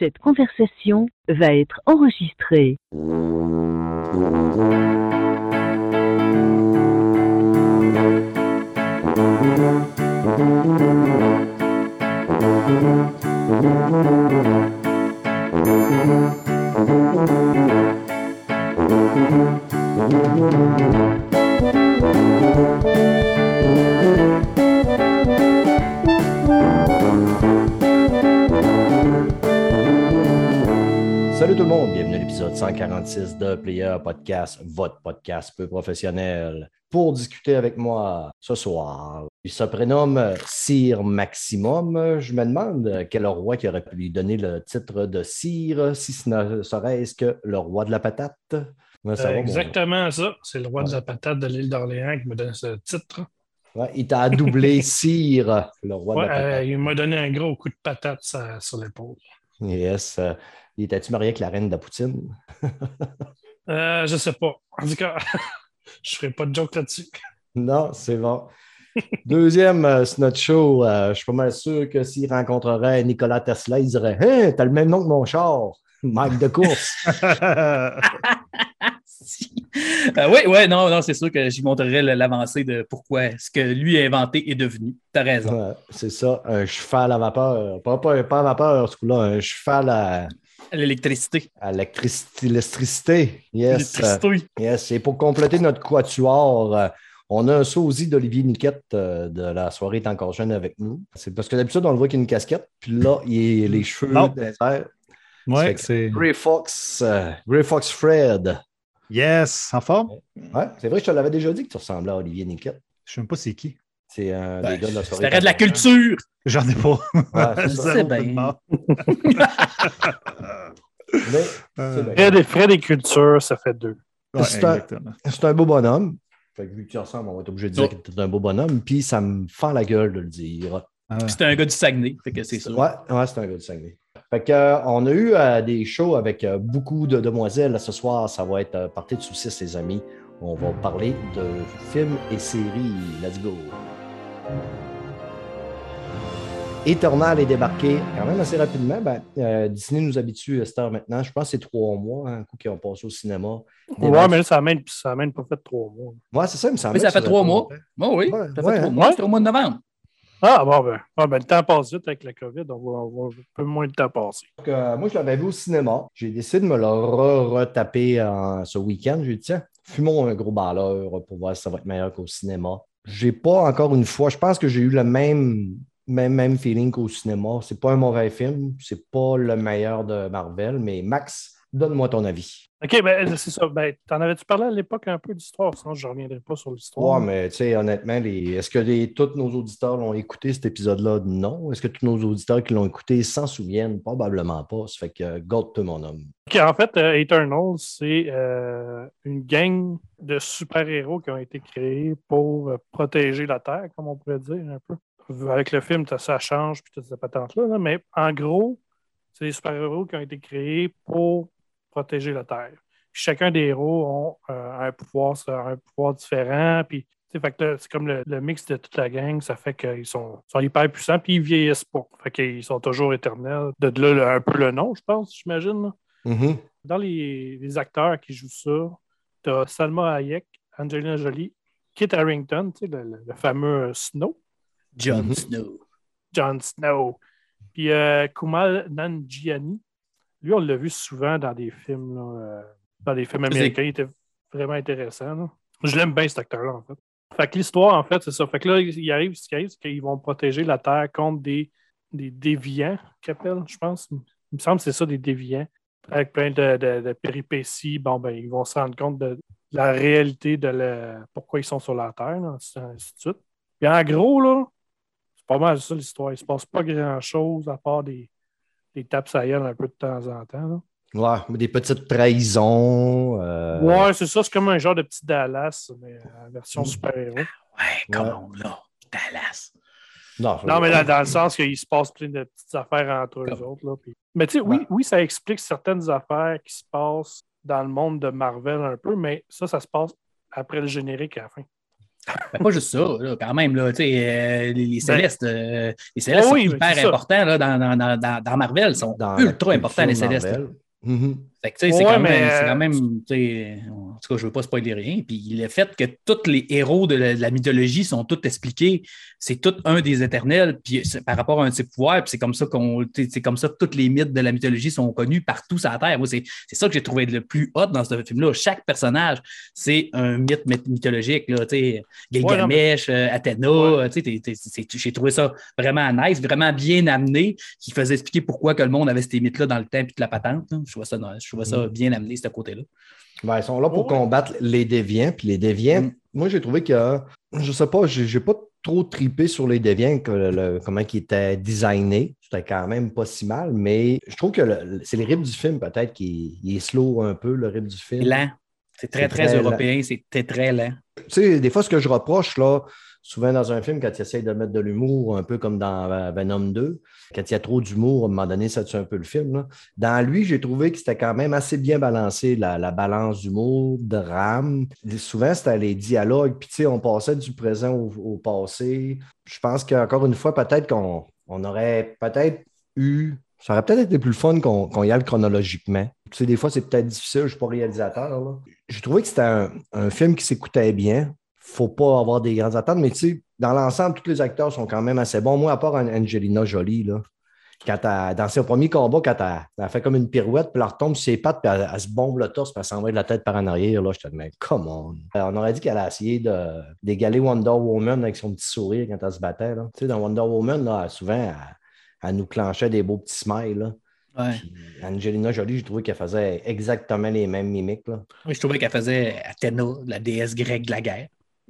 Cette conversation va être enregistrée. Tout le monde, bienvenue à l'épisode 146 de Player Podcast, votre podcast peu professionnel. Pour discuter avec moi ce soir, il se prénomme Sire Maximum. Je me demande quel roi qui aurait pu lui donner le titre de Sire, si ce ne serait-ce que le roi de la patate. Euh, va, exactement ça. C'est le roi de la patate de l'île d'Orléans qui me donne ce titre. Ouais, il t'a doublé Sire, le roi Ouais, de la patate. euh, il m'a donné un gros coup de patate sur, sur l'épaule. Yes. Il était-tu marié avec la reine de la poutine? Euh, je sais pas. En tout cas, je ferai pas de joke là-dessus. Non, c'est bon. Deuxième, euh, notre show. euh, je suis pas mal sûr que s'il rencontrerait Nicolas Tesla, il dirait Hein, t'as le même nom que mon char, Mike de course. Si. Euh, oui, ouais, non, non, c'est sûr que j'y montrerai l'avancée de pourquoi ce que lui a inventé est devenu. T'as raison. Ouais, c'est ça, un cheval à vapeur. Pas, pas, pas à vapeur, ce coup-là, un cheval à, L'électricité. à l'électricité. Yes. yes. Et pour compléter notre quatuor, euh, on a un sosie d'Olivier Niquette euh, de la soirée est encore jeune avec nous. C'est parce que d'habitude, on le voit avec une casquette, puis là, il a les cheveux. Ouais, Fait que- c'est. Grey Fox, euh, Grey Fox Fred. Yes, en forme? Ouais, c'est vrai, je te l'avais déjà dit que tu ressemblais à Olivier Niquette. Je sais même pas c'est qui. C'est un Ben, des gars de la soirée. C'était de la culture. J'en ai pas. Ouais, c'est ça. Bien. Mais Euh, c'est bien. Frais des, frais des cultures, ça fait deux. ouais, C'est un- exactement. c'est un beau bonhomme. Fait que vu que tu ressembles, on va être obligé de dire Ouais. que tu es un beau bonhomme. Puis ça me fend la gueule de le dire. Ah, C'était un gars du Saguenay, fait que c'est sûr. Ouais, ouais c'est un gars du Saguenay. Fait que, euh, on a eu euh, des shows avec euh, beaucoup de demoiselles. Ce soir, ça va être euh, partie de soucis, les amis. On va parler de films et séries. Let's go. Eternal est débarqué quand même assez rapidement. Ben, euh, Disney nous habitue à cette heure maintenant. Je pense que c'est trois mois, hein, un coup qu'ils ont passé au cinéma. Matchs- mais là, ça n'a même, ça même pas fait trois mois. Ouais, c'est ça, il me semble. Oui, ça fait trois mois. Bon, oui, Ouais, ça fait ouais, trois hein. mois. C'était au mois de novembre. Ah, bon, ben, ah, ben, le temps passe vite avec la COVID. On va, on va un peu moins de temps passer. Donc, euh, moi, je l'avais vu au cinéma. J'ai décidé de me le re- retaper en- ce week-end. J'ai dit, tiens, fumons un gros balleur pour voir si ça va être meilleur qu'au cinéma. J'ai pas encore une fois, je pense que j'ai eu le même, même, même feeling qu'au cinéma. C'est pas un mauvais film, c'est pas le meilleur de Marvel, mais Max, donne-moi ton avis. OK, ben, c'est ça. Ben, t'en avais-tu parlé à l'époque un peu d'histoire? Sinon, je ne reviendrai pas sur l'histoire. Ouais, mais tu sais, honnêtement, les... est-ce que les- tous nos auditeurs l'ont écouté cet épisode-là? Non. Est-ce que tous nos auditeurs qui l'ont écouté s'en souviennent? Probablement pas. Ça fait que garde-toi, mon homme. OK, en fait, euh, Eternal, c'est euh, une gang de super-héros qui ont été créés pour euh, protéger la Terre, comme on pourrait dire un peu. Avec le film, ça change, puis toute cette patente-là. là, mais en gros, c'est des super-héros qui ont été créés pour protéger la Terre. Puis chacun des héros ont euh, un, pouvoir, un pouvoir différent. Puis, c'est comme le, le mix de toute la gang, ça fait qu'ils sont, sont hyper puissants, puis ils vieillissent pas. Fait qu'ils sont toujours éternels. De là, le- un peu le nom, je pense, j'imagine. Mhm. Dans les, les acteurs qui jouent ça, tu as Salma Hayek, Angelina Jolie, Kit Harington, tu sais, le, le- le fameux Snow, Jon Mhm. Snow. Jon Snow, puis euh, Kumal Nanjiani. Lui, on l'a vu souvent dans des films, là, euh, dans des films américains. Il était vraiment intéressant. là. Je l'aime bien, cet acteur-là, en fait. Fait que l'histoire, en fait, c'est ça. Fait que là, il arrive, ce qui arrive, c'est qu'ils vont protéger la Terre contre des, des déviants, qu'ils appellent, je pense. Il me semble que c'est ça, des déviants. Avec plein de, de- de péripéties. Bon, ben, ils vont se rendre compte de la réalité de la- pourquoi ils sont sur la Terre, là, ainsi ainsi de suite. Puis en gros, là, c'est pas mal ça l'histoire. Il se passe pas grand-chose à part des, des tapes à gueule un peu de temps en temps. là. Ouais, mais des petites trahisons. euh, Ouais, c'est ça. C'est comme un genre de petit Dallas, mais en version Mm. super-héros. Ouais, comment là? Dallas. Non, mais dans, dans le sens qu'il se passe plein de petites affaires entre eux autres. Là, puis- Mais tu sais, oui, Ouais. oui, ça explique certaines affaires qui se passent dans le monde de Marvel un peu, mais ça, ça se passe après le générique à la fin. Ben, pas juste ça, là, quand même. Là, tu sais, euh, les, les Ben, Célestes, euh, les Célestes oui, sont hyper importants là, dans, dans, dans, dans, Marvel. Ils sont ultra importants, les Célestes. Fait que, tu sais, c'est quand, même- euh, en tout cas, je veux pas spoiler rien. Puis le fait que tous les héros de la, de la mythologie sont tous expliqués, c'est tout un des éternels, puis par rapport à un de ses pouvoirs, puis c'est comme ça qu'on, c'est comme ça que tous les mythes de la mythologie sont connus partout sur la Terre. Moi, c'est c'est ça que j'ai trouvé le plus hot dans ce film-là. Chaque personnage, c'est un mythe myth- mythologique, là, euh, Athéna, Ouais. c'est- j'ai trouvé ça vraiment nice, vraiment bien amené, qui faisait expliquer pourquoi que le monde avait ces mythes-là dans le temps, puis de la patente. là. Je trouvais ça, je trouvais ça bien amené, ce côté-là. Ben, ils sont là pour combattre les déviants. Puis les déviants, Mm. moi, j'ai trouvé que, je sais pas, j'ai j'ai pas trop tripé sur les déviants, que le- comment ils étaient designés. C'était quand même pas si mal, mais je trouve que le- c'est les rips du film, peut-être, qui est slow un peu, le rip du film. Lent. C'est très, C'est très, très européen, c'est très, très lent. Tu sais, des fois, ce que je reproche, là, souvent dans un film, quand il essaye de mettre de l'humour, un peu comme dans Venom 2, quand il y a trop d'humour, à un moment donné, ça tue un peu le film. Dans lui, j'ai trouvé que c'était quand même assez bien balancé, la, la balance d'humour, de rame. Souvent, c'était les dialogues, puis tu sais, on passait du présent au, passé. Je pense qu'encore une fois, peut-être qu'on on aurait peut-être eu. Ça aurait peut-être été plus fun qu'on y aille chronologiquement. Tu sais, des fois, c'est peut-être difficile, je ne suis pas réalisateur. J'ai trouvé que c'était un, un film qui s'écoutait bien. Faut pas avoir des grandes attentes, mais tu sais, dans l'ensemble, tous les acteurs sont quand même assez bons. Moi, à part Angelina Jolie, là, quand elle- dans ses premiers combats, quand elle, elle fait comme une pirouette, puis elle retombe sur ses pattes, puis elle, elle se bombe le torse, puis elle s'envoie de la tête par en arrière, là, je te dis, mais come on. Euh, On aurait dit qu'elle a essayé de- d'égaler Wonder Woman avec son petit sourire quand elle se battait. Là. Tu sais, dans Wonder Woman, là, souvent, elle, nous clenchait des beaux petits smiles. Là. Ouais. Puis Angelina Jolie, j'ai trouvé qu'elle faisait exactement les mêmes mimiques. Là. Moi, je trouvais qu'elle faisait Athéna, la déesse grecque de la guerre,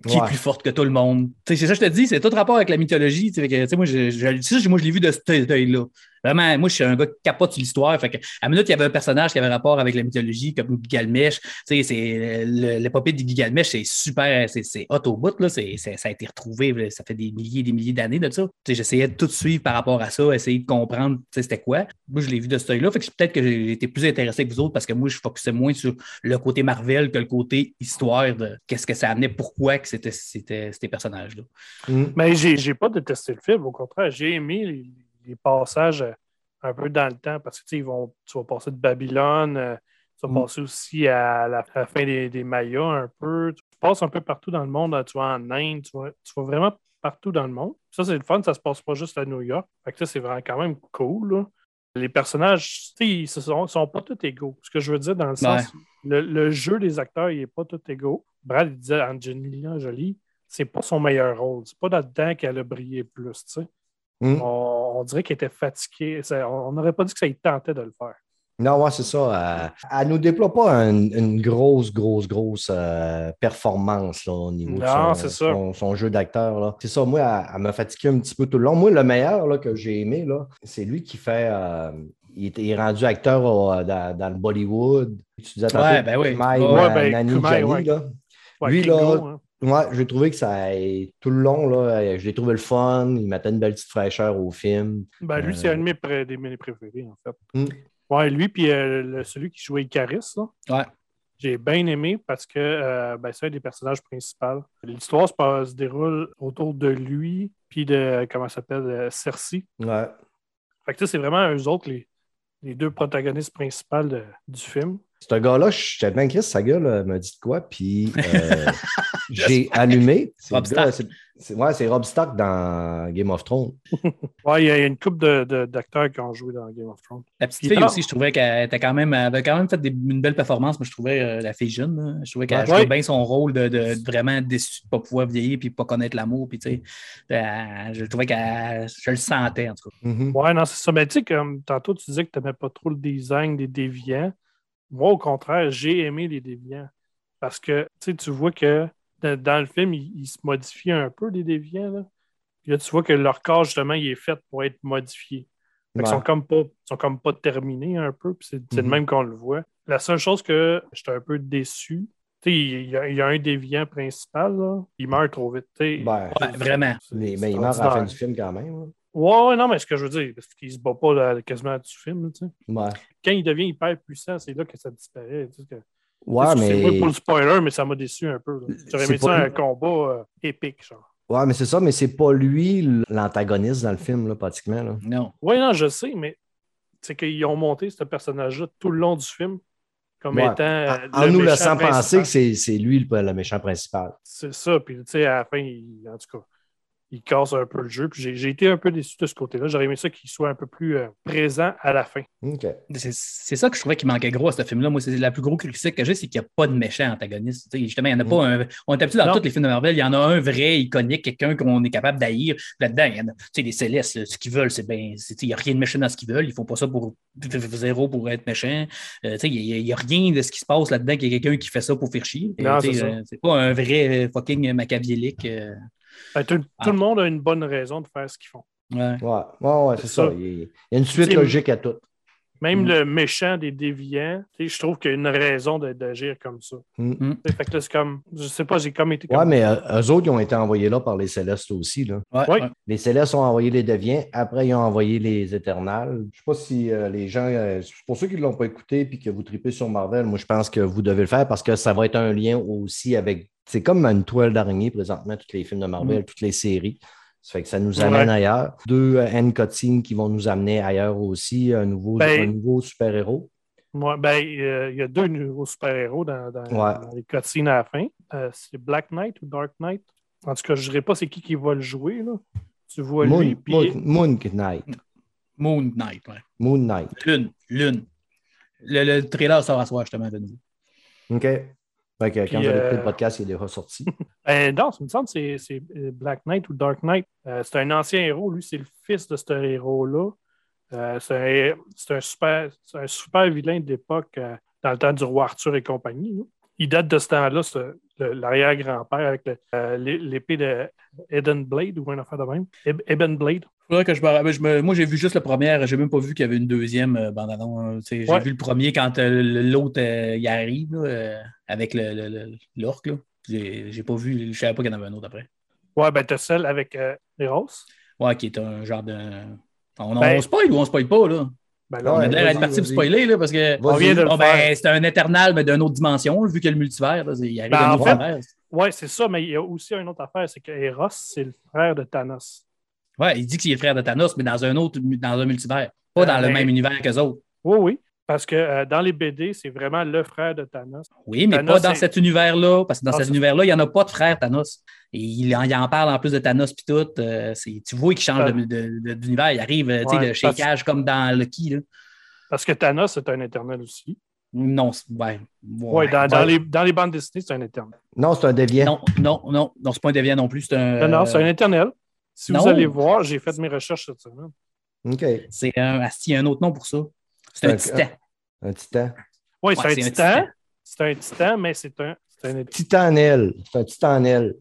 qui est plus forte que tout le monde. C'est ça que je te dis, c'est tout rapport avec la mythologie. fait que, moi, je, je- ça, moi, je l'ai vu de cet œil-là. Vraiment, moi, je suis un gars qui capote sur l'histoire. Fait que, à la minute, il y avait un personnage qui avait rapport avec la mythologie, comme Gilgamesh. Tu sais, c'est le- l'épopée de Gilgamesh, c'est super, c'est c'est hot au bout. Là. C'est- c'est- ça a été retrouvé, là, ça fait des milliers et des milliers d'années de ça. Tu sais, J'essayais de tout suivre par rapport à ça, essayer de comprendre tu sais, c'était quoi. Moi, je l'ai vu de cet œil-là. Fait que peut-être que j'ai été plus intéressé que vous autres parce que moi, je focusais moins sur le côté Marvel que le côté histoire de qu'est-ce que ça amenait, pourquoi que c'était c'était ces personnages-là. Mm. Mais j'ai j'ai pas détesté le film, au contraire, j'ai aimé les, passages euh, un peu dans le temps parce que tu sais, ils vont, tu vas passer de Babylone, euh, tu vas Mm. passer aussi à la, à la fin des, des Mayas un peu. Tu passes un peu partout dans le monde, hein, tu vas en Inde, tu vas, tu vas vraiment partout dans le monde. Ça, c'est le fun, ça se passe pas juste à New York. Fait que ça, c'est vraiment quand même cool. là. Les personnages, tu sais, ils ne sont, sont pas tous égaux. Ce que je veux dire dans le sens, le, le jeu des acteurs, il n'est pas tout égaux. Brad, il disait Angelina Jolie, c'est pas son meilleur rôle. C'est pas là-dedans qu'elle a brillé plus. tu sais. Mm. On, on dirait qu'elle était fatiguée. Ça- on n'aurait pas dit que ça lui tentait de le faire. Non, ouais, c'est ça. Elle, elle nous déploie pas une, une grosse, grosse, grosse euh, performance là, au niveau de son, c'est ça. son- son jeu d'acteur. là. C'est ça, moi, elle, elle m'a fatigué un petit peu tout le long. Moi, le meilleur là, que j'ai aimé, là, c'est lui qui fait. euh, il, est, il est rendu acteur au- dans, dans le Bollywood. Tu disais Ouais, ben oui. Kumail Ouais, ben, Nani Kumail, Jani, ouais. là. Ouais, Lui, Kingo, là, hein. Ouais, j'ai trouvé que ça tout le long, là, je l'ai trouvé le fun. Il mettait une belle petite fraîcheur au film. Ben, lui, Euh, c'est un de mes, pré- des mes préférés, en fait. Mm. Ouais, lui, puis euh, le- celui qui jouait Icaris, là, Ouais. j'ai bien aimé parce que euh, ben, c'est un des personnages principaux. L'histoire se, passe- se déroule autour de lui, puis de, comment ça s'appelle, euh, Cersei. Ouais. Fait que ça, c'est vraiment eux autres, les, les deux protagonistes principaux de- du film. Ce gars-là, je suis tellement Chris, sa gueule euh, m'a dit de quoi, puis euh, j'ai allumé. C'est Rob gars- Stark. c'est- ouais, c'est Rob Stark dans Game of Thrones. Ouais, il y a il y a une couple de- de- d'acteurs qui ont joué dans Game of Thrones. La petite Il fille aussi, je trouvais qu'elle était quand même, elle avait quand même fait des- une belle performance. Moi, je trouvais euh, la fille jeune, là, je trouvais qu'elle Ouais. jouait bien son rôle de, de- de vraiment déçu de ne pas pouvoir vieillir et pas connaître l'amour. Puis, tu sais, euh, je trouvais qu'elle, je le sentais, en tout cas. Mhm. Ouais, non, c'est ça. Mais tu sais, comme tantôt, tu disais que tu n'aimais pas trop le design des déviants. Moi, au contraire, j'ai aimé les déviants. Parce que, tu sais, tu vois que dans, dans le film, ils, ils se modifient un peu, les déviants. Là. Puis là, tu vois que leur corps, justement, il est fait pour être modifié. Fait qu'ils Ouais. sont comme pas, ils sont comme pas terminés un peu, puis c'est Mhm. le même qu'on le voit. La seule chose que j'étais un peu déçu, tu sais, il y, a, il y a un déviant principal, là, il meurt trop vite. tu sais. Ben, Ouais, vraiment. Mais, il meurt à la fin du film quand même. hein. Ouais, ouais, non, mais ce que je veux dire, parce qu'il se bat pas là, quasiment du film, tu sais. Ouais. Quand il devient hyper puissant, c'est là que ça disparaît. tu sais, que Ouais, C'est moi mais. pour le spoiler, mais ça m'a déçu un peu. J'aurais C'est aimé ça pas- un combat euh, épique, genre. Ouais, mais c'est ça, mais c'est pas lui l'antagoniste dans le film, là, pratiquement. Là. Non. Oui, non, je sais, mais c'est qu'ils ont monté ce personnage-là tout le long du film comme Ouais. étant. euh, En le nous laissant penser que c'est c'est lui le, le méchant principal. C'est ça. Puis, tu sais, à la fin, il- en tout cas, il casse un peu le jeu. Puis, j'ai- j'ai été un peu déçu de ce côté-là. J'aurais aimé ça qu'il soit un peu plus euh, présent à la fin. OK. C'est c'est ça que je trouvais qui manquait gros à ce film-là. Moi, c'est la plus grosse critique que j'ai, c'est qu'il n'y a pas de méchant antagoniste. Tu sais, justement, il n'y en a pas un. On est habitué dans Non. tous les films de Marvel, il y en a un vrai, iconique, quelqu'un qu'on est capable d'haïr. Là-dedans, il y en a. Tu sais, les célestes, là, ce qu'ils veulent, c'est bien. c'est- tu sais, Il n'y a rien de méchant dans ce qu'ils veulent. Ils ne font pas ça pour zéro pour être méchant. Euh, tu sais, il n'y a, rien de ce qui se passe là-dedans qu'il y a quelqu'un qui fait ça pour faire chier. C'est ça. euh, c'est pas un vrai euh, fucking machiavélique. Ben, tout, Ah. tout le monde a une bonne raison de faire ce qu'ils font. ouais. Ouais, ouais, ouais, c'est ça. ça. Il y a- une suite logique à tout. Même Mm. le méchant des déviants, tu sais, je trouve qu'il y a une raison d'agir comme ça. Mm. Sais, Fait que c'est comme. Je sais pas, j'ai comme été Ouais, comme. mais euh, eux autres, ils ont été envoyés là par les Célestes aussi. Là. Ouais, Oui. ouais. Les Célestes ont envoyé les Deviens, après, ils ont envoyé les Éternels. Je sais pas si euh, les gens. euh, pour ceux qui ne l'ont pas écouté et que vous tripez sur Marvel, moi, je pense que vous devez le faire parce que ça va être un lien aussi avec. C'est comme une toile d'araignée présentement, tous les films de Marvel, toutes les séries. Ça fait que ça nous amène Ouais. ailleurs. Deux euh, end cutscenes qui vont nous amener ailleurs aussi, un nouveau, Ben- un nouveau super-héros. Moi, ben, euh, il y a deux nouveaux super-héros dans, dans- Ouais. dans les cutscenes à la fin. Euh, c'est Black Knight ou Dark Knight? En tout cas, je ne dirais pas c'est qui qui va le jouer. Là. Tu vois Moon, lui, puis Moon- Moon Knight. Moon Knight, ouais. Moon Knight. Lune, lune. Le, le trailer sort à soir, justement, de nouveau. OK. Fait que quand Puis, vous allez écouter euh, le podcast, il est déjà sorti. Ben, non, ça me semble que c'est- euh, Black Knight ou Dark Knight. Euh, c'est un ancien héros. Lui, c'est le fils de ce héros-là. Euh, c'est un, super, c'est un super vilain de l'époque, euh, dans le temps du roi Arthur et compagnie. là. Il date de ce temps-là, le- l'arrière-grand-père avec le- euh, l'é- l'épée de Eden Blade ou un affaire de même. Eb- Eben Blade. Que je me rappelle. je me- Moi, j'ai vu juste la première. J'ai même pas vu qu'il y avait une deuxième euh, bande-annonce. Sais, J'ai Ouais. vu le premier quand euh, l'autre euh, y arrive là, avec le- le- le- l'orque. là. J'ai j'ai pas vu. Je savais pas qu'il y en avait un autre après. Ouais, ben, t'as celle avec euh, Eros. Ouais, qui est un genre de. On, Ben- on spoil ou on spoil pas, là? Ben, là, on a l'air d'être parti pour spoiler, là, parce que. Vas-y. on vient de le Bon, faire. ben, c'est un éternal, mais d'une autre dimension, vu a le multivers. Là, il arrive Ben, en autre. Ouais, c'est ça, mais il y a aussi une autre affaire, c'est que Eros, c'est le frère de Thanos. Ouais, il dit qu'il est le frère de Thanos, mais dans un autre dans un multivers. Pas Euh, dans le mais- même univers qu'eux autres. Oui, oui. Parce que euh, dans les BD, c'est vraiment le frère de Thanos. Oui, mais Thanos, pas dans c'est- cet univers-là, parce que dans Ah, cet c'est- univers-là, il n'y en a pas de frère Thanos. Et il en, il en parle en plus de Thanos puis tout. euh, c'est- tu vois qu'il change de- de- de- d'univers. Il arrive, euh, tu sais, Ouais, le shakeage comme dans Lucky. Là. Parce que Thanos est un éternel aussi. Non, c'est- ouais. Oui, dans, dans ouais. les, dans les bandes dessinées, c'est un éternel. Non, c'est un déviant. Non, non, non, non, c'est pas un déviant non plus. C'est un. Non, non, c'est un éternel. Si non. vous allez voir, j'ai fait mes recherches cette semaine. OK. C'est un. asti, il y a un autre nom pour ça. C'est un un- titan. Un titan. Oui, c'est Ouais, un, c'est un titan. titan. C'est un titan, mais c'est un, c'est un. Titanel. C'est un titanel.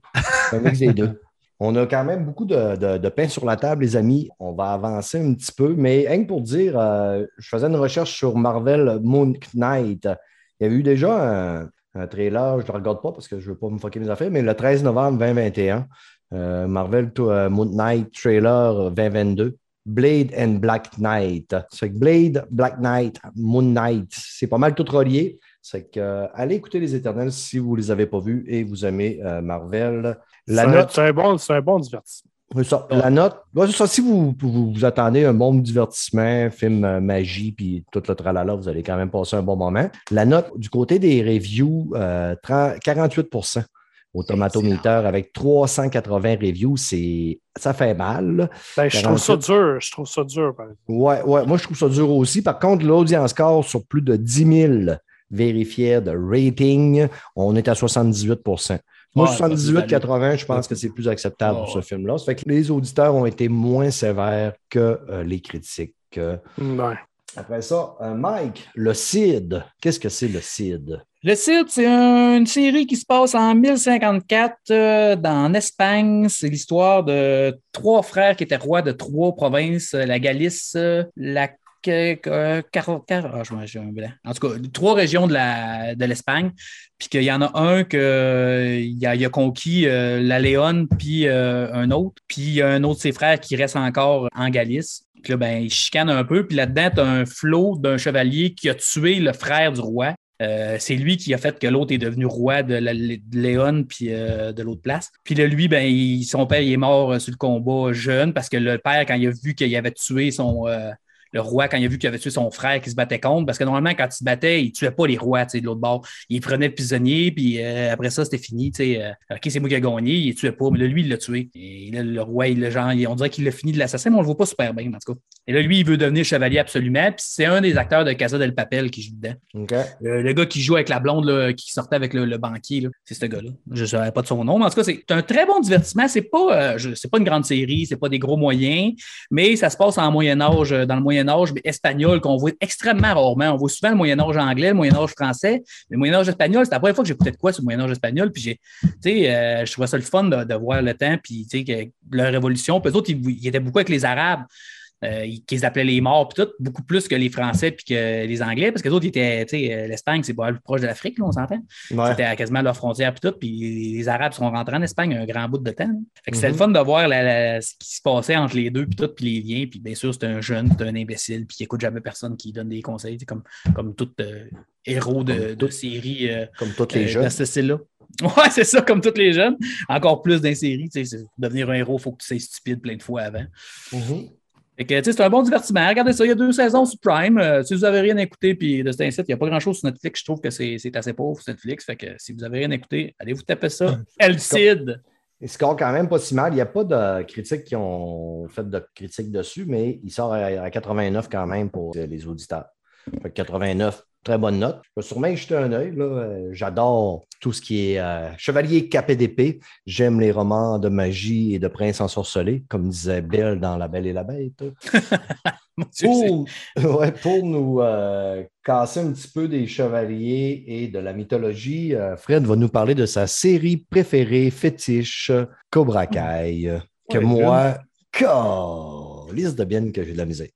C'est un mix des deux. On a quand même beaucoup de, de- de pain sur la table, les amis. On va avancer un petit peu, mais rien que pour dire, euh, je faisais une recherche sur Marvel Moon Knight. Il y avait eu déjà un, un trailer, je ne le regarde pas parce que je ne veux pas me fucker mes affaires, mais le 13 novembre 2021, euh, Marvel to- euh, Moon Knight trailer 2022. Blade and Black Knight. C'est que Blade, Black Knight, Moon Knight, c'est pas mal tout relié. C'est que euh, allez écouter les Éternels si vous ne les avez pas vus et vous aimez euh, Marvel. La C'est un- note, C'est un, bon, c'est un bon divertissement. ça, la note, ouais, c'est ça, si vous, vous, vous attendez un bon divertissement, film euh, magie, puis tout le tralala, vous allez quand même passer un bon moment. La note du côté des reviews, euh, 30 48 au tomatometer avec 380 reviews, c'est ça fait mal. Ben, je trouve ça 48. dur. Je trouve ça dur, exemple. Ouais, ouais, moi je trouve ça dur aussi. Par contre, l'audience score sur plus de 10 000 vérifiés de rating, on est à 78% Moi, Ouais, 78-80, je pense que c'est plus acceptable pour ce film-là. Ça fait que les auditeurs ont été moins sévères que euh, les critiques. Euh, Ouais. Après ça, euh, Mike, le CID. Qu'est-ce que c'est le CID? Le Cid, c'est un- une série qui se passe en 1054 euh, dans en Espagne. C'est l'histoire de trois frères qui étaient rois de trois provinces, euh, la Galice, euh, la ah, je. En tout cas, trois régions de la- de l'Espagne. Puis qu'il y en a un que euh, il a, a conquis euh, la Léone, puis euh, un autre. Puis il y a un autre de ses frères qui reste encore en Galice. Puis là, ben, il chicane un peu. Puis là-dedans, tu as un flot d'un chevalier qui a tué le frère du roi. Euh, c'est lui qui a fait que l'autre est devenu roi de, Léon puis euh, de l'autre place. Puis là, lui, ben, son père il est mort euh, sur le combat jeune parce que le père, quand il a vu qu'il avait tué son. Le roi, quand il a vu qu'il avait tué son frère qui se battait contre, parce que normalement, quand il se battait, il tuait pas les rois de l'autre bord. Il prenait prisonnier, puis euh, après ça, c'était fini. euh, OK, c'est moi qui ai gagné, il ne tuait pas, mais là, lui, il l'a tué. Et là, le roi, il, genre, on dirait qu'il l'a fini de l'assassin, mais on le voit pas super bien, en tout cas. Et là, lui, il veut devenir chevalier absolument, puis c'est un des acteurs de Casa del Papel qui joue dedans. Le, le gars qui joue avec la blonde, là, qui sortait avec le, le banquier, c'est ce gars-là. Je ne savais pas de son nom, mais en tout cas, c'est un très bon divertissement. C'est pas, euh, je- pas une grande série, c'est pas des gros moyens, mais ça se passe en Moyen Âge, euh, dans le Moyen Âge, mais espagnol, qu'on voit extrêmement rarement. On voit souvent le Moyen Âge anglais, le Moyen Âge français, mais le Moyen Âge espagnol, c'était la première fois que j'écoutais de quoi sur le Moyen Âge espagnol, puis j'ai, euh, je trouvais ça le fun de, voir le temps, puis leur évolution. Puis eux autres, ils étaient beaucoup avec les Arabes. Euh, ils- qu'ils appelaient les morts, puis tout, beaucoup plus que les Français puis que les Anglais, parce que les autres, ils étaient, tu sais, euh, l'Espagne, c'est pas mal plus proche de l'Afrique, là, on s'entend. Ouais. C'était à quasiment leur frontière, puis tout, puis les Arabes sont rentrés en Espagne un grand bout de temps. Fait que c'était Mhm. le fun de voir la- la- ce qui se passait entre les deux, puis tout, puis les liens, puis bien sûr, c'est un jeune, c'est un imbécile, puis qui écoute jamais personne qui donne des conseils, comme, comme tout euh, héros de, de série euh, Comme tous les jeunes. Ouais, c'est ça, comme tous les jeunes. Encore plus dans les séries. tu sais, c'est- Pour devenir un héros, il faut que tu sois stupide plein de fois avant. Mhm. C'est un bon divertissement. Regardez ça, il y a deux saisons sur Prime. Euh, si vous n'avez rien écouté, puis de cet incite, il n'y a pas grand-chose sur Netflix. Je trouve que c'est assez pauvre sur Netflix. Fait que si vous n'avez rien écouté, allez vous taper ça. El Cid. Il score quand même pas si mal. Il n'y a pas de critiques qui ont fait de critiques dessus, mais il sort à, à 89 quand même pour les auditeurs. Fait que 89, très bonne note. Je vais sûrement y jeter un œil. Euh, J'adore tout ce qui est euh, chevalier capé d'épée. J'aime les romans de magie et de princes ensorcelés, comme disait Belle dans La Belle et la Bête. Pour, ouais, pour nous euh, casser un petit peu des chevaliers et de la mythologie, euh, Fred va nous parler de sa série préférée, fétiche, Cobra Kai, que Ouais, moi, liste de bien que j'ai de la misère.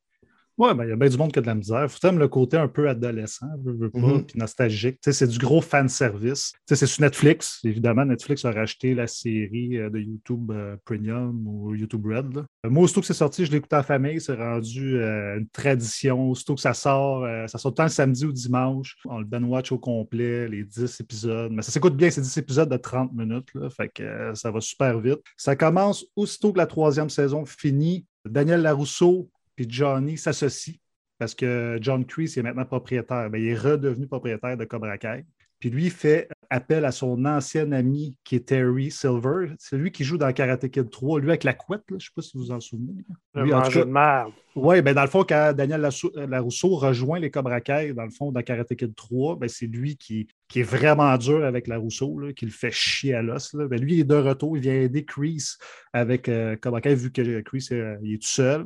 Ouais, ben, il y a bien du monde qui a de la misère. Faut aimer le côté un peu adolescent, veux, veux pas, Mhm. puis nostalgique. Tu sais, c'est du gros fan service. Tu sais, c'est sur Netflix. Évidemment, Netflix a racheté la série euh, de YouTube euh, Premium ou YouTube Red. là. Euh, Moi, aussitôt que c'est sorti, je écouté en famille. C'est rendu euh, une tradition. Aussitôt que ça sort, euh, ça sort tant le samedi ou dimanche. On le ben watch au complet, les 10 épisodes. Mais ça s'écoute bien, c'est 10 épisodes de 30 minutes. Là, fait que ça va super vite. Ça commence aussitôt que la troisième saison finit. Daniel Larousseau puis Johnny s'associent parce que John Kreese est maintenant propriétaire. Ben, il est redevenu propriétaire de Cobra Kai. Puis lui, il fait appel à son ancien ami qui est Terry Silver. C'est lui qui joue dans Karate Kid 3, lui avec la couette, là. je ne sais pas si vous vous en souvenez. Le en cas- de merde. oui, ben dans le fond, quand Daniel euh, Larousseau rejoint les Cobra Kai, dans le fond, dans Karate Kid 3, ben c'est lui qui, qui est vraiment dur avec Larousseau, là, qui le fait chier à l'os. Ben lui, il est de retour, il vient aider Chris avec euh, Cobra Kai, vu que Chris euh, il est tout seul.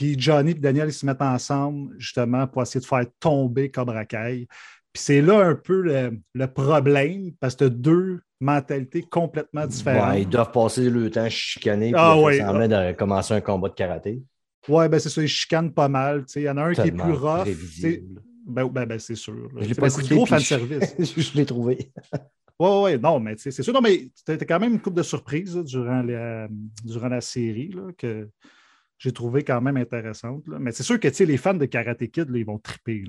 Puis Johnny et Daniel, ils se mettent ensemble, justement, pour essayer de faire tomber Cobra Kai. Puis c'est là un peu le, le problème, parce que deux mentalités complètement différentes. Ouais, ils doivent passer le temps chicané Ah puis ouais. semblant de commencer un combat de karaté. Ouais, ben c'est ça, ils chicanent pas mal. Il y en a un qui est plus rough. Ben, ben, ben, c'est sûr. ben, c'est du gros fan je- service. je l'ai trouvé. Oui, oui, non, mais c'est sûr. Non, mais c'était quand même une coupe de surprises durant, la, durant la série là, que j'ai trouvé quand même intéressante. là. Mais c'est sûr que les fans de Karate Kid, ils vont triper.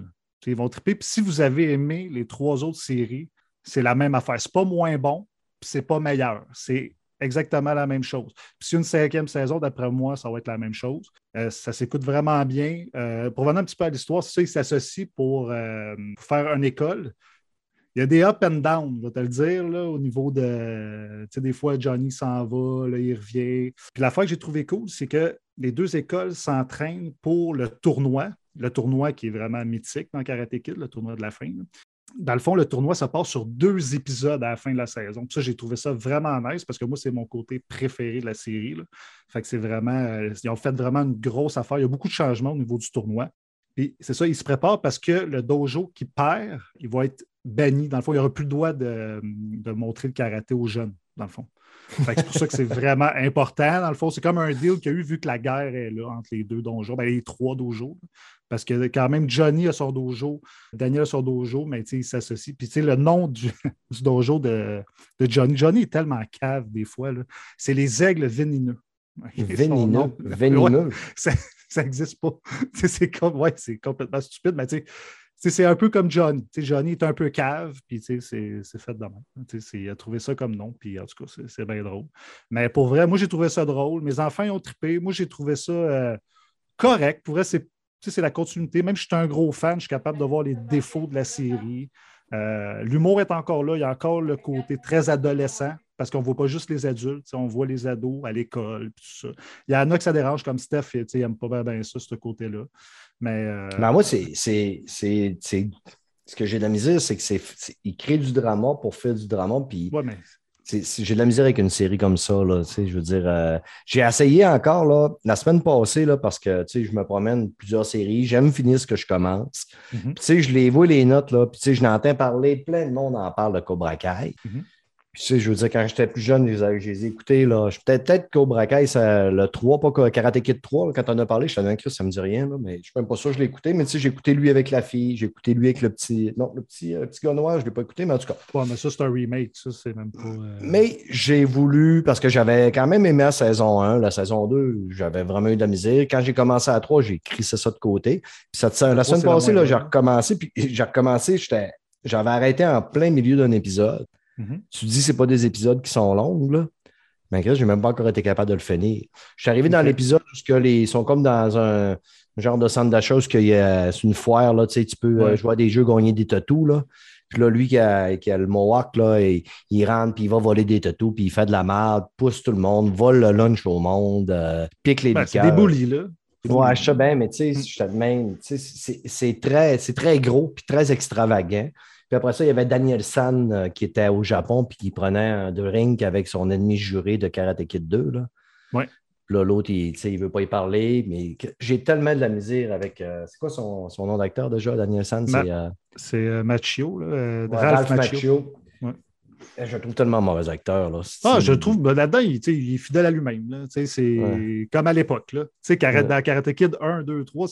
Ils vont triper. Puis si vous avez aimé les trois autres séries, c'est la même affaire. C'est pas moins bon, puis c'est pas meilleur. C'est exactement la même chose. Puis si une cinquième saison, d'après moi, ça va être la même chose. Euh, ça s'écoute vraiment bien. Euh, pour revenir un petit peu à l'histoire, c'est ça, ils s'associent euh, pour faire une école. Il y a des up and down, je vais te le dire, au niveau de. Tu sais, des fois, Johnny s'en va, là, il revient. Puis l'affaire que j'ai trouvé cool, c'est que les deux écoles s'entraînent pour le tournoi. Le tournoi qui est vraiment mythique dans Karate Kid, le tournoi de la fin. Dans le fond, le tournoi, ça passe sur deux épisodes à la fin de la saison. Ça, j'ai trouvé ça vraiment nice parce que moi, c'est mon côté préféré de la série. là. Fait que c'est vraiment. euh, ils ont fait vraiment une grosse affaire. Il y a beaucoup de changements au niveau du tournoi. Puis c'est ça, ils se préparent parce que le dojo qui perd, il va être banni. Dans le fond, il n'y aura plus le droit de, de montrer le karaté aux jeunes, dans le fond. C'est pour ça que c'est vraiment important. Dans le fond, c'est comme un deal qu'il y a eu vu que la guerre est là entre les deux dojos, ben, les trois dojos. Parce que quand même, Johnny a son dojo, Daniel a son dojo, mais tu sais, ils s'associent. Puis tu sais, le nom du, du dojo de, de Johnny, Johnny est tellement cave des fois. C'est les aigles vénéneux. Son Vénineux. nom. Vénineux. ça n'existe pas. C'est comme, ouais, complètement stupide, mais tu sais, c'est un peu comme Johnny. Johnny est un peu cave, puis c'est fait de même. Il a trouvé ça comme nom, puis en tout cas, c'est- bien drôle. Mais pour vrai, moi, j'ai trouvé ça drôle. Mes enfants ont trippé. Moi, j'ai trouvé ça euh, correct. Pour vrai, c'est la continuité. Même si je suis un gros fan, je suis capable de voir les défauts de la série. Euh, L'humour est encore là. Il y a encore le côté très adolescent parce qu'on ne voit pas juste les adultes, on voit les ados à l'école, tout ça. Il y en a que ça dérange, comme Steph, il n'aime pas bien ça, ce côté-là. Mais, euh, Ben, moi, c'est, c'est, c'est, c'est- ce que j'ai de la misère, c'est que c'est, crée du drama pour faire du drama, puis ouais, mais j'ai de la misère avec une série comme ça, là, je veux dire, euh, j'ai essayé encore, là, la semaine passée, là, parce que, je me promène plusieurs séries, j'aime finir ce que je commence, Mhm. Puis, je les vois, les notes, là, puis, je n'entends parler, plein de monde en parle de Cobra Kai. Mhm. Puis, tu sais, je veux dire, quand j'étais plus jeune, je les ai, ai écoutés, là. Je- Peut-être peut-être Cobra Kai, ça, le 3, pas Karate Kid 3, là, quand on a parlé, je savais que ça me dit rien, là, mais je suis même pas sûr que je l'ai écouté. Mais tu sais, j'ai écouté lui avec la fille, j'ai écouté lui avec le petit. Non, le petit, euh, petit gars noir, je ne l'ai pas écouté, mais en tout cas. ouais, mais ça, c'est un remake. Ça, c'est même pas. euh, Mais j'ai voulu, parce que j'avais quand même aimé la saison 1, la saison 2, j'avais vraiment eu de la misère. Quand j'ai commencé à 3, j'ai crissé ça de côté. Puis cette- la semaine la passée, moins là, j'ai recommencé, puis j'ai recommencé, j'étais- j'avais arrêté en plein milieu d'un épisode. Mhm. Tu dis c'est pas des épisodes qui sont longs, là. Mais je n'ai même pas encore été capable de le finir. Je suis arrivé dans l'épisode où les, ils sont comme dans un genre de centre d'achat où c'est une foire, là, tu sais, tu peux euh, Ouais. jouer à des jeux, gagner des tatous, là. Puis là, lui qui a, qui a le Mohawk, là, il, il rentre, puis il va voler des tatous, puis il fait de la merde, pousse tout le monde, vole le lunch au monde, euh, pique les Ben, c'est des bullies, là. Ouais, je sais bien, mais tu sais, je te sais, c'est- très, très gros puis très extravagant. Puis après ça, il y avait Daniel San euh, qui était au Japon puis qui prenait un drink avec son ennemi juré de Karate Kid 2. Là. Ouais. Puis là, l'autre, il ne veut pas y parler, mais j'ai tellement de la misère avec. euh, c'est quoi son, son nom d'acteur déjà, Daniel San? Ma- C'est euh, C'est euh, Machio, là, ouais, Ralph. Macchio. Eh, Je le trouve tellement mauvais acteur. Là. Ah, je trouve, ben, là-dedans, il, est fidèle à lui-même. C'est Ouais. comme à l'époque. Ouais. Dans Karate Kid 1, 2, 3,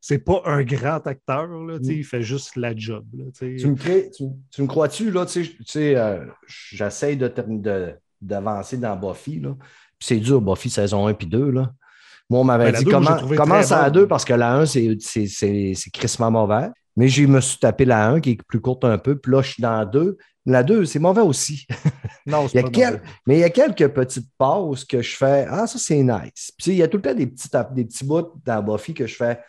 c'est pas un grand acteur. Là, Mm. Il fait juste la job. là, tu me, crées- tu, tu me crois-tu, là, tu sais, tu sais, euh, j'essaie de, term- de- d'avancer dans Buffy, c'est dur, Buffy saison 1 puis 2, là. Moi, on m'avait Ben, dit comment, commence à la bonne. 2 parce que la 1, c'est, c'est, c'est, c'est crissement mauvais. Mais je me suis tapé la 1 qui est plus courte un peu. Puis là, je suis dans la 2. La 2, c'est mauvais aussi. Non, Il y c'est a quel-. Mais il y a quelques petites pauses que je fais. Ah, ça, c'est nice. Puis, il y a tout le temps des petits, des petits bouts dans Buffy que je fais.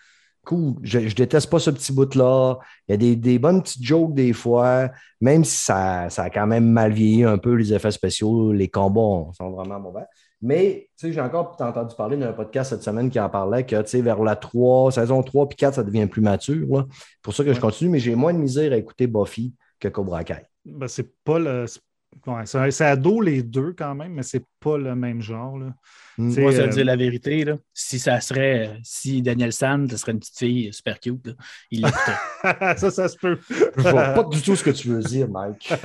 Cool, je, je déteste pas ce petit bout-là. Il y a des, des bonnes petites jokes des fois, même si ça, ça a quand même mal vieilli un peu, les effets spéciaux, les combats sont vraiment mauvais. Mais, tu sais, j'ai encore entendu parler d'un podcast cette semaine qui en parlait que, tu sais, vers la 3, saison 3 puis 4, ça devient plus mature. C'est pour ça que je continue, mais j'ai moins de misère à écouter Buffy que Cobra Kai. Ben, c'est pas le. c'est- ouais, c'est c'est ado les deux quand même, mais c'est pas le même genre. Là. Mm. C'est- Moi, ça euh, veut dire la vérité. Là. Si ça serait, si Daniel Sand, ce serait une petite fille super cute, là, il l'écouterait. ça, ça se peut. Je vois pas du tout ce que tu veux dire, Mike.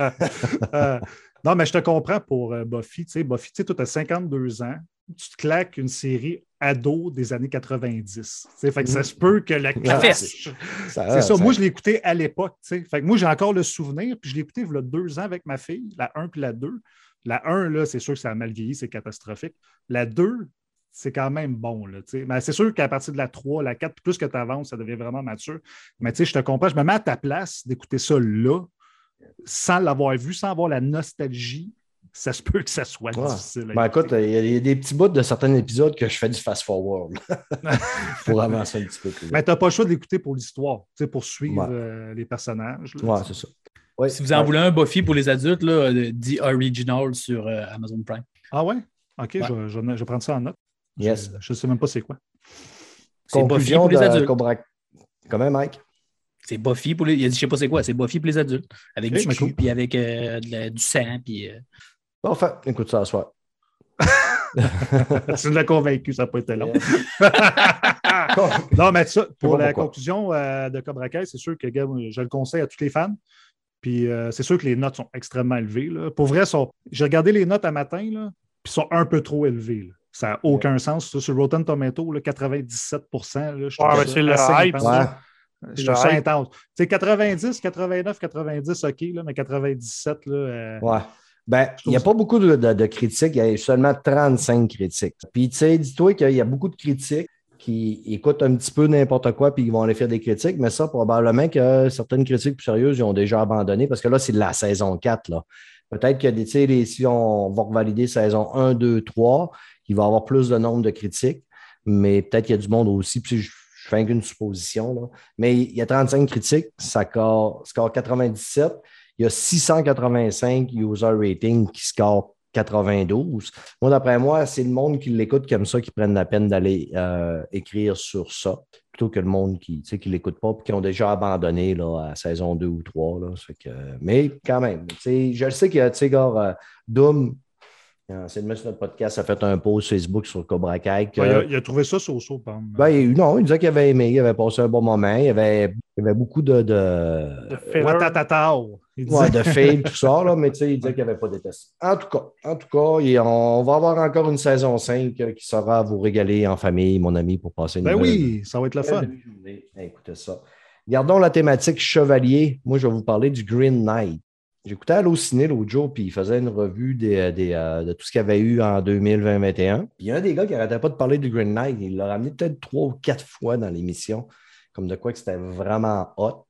Euh, non, mais je te comprends pour euh, Buffy. Tu sais, Buffy, tu sais, toi, tu as 52 ans, tu te claques une série ado des années 90. Tu sais, fait que ça se peut que la classe- Ça- C'est ça. Moi, je l'ai écouté à l'époque. tu sais. Fait que moi, j'ai encore le souvenir. Puis je l'ai écouté il y a deux ans avec ma fille, la 1 puis la 2. La 1, là, c'est sûr que ça a mal vieilli, c'est catastrophique. La 2, c'est quand même bon. Là. Mais c'est sûr qu'à partir de la 3, la 4, plus que tu avances, ça devient vraiment mature. Mais tu sais, je te comprends. Je me mets à ta place d'écouter ça là, sans l'avoir vu, sans avoir la nostalgie. Ça se peut que ça soit Ouais. difficile. Ben écoute, il y, a- il y a des petits bouts de certains épisodes que je fais du fast-forward pour avancer un petit peu plus. Mais tu n'as pas le choix de l'écouter pour l'histoire, tu sais, pour suivre Ouais. euh, les personnages. là, Ouais, tu sais. c'est ça. Ouais. si vous en voulez un Buffy pour les adultes, là, euh, The Original sur euh, Amazon Prime. Ah ouais? OK, Ouais. Je, je, je vais prendre ça en note. Yes. Je ne sais même pas c'est quoi. C'est Buffy pour les adultes. Cobra... Comment, Mike? C'est Buffy pour les. Il a dit, je sais pas c'est quoi, c'est Buffy pour les adultes. Avec du cul, puis avec euh, de la- du sang, puis. euh, Bon, enfin, écoute ça à soir. tu l'as convaincu, ça n'a pas été long. Non, mais ça, pour la pourquoi. conclusion euh, de Cobra Kai, c'est sûr que gars, je le conseille à tous les fans. Puis euh, c'est sûr que les notes sont extrêmement élevées. là. Pour vrai, sont... j'ai regardé les notes à matin, là, puis sont un peu trop élevées. là. Ça n'a aucun sens. Ça, sur Rotten Tomato, là, 97 là, je trouve Ouais, c'est le hype. Je trouve ça intense. Tu sais, 90, 89, 90, OK, là, mais 97, là, euh, Ouais. Ben, il n'y a pas beaucoup de, de- de critiques, il y a seulement 35 critiques. Puis, tu sais, dis-toi qu'il y a beaucoup de critiques qui écoutent un petit peu n'importe quoi puis ils vont aller faire des critiques, mais ça, probablement que certaines critiques plus sérieuses, ils ont déjà abandonné parce que là, c'est de la saison 4. Là. Peut-être que tu sais, si on va revalider saison 1, 2, 3, il va y avoir plus de nombre de critiques, mais peut-être qu'il y a du monde aussi. Puis je, je fais qu'une supposition. Là. Mais il y a 35 critiques, ça score, score 97. Il y a 685 user ratings qui score 92. Moi, d'après moi, c'est le monde qui l'écoute comme ça qui prennent la peine d'aller euh, écrire sur ça, plutôt que le monde qui ne l'écoute pas et qui ont déjà abandonné là, à saison 2 ou 3. Là. Que, mais quand même, je sais que tu sais, euh, Doom, c'est le monsieur de notre podcast, a fait un post Facebook sur Cobra Kai. que- Ouais, il, a, il a trouvé ça so-so, par exemple. ben, il- non, il disait qu'il avait aimé, il avait passé un bon moment, il y avait, il avait beaucoup de, de, De filler. Il. Ouais, de fail, tout ça, là, mais tu sais, il disait qu'il n'avait pas détesté. En tout cas, en tout cas, il- on va avoir encore une saison 5 euh, qui sera vous régaler en famille, mon ami, pour passer une Ben oui, ça va être le fun. Écoutez ça. Gardons la thématique chevalier. Moi, je vais vous parler du Green Knight. J'écoutais Allociné l'autre jour, puis il faisait une revue des, euh, de tout ce qu'il y avait eu en 2020-2021. Puis il y a un des gars qui n'arrêtait pas de parler du Green Knight. Il l'a ramené peut-être trois ou quatre fois dans l'émission, comme de quoi que c'était vraiment hot.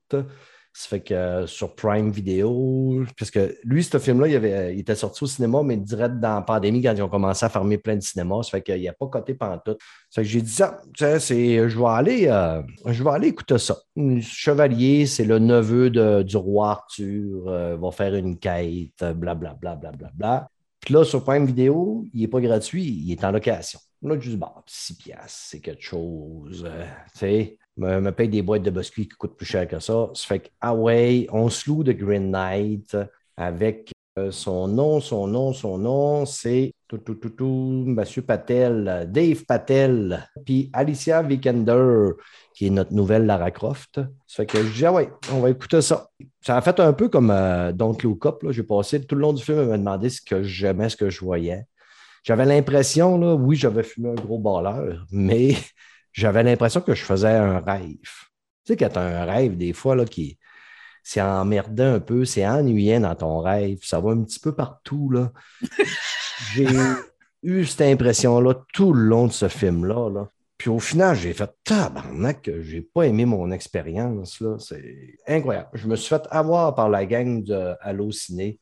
Ça fait que euh, sur Prime Video, parce que lui, ce film-là, il, avait- il était sorti au cinéma, mais direct dans la pandémie, quand ils ont commencé à fermer plein de cinémas. Ça fait qu'il n'a pas coté pantoute. Ça fait que j'ai dit ça, sais, c'est, je vais aller, euh, je vais aller écouter ça. Chevalier, c'est le neveu de- du roi Arthur, euh, va faire une quête, blablabla, blablabla. Bla. Puis là, sur Prime Vidéo, il n'est pas gratuit, il est en location. Là, je dis, bah, 6 piastres, c'est quelque chose. euh, me, paye des boîtes de biscuits qui coûtent plus cher que ça. Ça fait que, ah ouais, on se loue de Green Knight avec euh, son nom, son nom, son nom, c'est tout, tout, tout, tout, Monsieur Patel, Dave Patel, puis Alicia Vikander, qui est notre nouvelle Lara Croft. Ça fait que je dis, ah ouais, on va écouter ça. Ça a fait un peu comme euh, Don't Look Up. J'ai passé tout le long du film à me demander ce que j'aimais, ce que je voyais. J'avais l'impression, là, oui, j'avais fumé un gros balleur, mais j'avais l'impression que je faisais un rêve. Tu sais, quand tu as un rêve, des fois, là, qui c'est emmerdant un peu, c'est ennuyant dans ton rêve, ça va un petit peu partout. Là. J'ai eu cette impression-là tout le long de ce film-là. Là. Puis au final, j'ai fait tabarnak j'ai pas aimé mon expérience. là. C'est incroyable. Je me suis fait avoir par la gang de Allociné.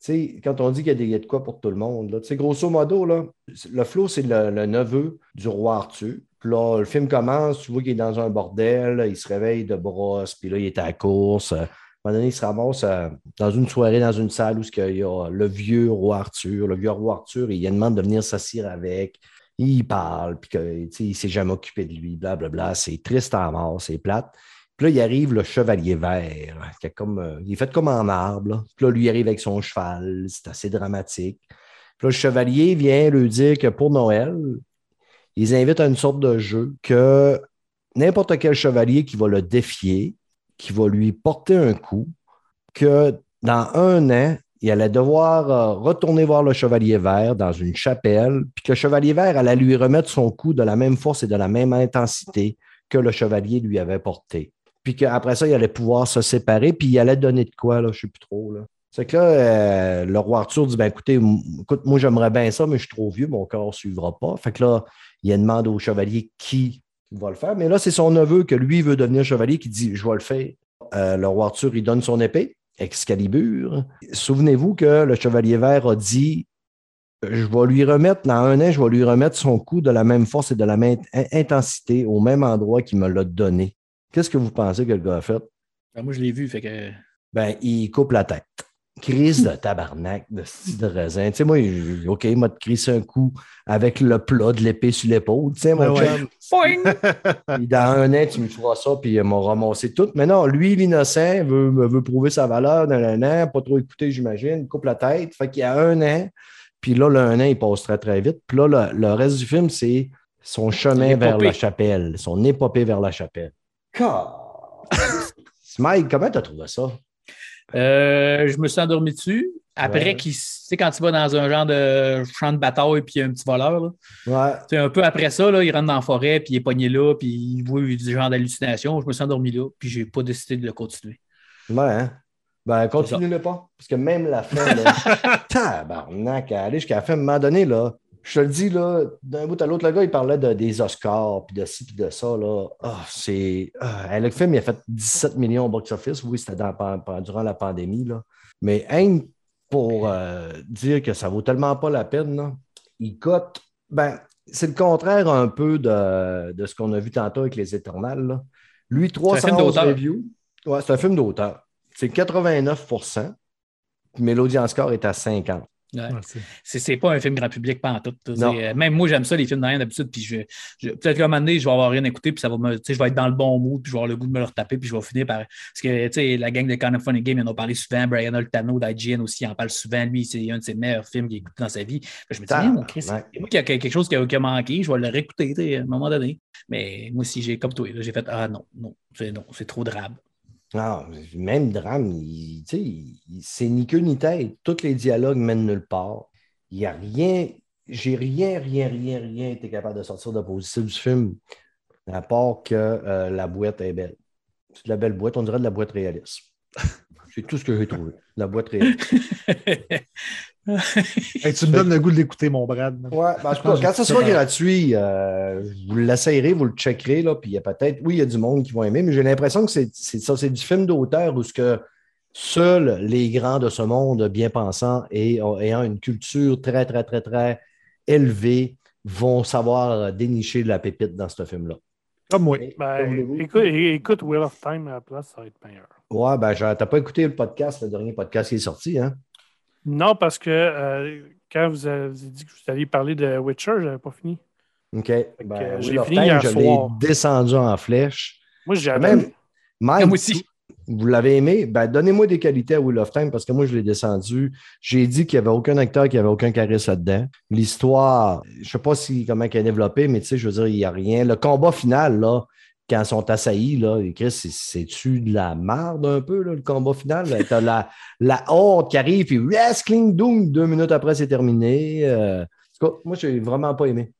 Tu sais, quand on dit qu'il y a des y a de quoi pour tout le monde, là, grosso modo, là, le Flo, c'est le, le neveu du roi Arthur. Puis là, le film commence, tu vois qu'il est dans un bordel, il se réveille de brosse, puis là, il est à la course. À un moment donné, il se ramasse euh, dans une soirée, dans une salle où il y a le vieux roi Arthur. Le vieux roi Arthur, il demande de venir s'assire avec. Il parle, puis que, tu sais, il ne s'est jamais occupé de lui, blablabla. C'est triste à mort, c'est plate. Puis là, il arrive le chevalier vert, qui est comme, euh, il est fait comme en arbre. Puis là, lui, arrive avec son cheval. C'est assez dramatique. Puis là, le chevalier vient lui dire que pour Noël, ils invitent à une sorte de jeu que n'importe quel chevalier qui va le défier, qui va lui porter un coup, que dans un an, il allait devoir euh, retourner voir le chevalier vert dans une chapelle, puis que le chevalier vert allait lui remettre son coup de la même force et de la même intensité que le chevalier lui avait porté. Puis qu'après ça, il allait pouvoir se séparer, puis il allait donner de quoi, là, je ne sais plus trop. Là. C'est que là, euh, le roi Arthur dit ben, écoutez, écoute, moi j'aimerais bien ça, mais je suis trop vieux, mon corps ne suivra pas. Fait que là, il demande au chevalier qui va le faire. Mais là, c'est son neveu que lui veut devenir chevalier qui dit Je vais le faire. Euh, le roi Arthur, il donne son épée, Excalibur. Souvenez-vous que le chevalier vert a dit Je vais lui remettre, dans un an, je vais lui remettre son coup de la même force et de la même in- intensité au même endroit qu'il me l'a donné. Qu'est-ce que vous pensez que le gars a fait? Ben, moi, je l'ai vu, fait que. Ben, il coupe la tête. Crise de tabarnak, de style de raisin. Tu sais, moi, je- OK, il m'a crissé un coup avec le plat de l'épée sur l'épaule. Tu sais, mon Ben ouais. dans un an, tu me feras ça, puis il m'a ramassé tout. Mais non, lui, l'innocent, veut, me veut prouver sa valeur dans un an, pas trop écouter, j'imagine, il coupe la tête. Fait qu'il y a un an, puis là, le un an, il passe très, très vite. Puis là, le, le reste du film, c'est son chemin vers la chapelle, son épopée vers la chapelle. Mike, comment t'as trouvé ça? Euh, je me suis endormi dessus. Après, Ouais. tu sais, quand tu vas dans un genre de champ de bataille puis il y a un petit voleur, là, Ouais. tu sais, un peu après ça, là, il rentre dans la forêt puis il est pogné là puis il voit du genre d'hallucination. Je me suis endormi là puis j'ai pas décidé de le continuer. Ouais, hein? Ben, continue-le pas. Parce que même la fin, là, tabarnak, aller jusqu'à la fin, à un moment donné, là, Je te le dis, là, d'un bout à l'autre, le gars, il parlait de, des Oscars, puis de ci, puis de ça. Là. Ah, c'est... le film, il a fait 17 millions au box-office. Oui, c'était durant la pandémie. Là. Mais hein, pour euh, dire que ça vaut tellement pas la peine, là, il cote. Ben, c'est le contraire un peu de, de ce qu'on a vu tantôt avec Les Éternels. là. Lui, film 311 d'auteur. reviews. Ouais, c'est un film d'auteur. C'est 89% mais l'audience score est à 50. Ouais. C'est- pas un film grand public, pas en tout. euh, même moi, j'aime ça, les films d'Ariane d'habitude. Puis je, je- peut-être qu'à un moment donné, je vais avoir rien écouté, puis ça va me, je vais être dans le bon mood, puis je vais avoir le goût de me le retaper, puis je vais finir par. Parce que, la gang de Kind of Funny Game, ils en ont parlé souvent. Brian Altano d'IGN aussi en parle souvent. Lui, c'est un de ses meilleurs films qu'il a écouté dans sa vie. Je me dis, Merde, mon ouais. moi qui a quelque chose qui a, qui a manqué, je vais le réécouter, à un moment donné. Mais moi aussi, j'ai comme toi, j'ai fait, ah non, non, c'est, non, c'est trop drabe. Non, même drame, c'est ni queue ni tête. Tous les dialogues mènent nulle part. Il n'y a rien, j'ai rien, rien, rien, rien été capable de sortir de positif du film, à part que euh, la boîte est belle. C'est de la belle boîte, on dirait de la boîte réaliste. C'est tout ce que j'ai trouvé. La boîte réaliste. Hey, tu me donnes le goût de l'écouter, mon Brad. Ouais, ben, en tout cas, quand ça sera gratuit, euh, vous l'essayerez, vous le checkerez, là, puis il y a peut-être, oui, il y a du monde qui vont aimer, mais j'ai l'impression que c'est ça, c'est du film d'auteur où ce que seuls les grands de ce monde bien pensants et ayant une culture très, très, très, très élevée vont savoir dénicher de la pépite dans ce film-là. Comme moi. Ben, écoute, écoute Wheel of Time à la place, ça va être meilleur. Ouais, ben, genre, t'as pas écouté le podcast, le dernier podcast qui est sorti, hein? Non, parce que euh, quand vous avez dit que vous alliez parler de Witcher, je n'avais pas fini. OK. Ben, j'ai Wheel of fini Time, hier je l'ai descendu en flèche. Moi, j'ai Même, Mike, Moi aussi. Vous l'avez aimé? Ben, donnez-moi des qualités à Wheel of Time parce que moi, je l'ai descendu. J'ai dit qu'il n'y avait aucun acteur qui avait aucun charisme là-dedans. L'histoire, je ne sais pas si, comment elle est développée, mais tu sais, je veux dire, il n'y a rien. Le combat final, là, quand ils sont assaillis, là, Chris, c'est- c'est-tu de la merde un peu, là, le combat final? Ben, T'as la, la horde qui arrive, puis wrestling, doom, deux minutes après, c'est terminé. Euh, en tout cas, moi, je n'ai vraiment pas aimé.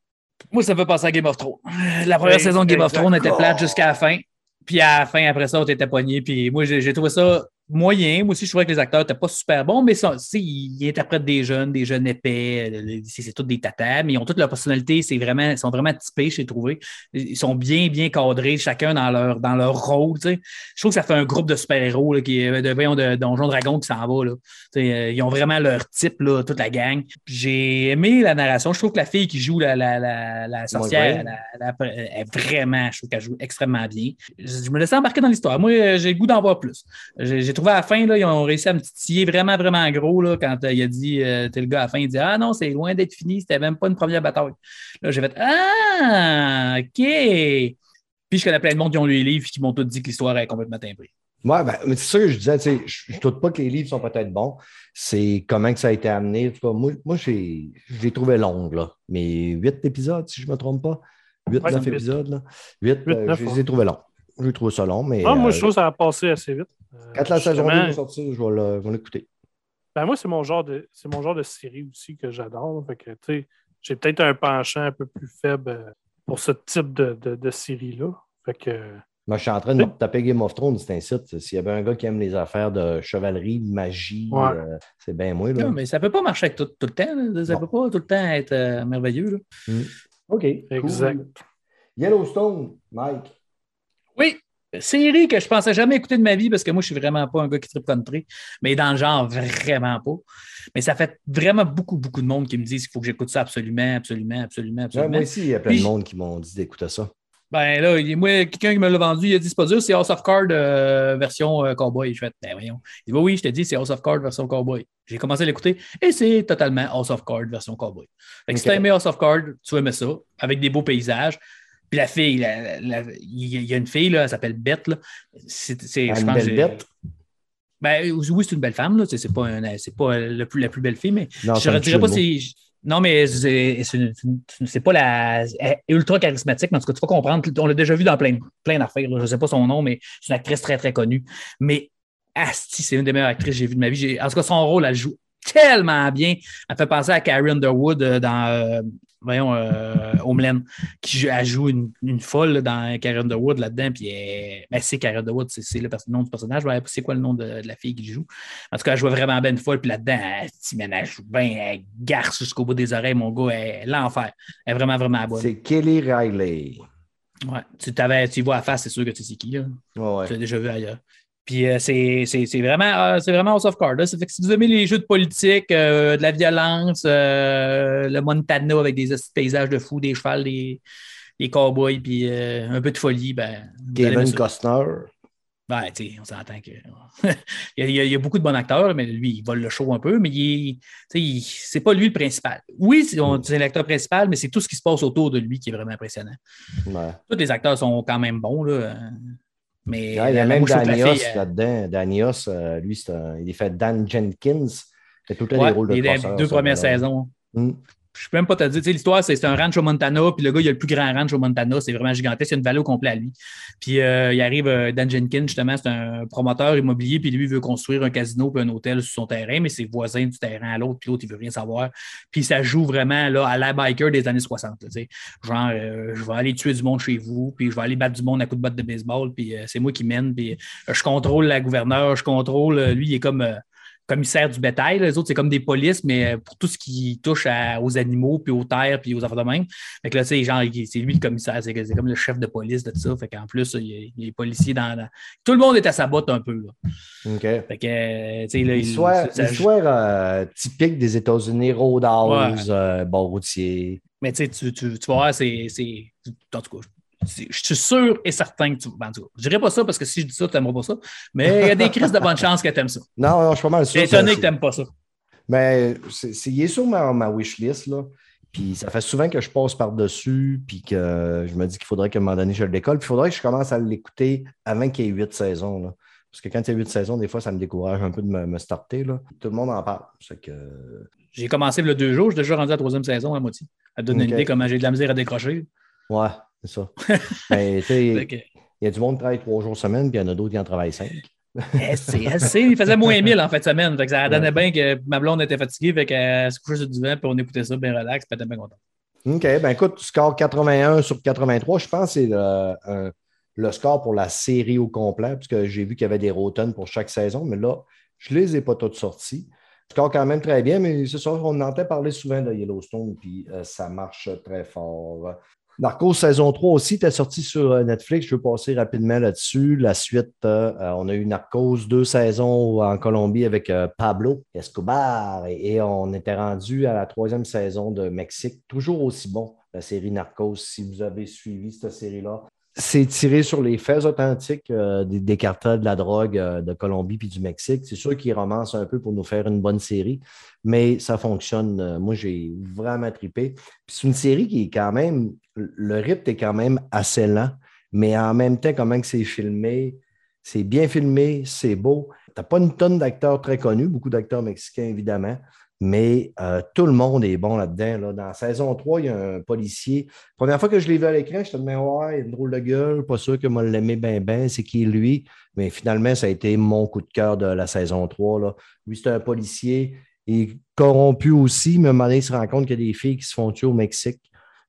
Moi, ça me fait penser à Game of Thrones. La première Oui, saison de Game of. Thrones était plate jusqu'à la fin. Puis à la fin, après ça, on était pogné. Puis moi, j'ai trouvé ça moyen. Moi aussi, je trouvais que les acteurs n'étaient pas super bons, mais ça, ils, ils interprètent des jeunes, des jeunes épais. euh, C'est tous des tatas, mais ils ont toute leur personnalité. C'est vraiment, ils sont vraiment typés, j'ai trouvé. Ils sont bien, bien cadrés, chacun dans leur, dans leur rôle. Je trouve que ça fait un groupe de super-héros qui est de, de Donjon Dragon qui s'en va. Là. Euh, Ils ont vraiment leur type, là, toute la gang. J'ai aimé la narration. Je trouve que la fille qui joue la, la, la, la sorcière, est vraiment, je trouve qu'elle joue extrêmement bien. Je, je me laissais embarquer dans l'histoire. Moi, euh, j'ai le goût d'en voir plus. J'ai j'ai trouvé à la fin, là, ils ont réussi à me titiller vraiment, vraiment gros là, quand euh, il a dit, euh, t'es le gars à la fin, il dit Ah non, c'est loin d'être fini, c'était même pas une première bataille. Là, j'ai fait Ah, OK. Puis je connais plein de monde qui ont lu les livres et qui m'ont tous dit que l'histoire est complètement timbrée. Ouais, ben, mais c'est ça que je disais, tu sais, je ne doute pas que les livres sont peut-être bons. C'est comment que ça a été amené. En tout cas, moi, moi j'ai, je l'ai trouvé longue, là. Mais huit épisodes, si je ne me trompe pas. Huit, Ouais, neuf épisodes, là. Huit, euh, neuf, je les ai trouvés longs. J'ai trouvé ça long, mais. Ah, moi, euh, je trouve que ça a passé assez vite. Quand la saison 2 justement, va sortir, je vais l'écouter. Ben moi, c'est mon genre de c'est mon genre de série aussi que j'adore. là. Fait que, tu sais, j'ai peut-être un penchant un peu plus faible euh, pour ce type de, de, de série-là. Fait que Moi, je suis en train de me taper Game of Thrones, c'est un site. S'il y avait un gars qui aime les affaires de chevalerie, de magie, Ouais. euh, c'est bien moi, là. Non, mais ça peut pas marcher avec tout, tout le temps. là. Ça Non. peut pas tout le temps être euh, merveilleux. là. OK. Exact. cool. Yellowstone, Mike. Oui, série que je pensais jamais écouter de ma vie parce que moi, je suis vraiment pas un gars qui trip country, mais dans le genre, vraiment pas. Mais ça fait vraiment beaucoup, beaucoup de monde qui me disent qu'il faut que j'écoute ça absolument, absolument, absolument, Ouais, absolument. moi aussi, il y a plein Puis- de monde qui m'ont dit d'écouter ça. Ben là, moi, quelqu'un qui me l'a vendu, il a dit c'est pas dur, c'est House of Cards euh, version euh, cowboy. Je fais, ben voyons. Il dit oui, je te dis, c'est House of Cards version cowboy. J'ai commencé à l'écouter et c'est totalement House of Cards version cowboy. Fait que si t'as aimé House of Cards, tu aimer ça, avec des beaux paysages. Puis la fille, la- la- il y a une fille, là, elle s'appelle Bette. Là. C'est, c'est- Ah, je pense belle bête? Ben, oui, c'est une belle femme, là. C'est c'est pas, un- c'est pas le plus, la plus belle fille, mais Non, je ne dirais pas si. Non, mais c'est c'est c'est pas la. Elle est ultra charismatique, mais en tout cas, tu vas comprendre. On l'a déjà vu dans plein, plein d'affaires. là. Je ne sais pas son nom, mais c'est une actrice très, très connue. Mais Asti, c'est une des meilleures actrices que j'ai vues de ma vie. J'ai- En tout cas, son rôle, elle joue tellement bien. Elle fait penser à Carrie Underwood euh, dans euh, voyons, euh, Homeland, qui joue, elle joue une, une folle là, dans Karen Wood là-dedans. Puis elle- ben, c'est Karen Wood, c'est, le nom du personnage. Ouais, c'est quoi le nom de, de la fille qui joue? En tout cas, elle joue vraiment bien une folle. Puis là-dedans, elle, joue bien, elle garce jusqu'au bout des oreilles, mon gars. Elle, l'enfer. Elle est vraiment, vraiment bonne. C'est Kelly Riley. Ouais. Tu, t'avais, tu y vois à face, c'est sûr que tu sais qui. Là. Ouais, ouais. Tu l'as déjà vu ailleurs. Puis euh, c'est, c'est, c'est vraiment, euh, c'est vraiment House of Cards. là. Ça fait que si vous aimez les jeux de politique, euh, de la violence, euh, le Montana avec des paysages de fous, des chevals, des, des cowboys, puis un peu de folie, ben. Kevin. Costner. Ouais, tu sais, on s'entend que. il, y a, il y beaucoup de bons acteurs, mais lui, il vole le show un peu, mais il c'est pas lui le principal. Oui, c'est on- c'est l'acteur principal, mais c'est tout ce qui se passe autour de lui qui est vraiment impressionnant. Ouais. Tous les acteurs sont quand même bons, là. Mais il y a même Danios là-dedans. Danios, euh, lui, c'est un- il est fait Dan Jenkins. Il fait tout le temps Ouais, des rôles de il est dans les deux premières saisons. Hmm. Je peux même pas te dire. L'histoire, c'est un ranch au Montana, puis le gars, il a le plus grand ranch au Montana. C'est vraiment gigantesque. Il y a une vallée au complet à lui. Puis euh, il arrive, euh, Dan Jenkins, justement, c'est un promoteur immobilier, puis lui, il veut construire un casino puis un hôtel sur son terrain, mais c'est voisin du terrain à l'autre, puis l'autre, il veut rien savoir. Puis ça joue vraiment là, à la biker des années 60. là, tu sais. Genre, euh, je vais aller tuer du monde chez vous, puis je vais aller battre du monde à coups de botte de baseball, puis c'est moi qui mène, puis je contrôle la gouverneure, je contrôle. lui, il est comme. Commissaire du bétail. Les autres, c'est comme des polices, mais euh, pour tout ce qui touche à- aux animaux, puis aux terres, puis aux affaires de même. Fait que là, tu sais, genre, c'est lui le commissaire, c'est comme le chef de police de tout ça. Fait qu'en plus, il y a, il y a les policiers dans, dans- Tout le monde est à sa botte un peu. Là. OK. Fait que, euh, tu sais, là, L'histoire, euh, typique des États-Unis, roadhouse, euh, bord routier. Mais tu sais, tu, tu, tu vas voir, c'est. En tout cas, c'est- je suis sûr et certain que tu. ben, en tout cas, je dirais pas ça parce que si je dis ça, tu n'aimeras pas ça. Mais il y a des crises de bonne chance que tu aimes ça. Non, non, je suis pas mal Je sûr. suis ça, étonné que tu n'aimes pas ça. Mais c'est, il est sur ma, ma wishlist, là. Puis ça fait souvent que je passe par-dessus, puis que je me dis qu'il faudrait qu'à un moment donné, je le décolle. Puis il faudrait que je commence à l'écouter avant qu'il y ait huit saisons, là. Parce que quand il y a huit saisons, des fois, ça me décourage un peu de me, me starter, là. Tout le monde en parle. Que... J'ai commencé le deux jours, je suis déjà rendu à la troisième saison à moitié. Ça te donne Ok. une idée comment j'ai de la misère à décrocher. Ouais, c'est ça. Mais tu sais, Fait que- il y a du monde qui travaille trois jours semaine, puis il y en a d'autres qui en travaillent cinq. Eh. Il faisait moins 1000 en fin de semaine. Fait que ça donnait Ouais. bien que ma blonde était fatiguée. Fait qu'elle se couchait sur le divan puis on écoutait ça bien relax. Puis elle était bien contente. OK, ben écoute, score 81 sur 83, je pense que c'est le, un- le score pour la série au complet, puisque j'ai vu qu'il y avait des rotonnes pour chaque saison, mais là, je ne les ai pas toutes sorties. Score quand même très bien, mais c'est ça, on entend parler souvent de Yellowstone, puis euh, ça marche très fort. Narcos saison 3 aussi, tu sorti sur euh, Netflix. Je veux passer rapidement là-dessus. La suite, euh, euh, on a eu Narcos deux saisons en Colombie avec Pablo Escobar et on était rendu à la troisième saison de Mexique. Toujours aussi bon, la série Narcos, si vous avez suivi cette série-là. C'est tiré sur les faits authentiques euh, des, des cartels de la drogue euh, de Colombie puis du Mexique. C'est sûr qu'ils romancent un peu pour nous faire une bonne série, mais ça fonctionne. Euh, Moi, j'ai vraiment trippé. Puis c'est une série qui est quand même, le rythme est quand même assez lent, mais en même temps, comment c'est filmé, c'est bien filmé, c'est beau. Tu n'as pas une tonne d'acteurs très connus, beaucoup d'acteurs mexicains évidemment, mais euh, tout le monde est bon là-dedans. Là. Dans la saison 3, il y a un policier. Première fois que je l'ai vu à l'écran, je te disais, ouais, il a une drôle de gueule, pas sûr que moi l'aimais bien, bien, c'est qui lui? Mais finalement, ça a été mon coup de cœur de la saison 3. Là. Lui, c'est un policier. Il est corrompu aussi, mais à un moment il se rend compte qu'il y a des filles qui se font tuer au Mexique.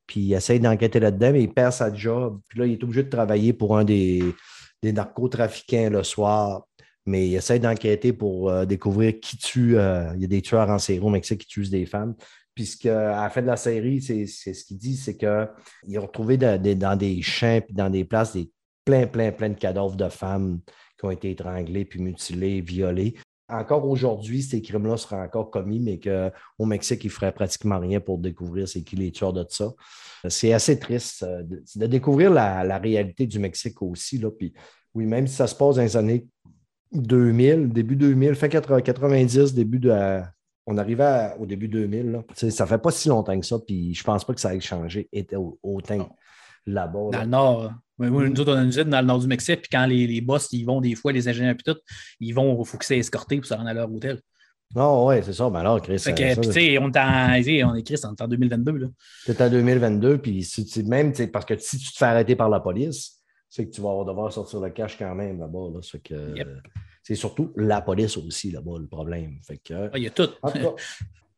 Puis il essaie d'enquêter là-dedans, mais il perd sa job. Puis là, il est obligé de travailler pour un des narcotrafiquants le soir. Mais il essaie d'enquêter pour euh, découvrir qui tue. euh, il y a des tueurs en série au Mexique qui tuent des femmes. Puis ce que, à la fin de la série, c'est ce qu'il dit, c'est qu'ils ont retrouvé dans des, dans des champs puis dans des places des plein, plein, plein de cadavres de femmes qui ont été étranglées, puis mutilées, violées. Encore aujourd'hui, ces crimes-là seraient encore commis, mais qu'au Mexique, ils ne feraient pratiquement rien pour découvrir c'est qui les tueurs de ça. C'est assez triste euh, de, de découvrir la, la, réalité du Mexique aussi. Là. Puis, oui, même si ça se passe dans les années 2000, début 2000, fin 90, début de. on arrivait à, au début 2000. Là. Ça fait pas si longtemps que ça, puis je pense pas que ça ait changé autant là-bas. Dans le nord. Oui, oui, nous autres, on a une usine dans le nord du Mexique, puis quand les, les boss, ils vont des fois, les ingénieurs, puis tout, ils vont, il faut qu'ils soient escortés pour se rendre à leur hôtel. Non, oui, c'est ça. Ben alors, Chris. Fait que, puis, tu sais, on est en, on est Chris, on est en 2022. Là. C'est en 2022, puis si, même, parce que si tu te fais arrêter par la police, c'est que tu vas devoir sortir le cash quand même là-bas. Là, c'est que, yep. c'est surtout la police aussi là-bas, le problème. Fait que, ah, il y a tout.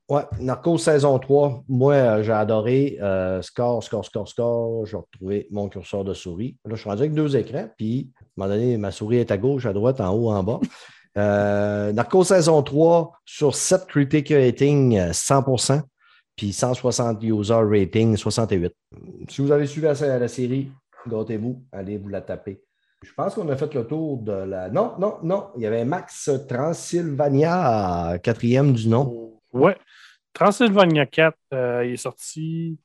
Ouais, Narcos saison 3, moi euh, j'ai adoré. euh, score, score, score, score. J'ai retrouvé mon curseur de souris. Là, je suis rendu avec deux écrans, puis à un moment donné, ma souris est à gauche, à droite, en haut, en bas. Euh, Narcos saison 3 sur 7 critic rating, euh, 100%, puis 160 user rating, 68. Si vous avez suivi la, la série, gâtez-vous, allez vous la taper. Je pense qu'on a fait le tour de la. Non, non, non. Il y avait Max Transylvania, quatrième du nom. Ouais. Transylvania 4, euh, il est sorti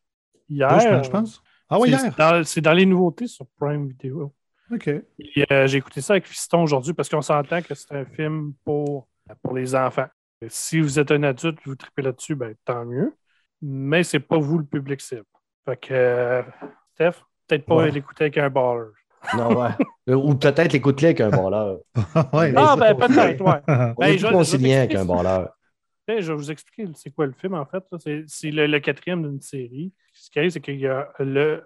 hier. Deux je pense. Ah oui, C'est hier. dans, c'est dans les nouveautés sur Prime Video. OK. Euh, J'ai écouté ça avec Fiston aujourd'hui parce qu'on s'entend que c'est un film pour, pour les enfants. Si vous êtes un adulte et vous tripez là-dessus, ben, tant mieux. Mais c'est pas vous le public cible. Fait que, euh, Steph, peut-être pas Ouais. l'écouter avec un baller. Non, ouais. Euh, Ou peut-être l'écoute-le avec un balleur. ouais. Ah, ben peut-être, ouais. On Ben, est je- plus je conciliant avec un vais vous expliquer c'est quoi le film, en fait. C'est c'est le, le quatrième d'une série. Ce qui arrive, c'est qu'il y a le,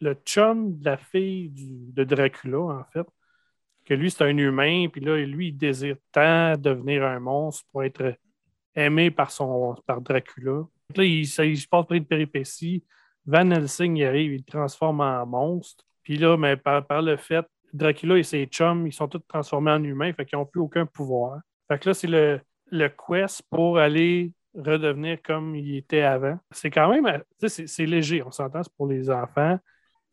le chum de la fille du- de Dracula, en fait, que lui, c'est un humain, puis là, lui, il désire tant devenir un monstre pour être aimé par, son, par Dracula. Là, il, ça, il se passe plein de péripéties. Van Helsing, arrive, il transforme en monstre. Puis là, mais par, le fait, Dracula et ses chums, ils sont tous transformés en humains, fait qu'ils n'ont plus aucun pouvoir. Fait que là, c'est le, le quest pour aller redevenir comme il était avant. C'est quand même, c'est léger, on s'entend, c'est pour les enfants.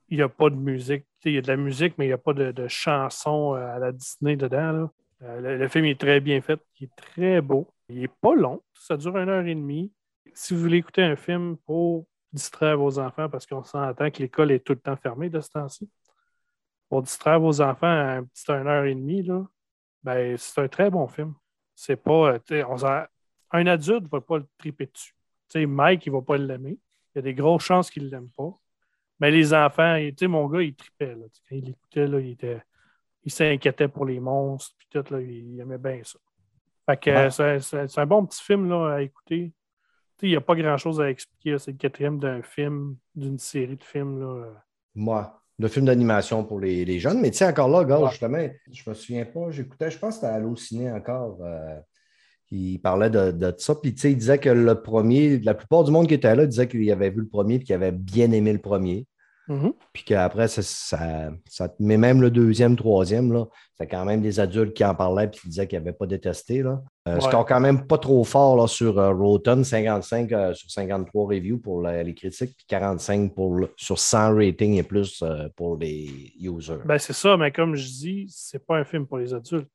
Il n'y a pas de musique. Il y a de la musique, mais il n'y a pas de, de chansons euh, à la Disney dedans. Euh, le, le film est très bien fait, il est très beau. Il n'est pas long, ça dure une heure et demie. Si vous voulez écouter un film pour distraire vos enfants, parce qu'on s'entend que l'école est tout le temps fermée de ce temps-ci, pour distraire vos enfants à un petit une heure et demie, là, ben, c'est un très bon film. C'est pas. euh, on un adulte ne va pas le triper dessus. Mike, il ne va pas l'aimer. Il y a des grosses chances qu'il ne l'aime pas. Mais les enfants, tu mon gars, il tripait. Là. Quand il écoutait, là, il, était, il s'inquiétait pour les monstres. Puis tout, là, il, aimait bien ça. Fait que, Ouais. c'est un bon petit film là, à écouter. Il n'y a pas grand-chose à expliquer. C'est le quatrième d'un film, d'une série de films. Là. Moi, le film d'animation pour les, les jeunes. Mais tu sais, encore là, gars, Ouais. justement, je me souviens pas, j'écoutais, je pense que c'était Allociné encore. euh, il parlait de, de ça. Puis, tu sais, il disait que le premier, la plupart du monde qui était là disait qu'il avait vu le premier et qu'il avait bien aimé le premier. Mhm. Puis qu'après, ça, ça, ça- mais même le deuxième, troisième, là, c'est quand même des adultes qui en parlaient et qui disaient qu'ils n'avaient pas détesté. Là. Euh, Ouais. Score quand même pas trop fort là, sur euh, Rotten, 55 euh, sur 53 reviews pour la- les critiques, puis 45 pour le- sur 100 ratings et plus euh, pour les users. Ben, c'est ça, mais comme je dis, c'est pas un film pour les adultes.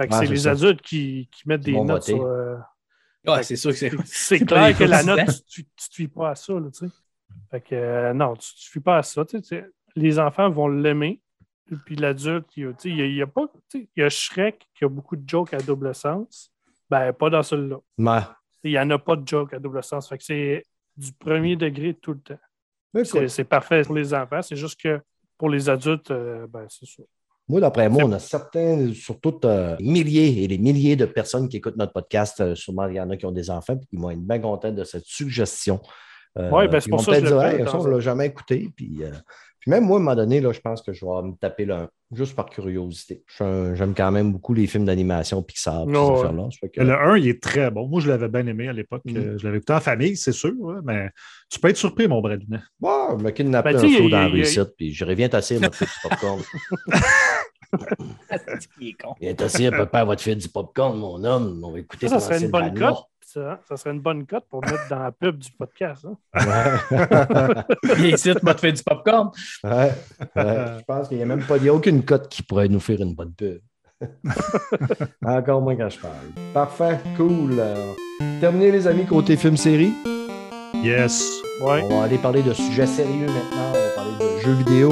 Fait que Ouais, c'est les ça. adultes qui, qui mettent des notes sur. euh, Ouais, c'est sûr que c'est. Clair que la note, tu ne te fies pas à ça, là, tu sais. Fait que euh, non, tu ne fies pas à ça. Les enfants vont l'aimer. Puis l'adulte, il, a- y a pas. tu sais, Il y a Shrek qui a beaucoup de jokes à double sens. Ben, pas dans celui-là. Ouais. Il n'y en a pas de jokes à double sens. Fait que c'est du premier degré tout le temps. Écoute, C'est c'est parfait pour les enfants. C'est juste que pour les adultes, euh, ben, c'est ça. Moi, d'après moi, on a certains, surtout euh, milliers et des milliers de personnes qui écoutent notre podcast. euh, sûrement, il y en a qui ont des enfants et qui vont être bien contents de cette suggestion. Euh, Ouais, ben, c'est pour ça que je dire, Hey, ça, on ne l'a jamais écouté. Puis, euh, puis même moi, à un moment donné, là, je pense que je vais me taper le 1, juste par curiosité. J'aime quand même beaucoup les films d'animation Pixar. Ouais, que- Le 1, il est très bon. Moi, je l'avais bien aimé à l'époque. Mm. Euh, Je l'avais écouté en famille, c'est sûr, ouais, mais tu peux être surpris, mon Bradounet. Ouais, je me kidnappé Ben, un saut dans la réussite, puis je reviens tasser votre fille du popcorn. Il est con. Viens tasser papa votre fille du popcorn, mon homme. On va écouter Ça, ça serait une bonne cote. Ça, ça serait une bonne cote pour mettre dans la pub du podcast. hein. Ouais. Viens ici, tu vas te faire du popcorn. Ouais, ouais. Je pense qu'il n'y a même pas il y a aucune cote qui pourrait nous faire une bonne pub. Encore moins quand je parle. Parfait, cool. Terminé, les amis, côté film-série. Yes. Ouais. On va aller parler de sujets sérieux maintenant. On va parler de jeux vidéo.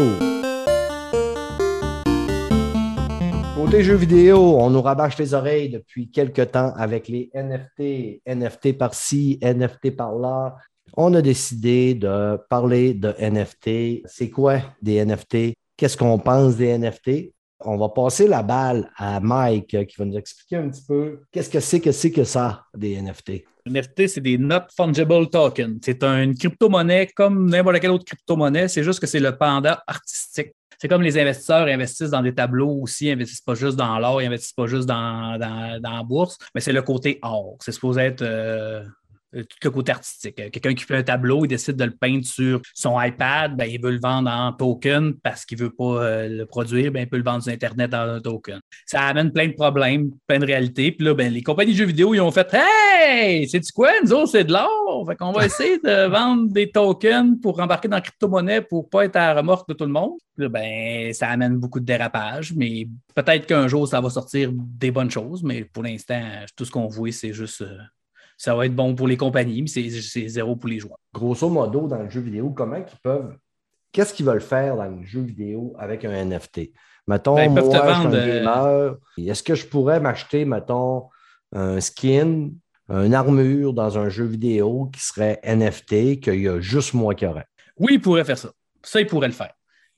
Côté jeux vidéo, on nous rabâche les oreilles depuis quelques temps avec les NFT. NFT par-ci, NFT par-là. On a décidé de parler de NFT. C'est quoi des NFT? Qu'est-ce qu'on pense des NFT? On va passer la balle à Mike qui va nous expliquer un petit peu qu'est-ce que c'est que c'est que ça, des NFT. NFT, c'est des Not Fungible Tokens. C'est une crypto-monnaie comme n'importe quelle autre crypto-monnaie. C'est juste que c'est le pendant artistique. C'est comme les investisseurs investissent dans des tableaux aussi, ils investissent pas juste dans l'or, ils investissent pas juste dans, la bourse, mais c'est le côté or. C'est supposé être. euh, tout le côté artistique. Euh, Quelqu'un qui fait un tableau, il décide de le peindre sur son iPad, ben, il veut le vendre en token parce qu'il ne veut pas euh, le produire, ben, il peut le vendre sur Internet en un token. Ça amène plein de problèmes, plein de réalités. Puis là, ben, les compagnies de jeux vidéo, ils ont fait Hey, c'est-tu quoi? Nous autres, c'est de l'or. Fait qu'on va essayer de vendre des tokens pour embarquer dans la crypto-monnaie pour ne pas être à la remorque de tout le monde. Puis là, ben, ça amène beaucoup de dérapages, mais peut-être qu'un jour, ça va sortir des bonnes choses, mais pour l'instant, tout ce qu'on voit, c'est juste. euh, ça va être bon pour les compagnies, mais c'est- zéro pour les joueurs. Grosso modo, dans le jeu vidéo, comment ils peuvent. Qu'est-ce qu'ils veulent faire dans le jeu vidéo avec un NFT? Mettons, Ben, ils moi, je suis un vendre, euh, gamer. Est-ce que je pourrais m'acheter, mettons, un skin, une armure dans un jeu vidéo qui serait NFT, qu'il y a juste moi qui aurais? Oui, ils pourraient faire ça. Ça, ils pourraient le faire.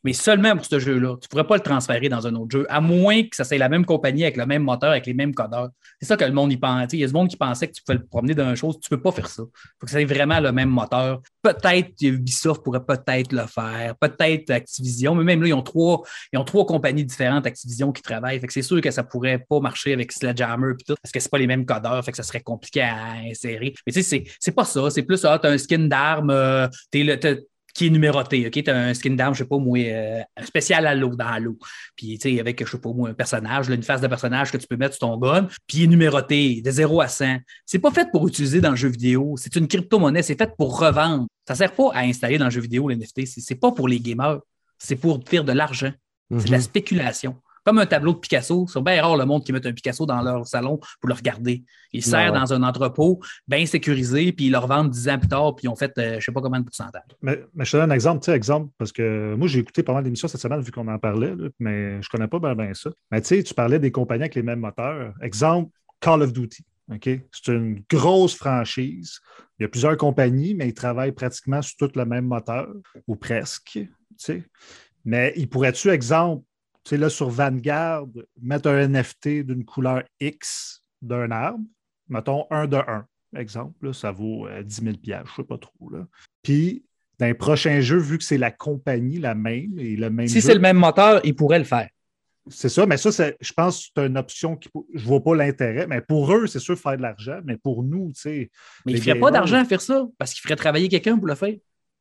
Mais seulement pour ce jeu-là. Tu ne pourrais pas le transférer dans un autre jeu, à moins que ça soit la même compagnie avec le même moteur, avec les mêmes codeurs. C'est ça que le monde y pense. Il y a du monde qui pensait que tu pouvais le promener dans une chose. Tu ne peux pas faire ça. Il faut que ça ait vraiment le même moteur. Peut-être Ubisoft pourrait peut-être le faire, peut-être Activision, mais même là, ils ont trois, ils ont trois compagnies différentes, Activision, qui travaillent. Fait que c'est sûr que ça ne pourrait pas marcher avec Sledgehammer et tout, parce que ce pas les mêmes codeurs, fait que ça serait compliqué à insérer. Mais tu sais, c'est- c'est pas ça. C'est plus, ah, tu as un skin d'arme, euh, qui est numéroté. OK? Tu as un skin d'arme, je sais pas moi, euh, spécial à l'eau, dans l'eau. Puis, tu sais, avec, je sais pas moi, un personnage, là, une face de personnage que tu peux mettre sur ton gun, puis il est numéroté de 0 à 100. C'est pas fait pour utiliser dans le jeu vidéo. C'est une crypto-monnaie. C'est fait pour revendre. Ça sert pas à installer dans le jeu vidéo, l'NFT. C'est c'est pas pour les gamers. C'est pour faire de l'argent. C'est de la Mhm. spéculation. Comme un tableau de Picasso. C'est bien rare le monde qui met un Picasso dans leur salon pour le regarder. Ils servent ouais. dans un entrepôt bien sécurisé, puis ils le revendent 10 ans plus tard, puis ils ont fait euh, je ne sais pas combien de pourcentage. Mais, mais je te donne un exemple, tu sais, exemple, parce que moi, j'ai écouté pas mal d'émissions cette semaine vu qu'on en parlait, là, mais je connais pas bien ben ça. Mais tu sais, tu parlais des compagnies avec les mêmes moteurs. Exemple, Call of Duty. OK? C'est une grosse franchise. Il y a plusieurs compagnies, mais ils travaillent pratiquement sur tout le même moteur, ou presque. tu sais. Mais ils pourraient-tu, exemple, tu sais, là, sur Vanguard, mettre un NFT d'une couleur X d'un arbre, mettons un de un, exemple, là, ça vaut euh, 10 000 je ne sais pas trop. Là. Puis, dans les prochains jeux, vu que c'est la compagnie la même et le même Si jeu, c'est le même moteur, ils pourraient le faire. c'est ça, mais ça, c'est- je pense que c'est une option qui. Je ne vois pas l'intérêt, mais pour eux, c'est sûr faire de l'argent, mais pour nous, tu sais. Mais ils ne feraient pas d'argent à faire ça, parce qu'ils feraient travailler quelqu'un pour le faire.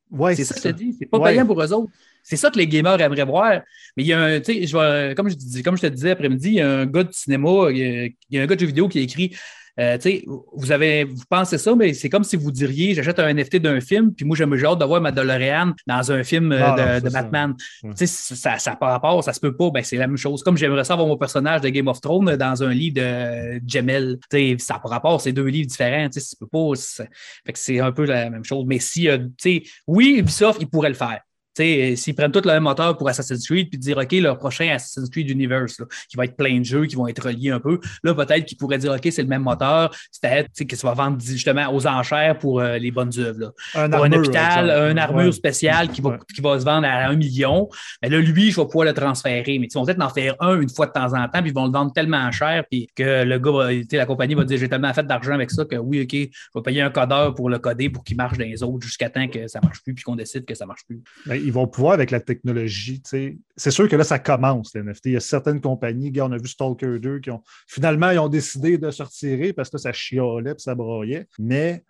Ouais, c'est ça que je te dis. C'est pas Ouais. payant pour eux autres. C'est ça que les gamers aimeraient voir. Mais il y a un, tu sais, je comme, je dis- comme je te disais après-midi, il y a un gars de cinéma, il y a, il y a un gars de jeux vidéo qui a écrit euh, tu sais, vous avez, vous pensez ça, mais c'est comme si vous diriez, j'achète un NFT d'un film, puis moi, j'ai hâte de voir ma DeLorean dans un film euh, Non, de, ça. Batman. Sais, ça, ça par rapport, ça se peut pas, ben, c'est la même chose. Comme j'aimerais ça avoir mon personnage de Game of Thrones dans un livre de sais, ça par rapport, c'est deux livres différents. Tu sais, ça peut pas. c'est- Fait que c'est un peu la même chose. Mais si, euh, tu sais, oui, Ubisoft, ils pourraient le faire. Sais, s'ils prennent tout le même moteur pour Assassin's Creed puis dire OK, leur prochain Assassin's Creed Universe, là, qui va être plein de jeux, qui vont être reliés un peu, là, peut-être qu'ils pourraient dire OK, c'est le même moteur, c'est tu sais, que ça va vendre justement aux enchères pour euh, les bonnes œuvres. Un pour un hôpital, une armure Ouais. spéciale qui va, Ouais. qui va se vendre à un million. Mais là, lui, je vais pouvoir le transférer. Mais ils vont peut-être en faire un une fois de temps en temps, puis ils vont le vendre tellement cher, puis que le gars, va- la compagnie va dire J'ai tellement fait d'argent avec ça que oui, OK, je vais payer un codeur pour le coder pour qu'il marche dans les autres jusqu'à temps que ça ne marche plus, puis qu'on décide que ça ne marche plus. Ben, ils vont pouvoir avec la technologie. C'est sûr que là, ça commence, les NFT. Il y a certaines compagnies, on a vu Stalker 2, qui ont finalement ils ont décidé de se retirer parce que ça chialait et ça broyait. Mais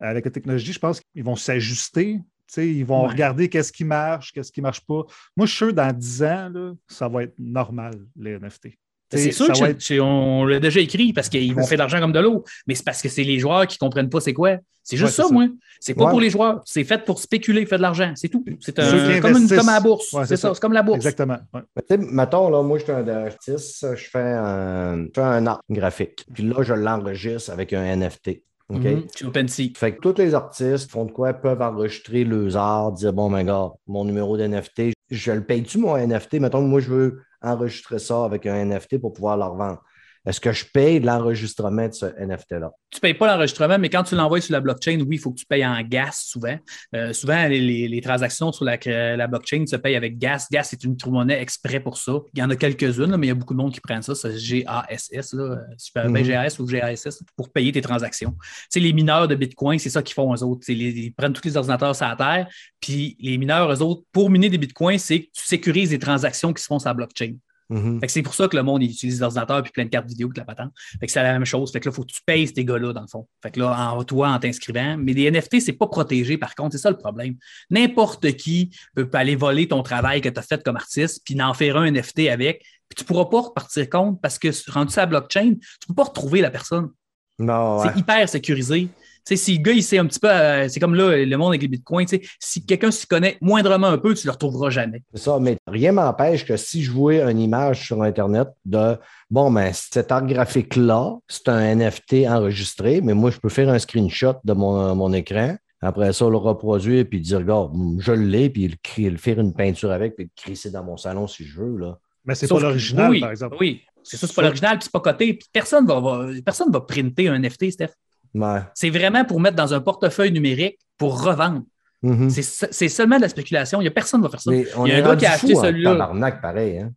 avec la technologie, je pense qu'ils vont s'ajuster. Ils vont Ouais. regarder qu'est-ce qui marche, qu'est-ce qui ne marche pas. Moi, je suis sûr dans 10 ans, là, ça va être normal, les NFT. C'est sûr être- c'est- on l'a déjà écrit parce qu'ils vont faire de l'argent comme de l'eau, mais c'est parce que c'est les joueurs qui ne comprennent pas c'est quoi. C'est juste Ouais, c'est ça, ça. moi. C'est pas Ouais. pour les joueurs. C'est fait pour spéculer, faire de l'argent. C'est tout. C'est un- comme, une- comme à la bourse. Ouais, c'est c'est ça. ça. C'est comme la bourse. Exactement. ouais. Mais tu sais, mettons, là, moi, je suis un artiste, je fais un, je fais un art graphique. Puis là, je l'enregistre avec un NFT. OK? Chez OpenSea. Fait que tous les artistes font de quoi peuvent enregistrer leurs arts, dire bon, ben, gars, mon numéro d'NFT, je le paye-tu mon NFT? Mettons que moi, je veux enregistrer ça avec un NFT pour pouvoir le revendre. Est-ce que je paye l'enregistrement de ce NFT-là? tu ne payes pas l'enregistrement, mais quand tu l'envoies sur la blockchain, oui, il faut que tu payes en gas souvent. Euh, souvent, les, transactions sur la, la blockchain se payent avec gas. Gas, c'est une monnaie exprès pour ça. Il y en a quelques-unes, mais il y a beaucoup de monde qui prennent ça, c'est GASS, là, super, ben, Mhm. GAS ou GASS, pour payer tes transactions. Tu sais, les mineurs de Bitcoin, c'est ça qu'ils font eux autres. Les- ils prennent tous les ordinateurs sur la Terre, puis les mineurs, eux autres, pour miner des Bitcoins, c'est que tu sécurises les transactions qui se font sur la blockchain. Mhm. C'est pour ça que le monde il utilise l'ordinateur puis plein de cartes vidéo que la patente. Fait que c'est la même chose. Fait que là, il faut que tu payes ces gars-là, dans le fond. Fait que là, en toi, en t'inscrivant. Mais les NFT, c'est pas protégé, par contre. C'est ça le problème. N'importe qui peut aller voler ton travail que tu as fait comme artiste, puis en faire un NFT avec. Puis tu pourras pas repartir compte parce que rendu sa blockchain, tu peux pas retrouver la personne. Non, ouais. C'est hyper sécurisé. Tu sais, si le gars, il sait un petit peu, euh, c'est comme là, le monde avec les bitcoins, tu sais, si quelqu'un s'y connaît moindrement un peu, tu le retrouveras jamais. C'est ça, mais rien m'empêche que si je voyais une image sur Internet de bon, ben, cet art graphique-là, c'est un NFT enregistré, mais moi, je peux faire un screenshot de mon, mon écran. Après ça, le reproduire puis dire, regarde, je l'ai, puis le, cri- le faire une peinture avec, puis le crisser dans mon salon si je veux. Là. Mais c'est pas l'original, oui, par exemple. Oui, c'est ça, c'est pas l'original, puis c'est pas coté, puis personne va, va- personne va printer un NFT, Steph. Ouais. C'est vraiment pour mettre dans un portefeuille numérique pour revendre. Mhm. C'est se- C'est seulement de la spéculation. Il n'y a personne qui va faire ça. Mais on Il y a un gars qui a acheté celui-là. pareil. Hein?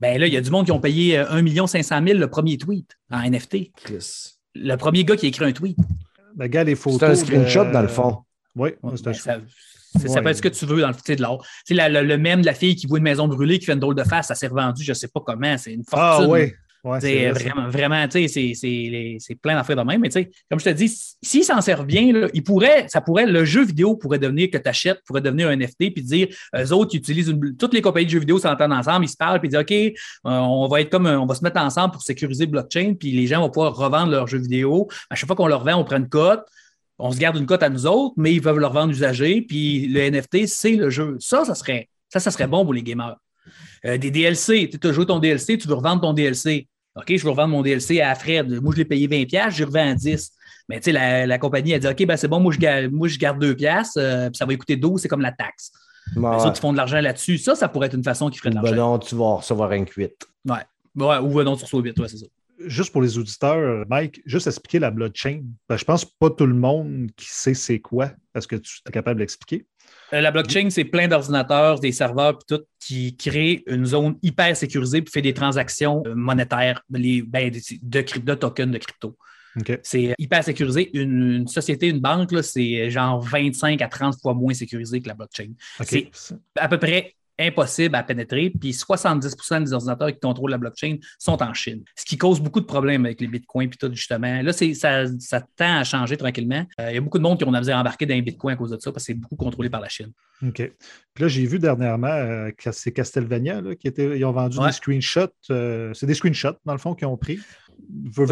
Ben là, il y a du monde qui ont payé euh, 1 500 000 le premier tweet en NFT. Chris. Le premier gars qui a écrit un tweet. Ben, gars, les photos. C'est un screenshot de- dans le fond. Oui, Ouais, c'est un ben, ça, c'est- ça Ouais. peut être ce que tu veux dans le tu sais, de l'art. Tu sais, le, le même de la fille qui voit une maison brûlée, qui fait une drôle de face, ça s'est revendu, je ne sais pas comment, c'est une Ah fortune. oui. Ouais, C'est vraiment, vraiment, tu sais, c'est- plein d'affaires de même. Mais tu sais, comme je te dis, s'il s'en sert bien, là, il pourrait, ça pourrait, le jeu vidéo pourrait devenir que tu achètes, pourrait devenir un NFT, puis dire, eux autres, ils utilisent une- toutes les compagnies de jeux vidéo s'entendent ensemble, ils se parlent, puis disent, OK, euh, on va être comme, un- on va se mettre ensemble pour sécuriser le blockchain, puis les gens vont pouvoir revendre leurs jeux vidéo. À chaque fois qu'on leur vend, on prend une cote. On se garde une cote à nous autres, mais ils peuvent leur vendre usagé, puis le NFT, c'est le jeu. Ça, ça serait, ça, ça serait bon pour les gamers. Euh, des DLC, tu as joué ton DLC, tu veux revendre ton DLC. OK, je veux revendre mon DLC à Fred. Moi, je l'ai payé 20$, je le revends à 10$. Mais tu sais, la, la compagnie a dit OK, ben c'est bon, moi je, garde, moi, je garde 2$, euh, puis ça va coûter 12$, c'est comme la taxe. Ouais, Les ouais. autres, ils font de l'argent là-dessus. Ça, ça pourrait être une façon qui ferait de Ben l'argent. non, tu vas recevoir un cuite. Ouais. Ouais, ou non, sur 8, ouais, c'est ça. Juste pour les auditeurs, Mike, juste expliquer la blockchain. Ben, je pense pas tout le monde qui sait c'est quoi. Est-ce que tu es capable d'expliquer? Euh, La blockchain, c'est plein d'ordinateurs, des serveurs, puis tout, qui créent une zone hyper sécurisée pour faire des transactions euh, monétaires, les, ben, de, de, crypto- de tokens de crypto. C'est hyper sécurisé. Une, une société, une banque, c'est genre 25 à 30 fois moins sécurisé que la blockchain. C'est à peu près impossible à pénétrer. Puis 70% des ordinateurs qui contrôlent la blockchain sont en Chine. Ce qui cause beaucoup de problèmes avec les bitcoins puis tout, justement. Là, c'est, ça, ça tend à changer tranquillement. Euh, Il y a beaucoup de monde qui ont à embarquer dans les bitcoins à cause de ça parce que c'est beaucoup contrôlé par la Chine. OK. Puis là, j'ai vu dernièrement euh, que c'est Castlevania là, qui était. Ils ont vendu Ouais. des screenshots. euh, c'est des screenshots, dans le fond, qu'ils ont pris.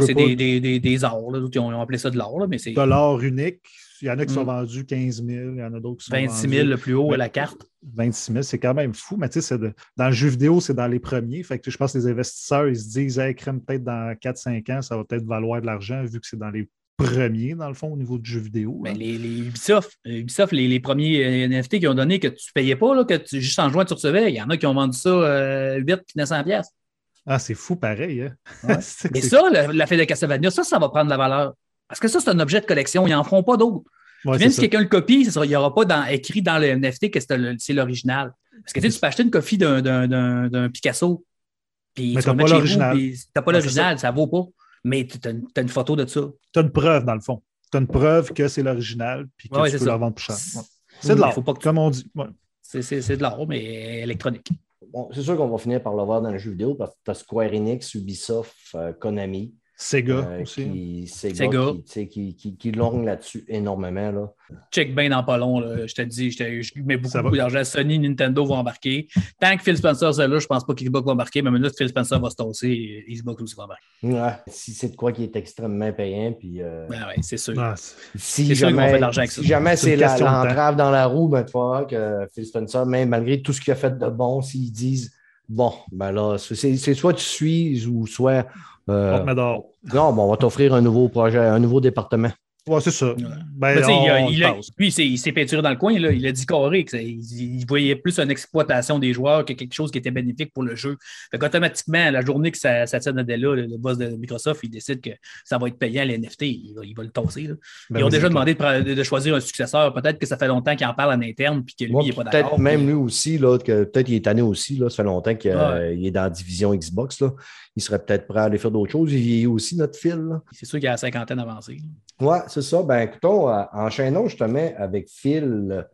C'est des, des, des. Là. Ils ont, ils ont appelé ça de l'or, là, mais c'est de l'or unique. Il y en a qui sont Mm. vendus 15 000, il y en a d'autres qui sont 26 000 vendus le plus haut à la carte. 26 000. C'est quand même fou, mais tu sais, de- dans le jeu vidéo, c'est dans les premiers. Fait que je pense que les investisseurs, ils se disent, hey, crème, peut-être dans 4-5 ans, ça va peut-être valoir de l'argent vu que c'est dans les premiers, dans le fond, au niveau du jeu vidéo. Ben, les, les Ubisoft, Ubisoft les, les premiers euh, NFT qui ont donné que tu ne payais pas, là, que tu, juste en jouant, tu recevais, il y en a qui ont vendu ça euh, 8 puis 900 pièces. Ah, c'est fou pareil. Hein? Ouais. Mais ça, la fête de Castlevania, ça, ça va prendre de la valeur. Parce que ça, c'est un objet de collection. Ils n'en feront pas d'autres. ouais, Même si quelqu'un le copie, ça sera- il n'y aura pas dans- écrit dans le NFT que c'est l'original. Parce que tu sais, tu peux acheter une copie d'un- Picasso. Puis Mais tu le pas l'original. t'as pas l'original, ça ne vaut pas. Mais tu as, une photo de ça. Tu as une preuve, dans le fond. Tu as une preuve que c'est l'original puis que Ouais, tu c'est peux ça. la vendre plus cher. Ouais. C'est de l'art, Faut pas que tu- comme on dit. Ouais. C'est de l'art, mais électronique. Bon, c'est sûr qu'on va finir par le voir dans le jeu vidéo parce que tu as Square Enix, Ubisoft, euh, Konami. Sega euh, aussi. qui, Sega, Sega. Qui, tu sais, qui, qui, qui longuent là-dessus énormément. Là. Check bien dans pas long. là. Je te dis, je, te- je mets beaucoup, beaucoup d'argent. Sony, Nintendo vont embarquer. Tant que Phil Spencer est là, je pense pas qu'Xbox va embarquer. Mais maintenant, Phil Spencer va se tasser, Xbox aussi va embarquer. Ouais. Si c'est de quoi qui est extrêmement payant, puis euh, Ben ouais, c'est sûr. Ah, c'est- si c'est jamais, ça. si jamais C'est c'est l'entrave dans la roue, ben, tu vas voir que Phil Spencer, même malgré tout ce qu'il a fait de bon, s'ils disent bon, ben là, c'est c'est soit tu suis ou soit. Euh, non, bon, on va t'offrir un nouveau projet, un nouveau département. Ouais, c'est ça. Ben, il, a- il a- lui, c'est- il s'est peinturé dans le coin. Là. Il a dit carré que ça- il, il voyait plus une exploitation des joueurs que quelque chose qui était bénéfique pour le jeu. Fait qu'automatiquement, la journée que ça, Satya Nadella, le, le boss de Microsoft, il décide que ça va être payant, les NFT, il va, il va le tasser. là. Ben Ils ont oui, déjà demandé de, choisir un successeur. Peut-être que ça fait longtemps qu'il en parle en interne puis que lui, Moi, il n'est pas peut-être d'accord. même puis- lui aussi, là, que peut-être il est tanné aussi. Là, ça fait longtemps qu'il euh, Ouais. est dans la division Xbox. Là. Il serait peut-être prêt à aller faire d'autres choses. Il vieillit aussi, notre fil. C'est sûr qu'il a la cinquantaine avancée. Ouais, c'est ça. Ben, écoutons, euh, enchaînons justement avec Phil.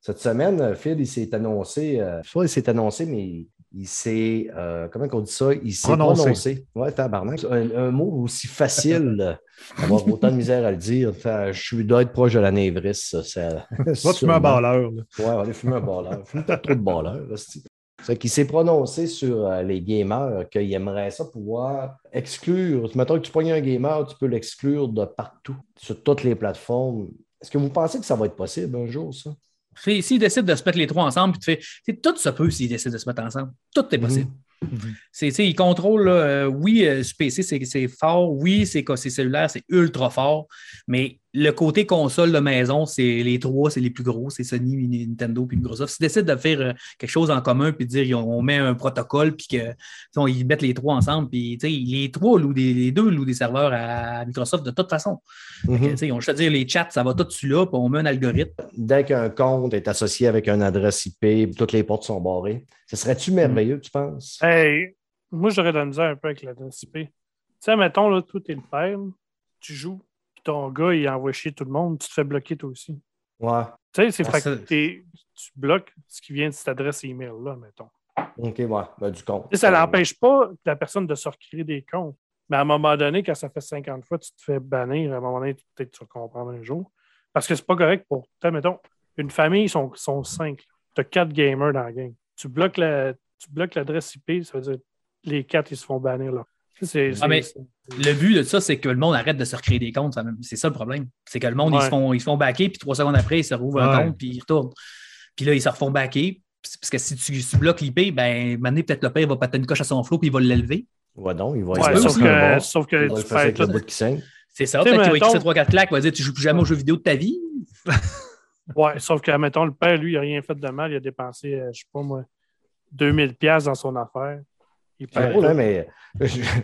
Cette semaine, euh, Phil, il s'est annoncé, euh, soit il s'est annoncé, mais il s'est, euh, comment on dit ça? Il s'est Prononcé. prononcé. Ouais, tabarnak. Un, un mot aussi facile, euh, avoir autant de misère à le dire. Je suis dois être proche de la névrisse. Ça, ça- Va fumer un balleur. là. Ouais, on est fumé un balleur. Fume peut-être trop de balleur. hostie. C'est qu'il s'est prononcé sur euh, les gamers qu'il aimerait ça pouvoir exclure. Mettons que tu pognes un gamer, tu peux l'exclure de partout, sur toutes les plateformes. Est-ce que vous pensez que ça va être possible un jour, ça? Si- S'ils décident de se mettre les trois ensemble, puis tu fais, tout ça peut s'ils décident de se mettre ensemble. Tout est possible. Mhm. C'est, tu sais, ils contrôlent, là, euh, oui, euh, sur PC, c'est, c'est fort, oui, c'est, c'est cellulaire, c'est ultra fort, mais le côté console de maison, c'est les trois, c'est les plus gros, c'est Sony, Nintendo puis Microsoft. S'ils décident de faire euh, quelque chose en commun puis de dire on met un protocole puis que tu sais, on- ils mettent les trois ensemble, puis les trois louent des, les deux louent des serveurs à Microsoft de toute façon. Que, Mhm. juste à dire les chats, ça va tout dessus là, puis on met un algorithme. Dès qu'un compte est associé avec une adresse IP, toutes les portes sont barrées, ce serait-tu merveilleux, tu penses? Hey, moi, j'aurais de la misère un peu avec l'adresse IP. Tu sais, mettons, là, toi, t'es le père, tu joues, puis ton gars, il envoie chier tout le monde, tu te fais bloquer toi aussi. Ouais. Tu sais, c'est Ah, fait que tu bloques ce qui vient de cette adresse email-là, mettons. OK, ouais. Ben, du compte. Sais, ça n'empêche pas la personne de se recréer des comptes. Mais à un moment donné, quand ça fait 50 fois, tu te fais bannir, à un moment donné, peut-être tu vas comprendre un jour. Parce que c'est pas correct pour. tu sais, mettons, une famille, ils sont, sont cinq. Tu as quatre gamers dans la game. Tu bloques la- tu bloques l'adresse IP, ça veut dire les quatre, ils se font bannir là. Ah, mais- c'est- Le but de ça, c'est que le monde arrête de se recréer des comptes. C'est ça le problème. C'est que le monde, ils, se font, ils se font backer, puis trois secondes après, ils se rouvrent un compte, puis ils retournent. Puis là, ils se refont backer. Parce que si tu, bloques l'IP, ben, maintenant, peut-être le père va péter une coche à son flot, puis il va l'élever. Ouais, donc, il va Ouais, essayer sauf, que, bon. sauf Il que va tu fais avec le bout qui saigne. C'est ça. Peut-être qu'il va écrire mettons- 3-4 claques, il va dire Tu joues plus jamais aux jeux vidéo de ta vie. Ouais, sauf que, mettons, le père, lui, il n'a rien fait de mal. Il a dépensé, euh, je sais pas moi, 2000$ piastres dans son affaire. Il tout. hein, mais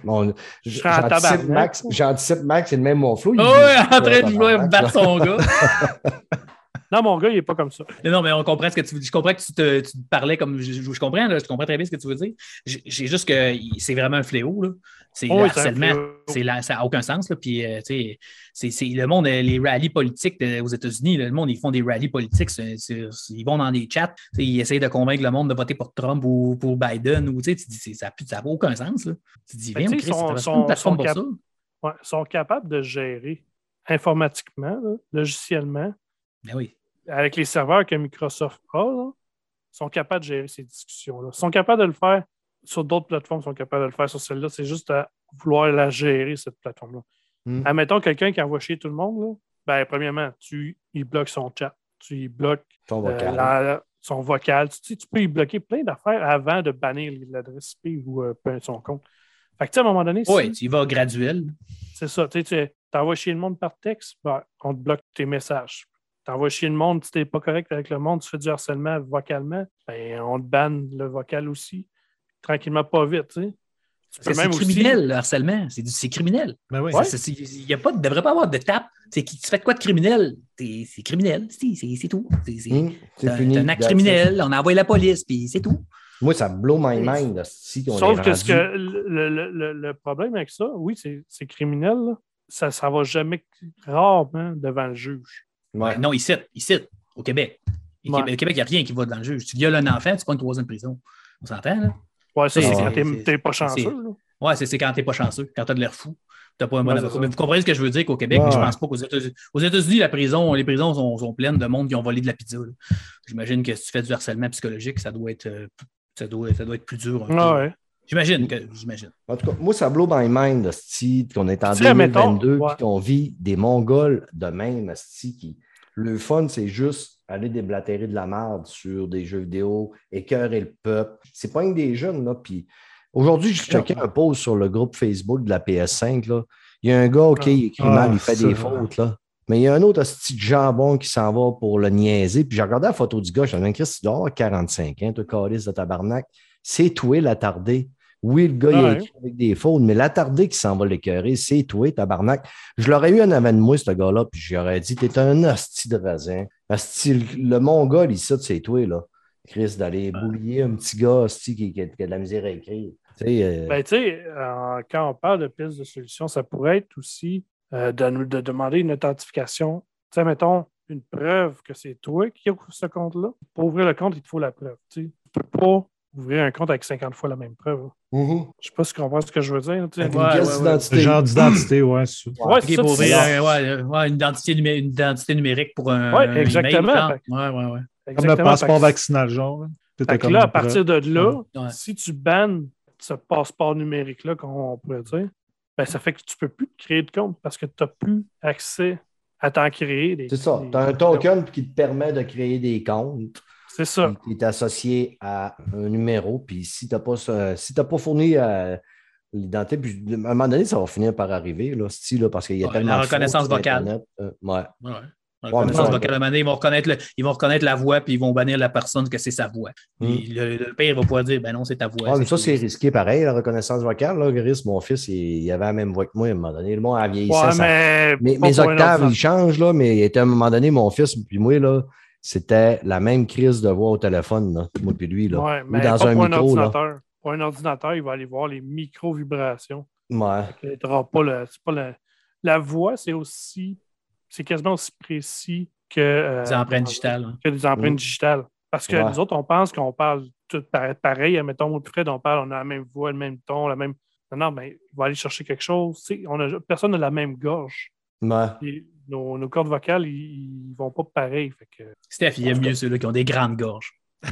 en j'anticipe. Max, j'anticipe Max, c'est le même mon flou. il Oh, dit- ouais, en train de Ouais, jouer tabarnak, battre son gars. Non, mon gars, il n'est pas comme ça. Non, non, mais on comprend ce que tu veux dire. Je comprends que tu te, tu te parlais comme. Je, comprends, là, je comprends très bien ce que tu veux dire. J'ai juste que c'est vraiment un fléau. là. C'est oui, harcèlement. la- ça n'a aucun sens. Là. Puis, euh, tu sais, c'est le monde, euh, les rallyes politiques de- aux États-Unis, le monde, ils font des rallyes politiques. ils vont dans des chats. Ils essayent de convaincre le monde de voter pour Trump ou pour Biden. Ou, tu dis, ça n'a aucun sens. Là. Tu dis, Fait viens, Chris, sais, t'as son- pas une plateforme pour ça. Ouais, ils sont capables de gérer informatiquement, là, logiciellement, Ben oui. avec les serveurs que Microsoft a, là, ils sont capables de gérer ces discussions-là. Ils sont capables de le faire sur d'autres plateformes, ils sont capables de le faire sur celle-là. C'est juste à vouloir la gérer, cette plateforme-là. Hmm. Admettons quelqu'un qui envoie chier tout le monde, là, ben, premièrement, tu il bloques son chat, tu y bloques Ton euh, la- son vocal. Tu, sais, tu peux y bloquer plein d'affaires avant de bannir l'adresse IP ou euh, son compte. Fait que, tu sais, à un moment donné, Oui, tu y vas graduel. c'est ça. Tu sais, tu envoies chier le monde par texte, ben, on te bloque tes messages. Tu envoies chier le monde, si tu n'es pas correct avec le monde, tu fais du harcèlement vocalement, ben, on te banne le vocal aussi. Tranquillement, pas vite. Tu sais. C'est aussi- criminel, le harcèlement. C'est du- c'est criminel. Ben oui. Il ne devrait pas avoir de tape. C'est qui tu fais de quoi de criminel? C'est c'est criminel, c'est c'est- c'est tout. C'est c'est- c'est C'est un, acte criminel, on a envoyé la police, puis c'est tout. Moi, ça blow my mind. Si on Sauf que, ce que le, le- le- le problème avec ça, oui, c'est c'est criminel. là. Ça ne va jamais rarement devant le juge. Ouais. Non, ici, ici, au Québec. Au Ouais. Québec, au Québec, il n'y a rien qui va dans le juge. Tu violes un enfant, tu prends une troisième prison. On s'entend, là? Ouais, ça, C'est- quand t'es- pas chanceux. là. Ouais, c'est quand t'es pas chanceux, quand t'as de l'air fou, t'as pas un bon Ouais. Mais vous comprenez ce que je veux dire qu'au Québec, Ouais, mais je pense pas qu'aux États-Unis. Aux États-Unis, la prison, les prisons sont, sont pleines de monde qui ont volé de la pizza. J'imagine que si tu fais du harcèlement psychologique, ça doit être, euh, ça doit, ça doit être plus dur. peu. Ouais. J'imagine que j'imagine. En tout cas, moi, ça blow my mind, asti, qu'on est en Tu sais, mettons, 2022 ouais. puis qu'on vit des Mongols de même, asti, qui... Le fun, c'est juste aller déblatérer de la merde sur des jeux vidéo, écœurer le peuple. C'est pas une des jeunes, là. Puis aujourd'hui, je checkais un post sur le groupe Facebook de la PS5, là. Il y a un gars, OK, il écrit Ah, mal, il fait des fautes, là. Mais il y a un autre de jambon qui s'en va pour le niaiser. Puis j'ai regardé la photo du gars, je me dit, Chris, tu dois avoir 45 ans, toi, calice de tabarnak. C'est toi l'attardé. Oui, le gars, il a écrit avec des fautes, mais l'attardé qui s'en va l'écœurer, c'est toi, tabarnak. Je l'aurais eu en avant de moi, ce gars-là, puis j'aurais dit, t'es un hostie de raisin. Hostie, le mongol, ici, c'est toi, là. Chris, d'aller boulier un petit gars, hostie, qui, qui a, qui a de la misère à écrire. Euh, Ben, tu sais, euh, quand on parle de pistes de solution, ça pourrait être aussi euh, de nous de demander une authentification. Tu sais, mettons, une preuve que c'est toi qui ouvre ce compte-là. Pour ouvrir le compte, il te faut la preuve. Tu ne peux pas ouvrir un compte avec 50 fois la même preuve. hein. Mhm. Je sais pas si tu comprends ce que je veux dire. tu sais. Avec une Ouais, ouais, ouais. d'identité. Ce genre d'identité, ouais. c'est- Ouais, pour ouais, ouais, une, identité numé- une identité numérique pour un. Ouais, un exactement. email, ouais, ouais, ouais. Comme le passeport vaccinal, genre. Fait que comme là, à partir de là, Ouais. si tu bannes ce passeport numérique-là, comme on pourrait dire, ben, ça fait que tu ne peux plus te créer de compte parce que tu n'as plus accès à t'en créer. des- C'est ça. Tu as un token qui te permet de créer des comptes. C'est ça. qui est associé à un numéro. Puis si tu n'as pas, si pas fourni euh, l'identité, puis à un moment donné, ça va finir par arriver, là, style, là, parce qu'il y a Ouais, tellement la de reconnaissance vocale. Euh, ouais. Ouais. mais Reconnaissance ça, vocale, à un moment donné, ils vont reconnaître, le- ils vont reconnaître la voix, puis ils vont bannir la personne que c'est sa voix. Puis le, le père va pouvoir dire, ben non, c'est ta voix. Ouais, mais ça, c'est risqué pareil, la reconnaissance vocale. Là, Gris, mon fils, il, il avait la même voix que moi à un moment donné. Le monde a vieilli Ouais, ça. mais Mes, mes octaves, ils changent, là, mais il était à un moment donné, mon fils, puis moi, là, c'était la même crise de voix au téléphone, là, moi puis lui. Là. Ouais, Ou mais dans pas un pour un micro. là. ordinateur. Pour un ordinateur, il va aller voir les micro-vibrations. Ouais. Pas le. c'est pas le- la voix, c'est aussi. C'est quasiment aussi précis que. euh, Des empreintes digitales. hein. que des empreintes Mm. digitales. Parce que Ouais. nous autres, on pense qu'on parle tout pareil. pareil. Mettons, Fred, on parle, on a la même voix, le même ton, la même. Non, non, mais il va aller chercher quelque chose. On a, personne n'a la même gorge. Ouais. Et nos, nos cordes vocales, ils, ils vont pas pareil. Fait que... Steph, il aime mieux ceux-là qui ont des grandes gorges. Je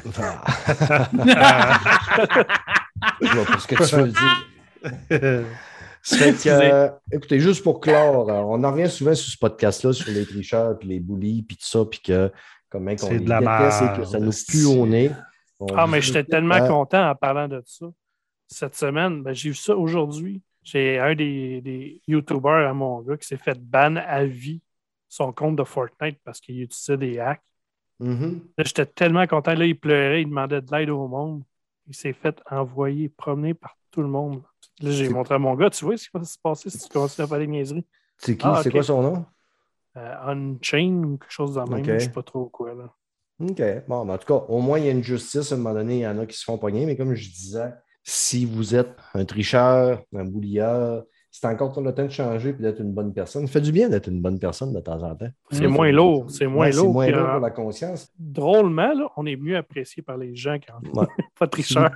vois pas ce que tu veux dire. Que, euh, écoutez, juste pour clore, euh, on en revient souvent sur ce podcast-là, sur les tricheurs, puis les bullies, puis tout ça, puis que comment qu'on C'est les de la déteste et que merde, ça nous pue au nez. On Ah, mais j'étais le tellement temps, content en parlant de ça. Cette semaine, ben, j'ai vu ça aujourd'hui. J'ai un des, des YouTubers à mon gars qui s'est fait ban à vie son compte de Fortnite parce qu'il utilisait des hacks. Mhm. Là, j'étais tellement content. Là, il pleurait, il demandait de l'aide au monde. Il s'est fait envoyer, promener par tout le monde. Là, j'ai montré à mon gars, tu vois ce qui va se passer si tu continues à faire des niaiseries. C'est qui? Ah, C'est quoi son nom? Euh, Unchain ou quelque chose de même, Ok. je sais pas trop quoi. Là. OK. Bon, ben, en tout cas, au moins, il y a une justice. À un moment donné, il y en a qui se font pogner. Mais comme je disais, si vous êtes un tricheur, un boulieur, c'est encore le temps de changer et d'être une bonne personne. Ça fait du bien d'être une bonne personne de temps en temps. C'est moins lourd. C'est moins Ouais, c'est lourd. moins lourd pour la conscience. drôlement, là, on est mieux apprécié par les gens quand Ouais. pas tricheur.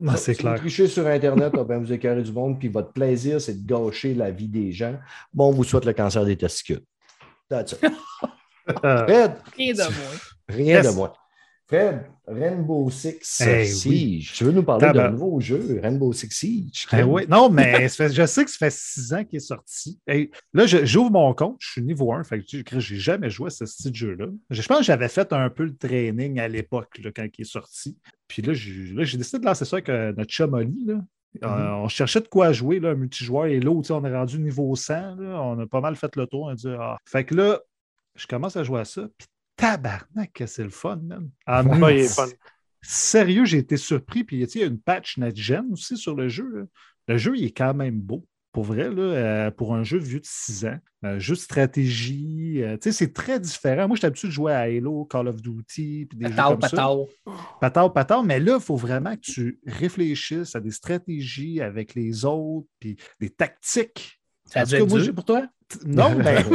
Non, c'est Si vous clair. trichez sur Internet, ah ben, vous écœurez du monde, puis votre plaisir, c'est de gâcher la vie des gens. Bon, on vous souhaite le cancer des testicules. That's it. Euh, Fred, Rien de moins. rien Yes. de moins. Fred, Rainbow Six Eh Siege. Tu veux nous parler d'un nouveau jeu, Rainbow Six Siege? Ben oui. Non, mais je sais que ça fait six ans qu'il est sorti. Hey, là, j'ouvre mon compte, je suis niveau 1, fait que j'ai jamais joué à ce style de jeu-là. Je pense que j'avais fait un peu le training à l'époque, quand il est sorti. Puis là, j'ai décidé de lancer ça avec euh, notre chum Oli, là. Euh, on cherchait de quoi jouer, là, un multijoueur et l'autre, on est rendu niveau 100, là, on a pas mal fait le tour. On a dit, ah. Fait que là, je commence à jouer à ça, puis tabarnak, que c'est le fun, man. En Ouais, il est fun. Sérieux, j'ai été surpris. Puis, tu sais, il y a une patch next-gen aussi sur le jeu. là. Le jeu, il est quand même beau. Pour vrai, là, euh, pour un jeu vieux de 6 ans, un jeu de stratégie, euh, tu sais, c'est très différent. Moi, j'étais habitué de jouer à Halo, Call of Duty, puis des jeux Patao, comme ça. patao. Patard, patard, mais là, il faut vraiment que tu réfléchisses à des stratégies avec les autres, puis des tactiques. Ça moi, dur j'ai- pour toi? Non, ben, je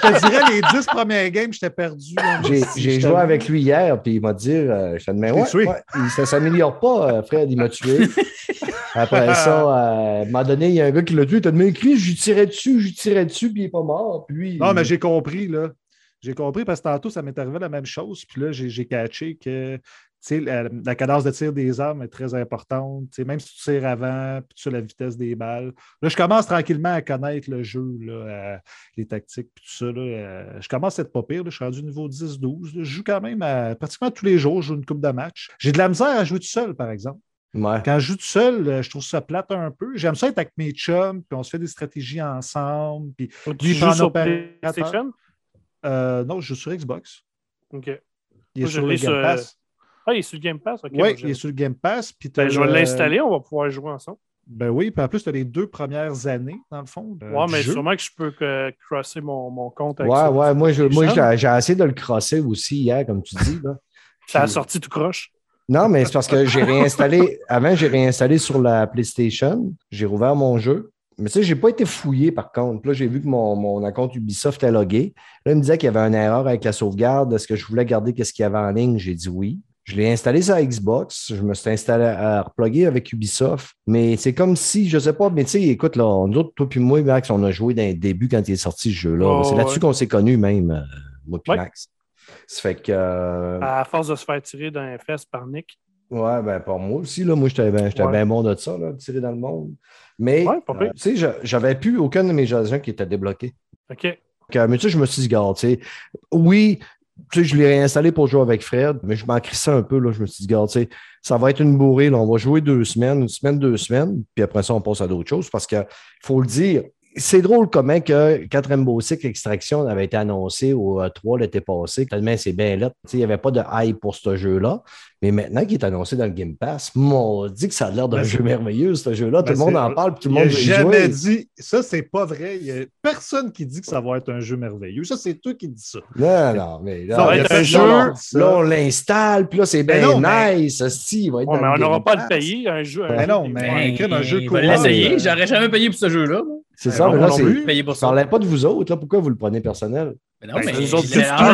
te dirais, les 10 premières games, j'étais perdu. là. J'ai Si j'ai je joué avec lui hier, puis il m'a dit, euh, je te demande, ouais, tué. ouais, il- ça ne s'améliore pas, euh, Fred, il m'a tué. Après ça, euh, à un moment donné, il y a un gars qui l'a tué, il t'a demandé, écrit, je lui tirais dessus, je lui tirais dessus, puis il n'est pas mort. Puis Non, mais j'ai compris, là. J'ai compris parce que tantôt, ça m'est arrivé la même chose. Puis là, j'ai j'ai catché que la, la cadence de tir des armes est très importante. Tu sais, même si tu tires avant, puis tu as la vitesse des balles. Là, je commence tranquillement à connaître le jeu, là, euh, les tactiques, puis tout ça. là, euh, je commence à être pas pire. là. je suis rendu niveau 10-12. là. Je joue quand même à- pratiquement tous les jours. Je joue une coupe de match. J'ai de la misère à jouer tout seul, par exemple. Ouais. Quand je joue tout seul, euh, je trouve ça plate un peu. J'aime ça être avec mes chums, puis on se fait des stratégies ensemble. Puis, Tu joues sur. PlayStation? euh, non, je joue sur Xbox. OK. Il est Moi, je sur le l'ai Game sur, Pass. Ah, il est sur le Game Pass? OK. Oui, moi, il est sur le Game Pass. Puis Ben, je vais le- l'installer, on va pouvoir jouer ensemble. Ben oui, puis en plus, tu as les deux premières années, dans le fond. euh, ouais, du mais jeu. sûrement que je peux crosser mon, mon compte avec Ouais, ça. ouais, moi, moi, j'ai j'ai essayé de le crosser aussi hier, comme tu dis. Là. Ça a sorti tout croche. Non, mais c'est parce que j'ai réinstallé. Avant, j'ai réinstallé sur la PlayStation. J'ai rouvert mon jeu. Mais tu sais, j'ai pas été fouillé par contre. Là, j'ai vu que mon, mon compte Ubisoft était logué. Là, il me disait qu'il y avait une erreur avec la sauvegarde. Est-ce que je voulais garder qu'est-ce qu'il y avait en ligne? J'ai dit oui. Je l'ai installé sur Xbox. Je me suis installé à reploguer avec Ubisoft. Mais c'est comme si, je sais pas, mais tu sais, écoute, là, nous autres, toi puis moi, Max, on a joué dans les débuts quand il est sorti ce jeu-là. Oh, c'est là-dessus ouais. qu'on s'est connus même, euh, moi puis Ouais. Max. Ça fait que. euh, À force de se faire tirer d'un fesses par Nick. Ouais, ben pour moi aussi, là, moi j'étais bien Ouais. bien bon de ça, là, de tirer dans le monde. Mais Ouais, euh, tu sais, je- j'avais plus aucun de mes agents qui était débloqué. OK. Mais tu sais, je me suis dit, garde, tu sais, oui, je l'ai réinstallé pour jouer avec Fred, mais je m'en crissais un peu, là. Je me suis dit, garde, tu sais, ça va être une bourrée. On va jouer deux semaines, une semaine, deux semaines, puis après ça, on passe à d'autres choses parce que, faut le dire, c'est drôle comment que quand Rainbow Six Extraction avait été annoncé au euh, 3 l'été passé, tellement c'est bien là. Tu sais, Il n'y avait pas de hype pour ce jeu-là. Mais maintenant qu'il est annoncé dans le Game Pass, on dit que ça a l'air d'un Ben, jeu merveilleux, ce jeu-là. Ben, tout le monde en parle, puis tout le monde veut jamais jouer. dit. Ça, c'est pas vrai. Il n'y a personne qui dit que ça va être un jeu merveilleux. Ça, c'est toi qui dis ça. Non, non, mais là, Ça va il y a être un jeu, là, ça. là, on l'installe, puis là, c'est Mais bien non, mais- nice. hostie, il va être Ouais, dans mais on n'aura pas à le payer. Un jeu. Ben un non, jeu- mais- Ben, écrire un jeu cool. va l'essayer. J'aurais jamais payé pour ce jeu-là. moi. C'est Ben ça, mais là, c'est. Je ça. parlais pas de vous autres, là. Pourquoi vous le prenez personnel? Mais non, Ben, mais c'est en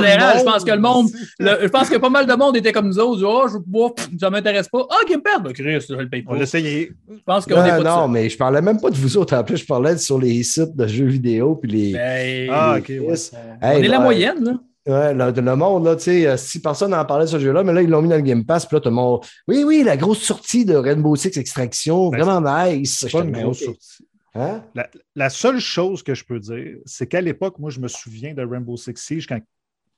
général, je pense que le monde, je pense que pas mal de monde était comme nous autres. Oh, je veux pff, ça m'intéresse pas. Ah, Game Pass, ben Chris, je le paye On pas. l'a Je essayé. pense qu'on est pas Non, de non, ça. mais je parlais même pas de vous autres. En plus, je parlais sur les sites de jeux vidéo, puis les. Ben, Ah, ok. on est la moyenne, là. Ouais, le, le monde, là, tu sais, euh, si personne n'en parlait de ce jeu-là, mais là, ils l'ont mis dans le Game Pass, puis là, tout le monde. Oui, oui, la grosse sortie de Rainbow Six Extraction, Ben, vraiment nice. C'est pas une grosse ben, sortie. Hein? La, la seule chose que je peux dire, c'est qu'à l'époque, moi, je me souviens de Rainbow Six Siege, quand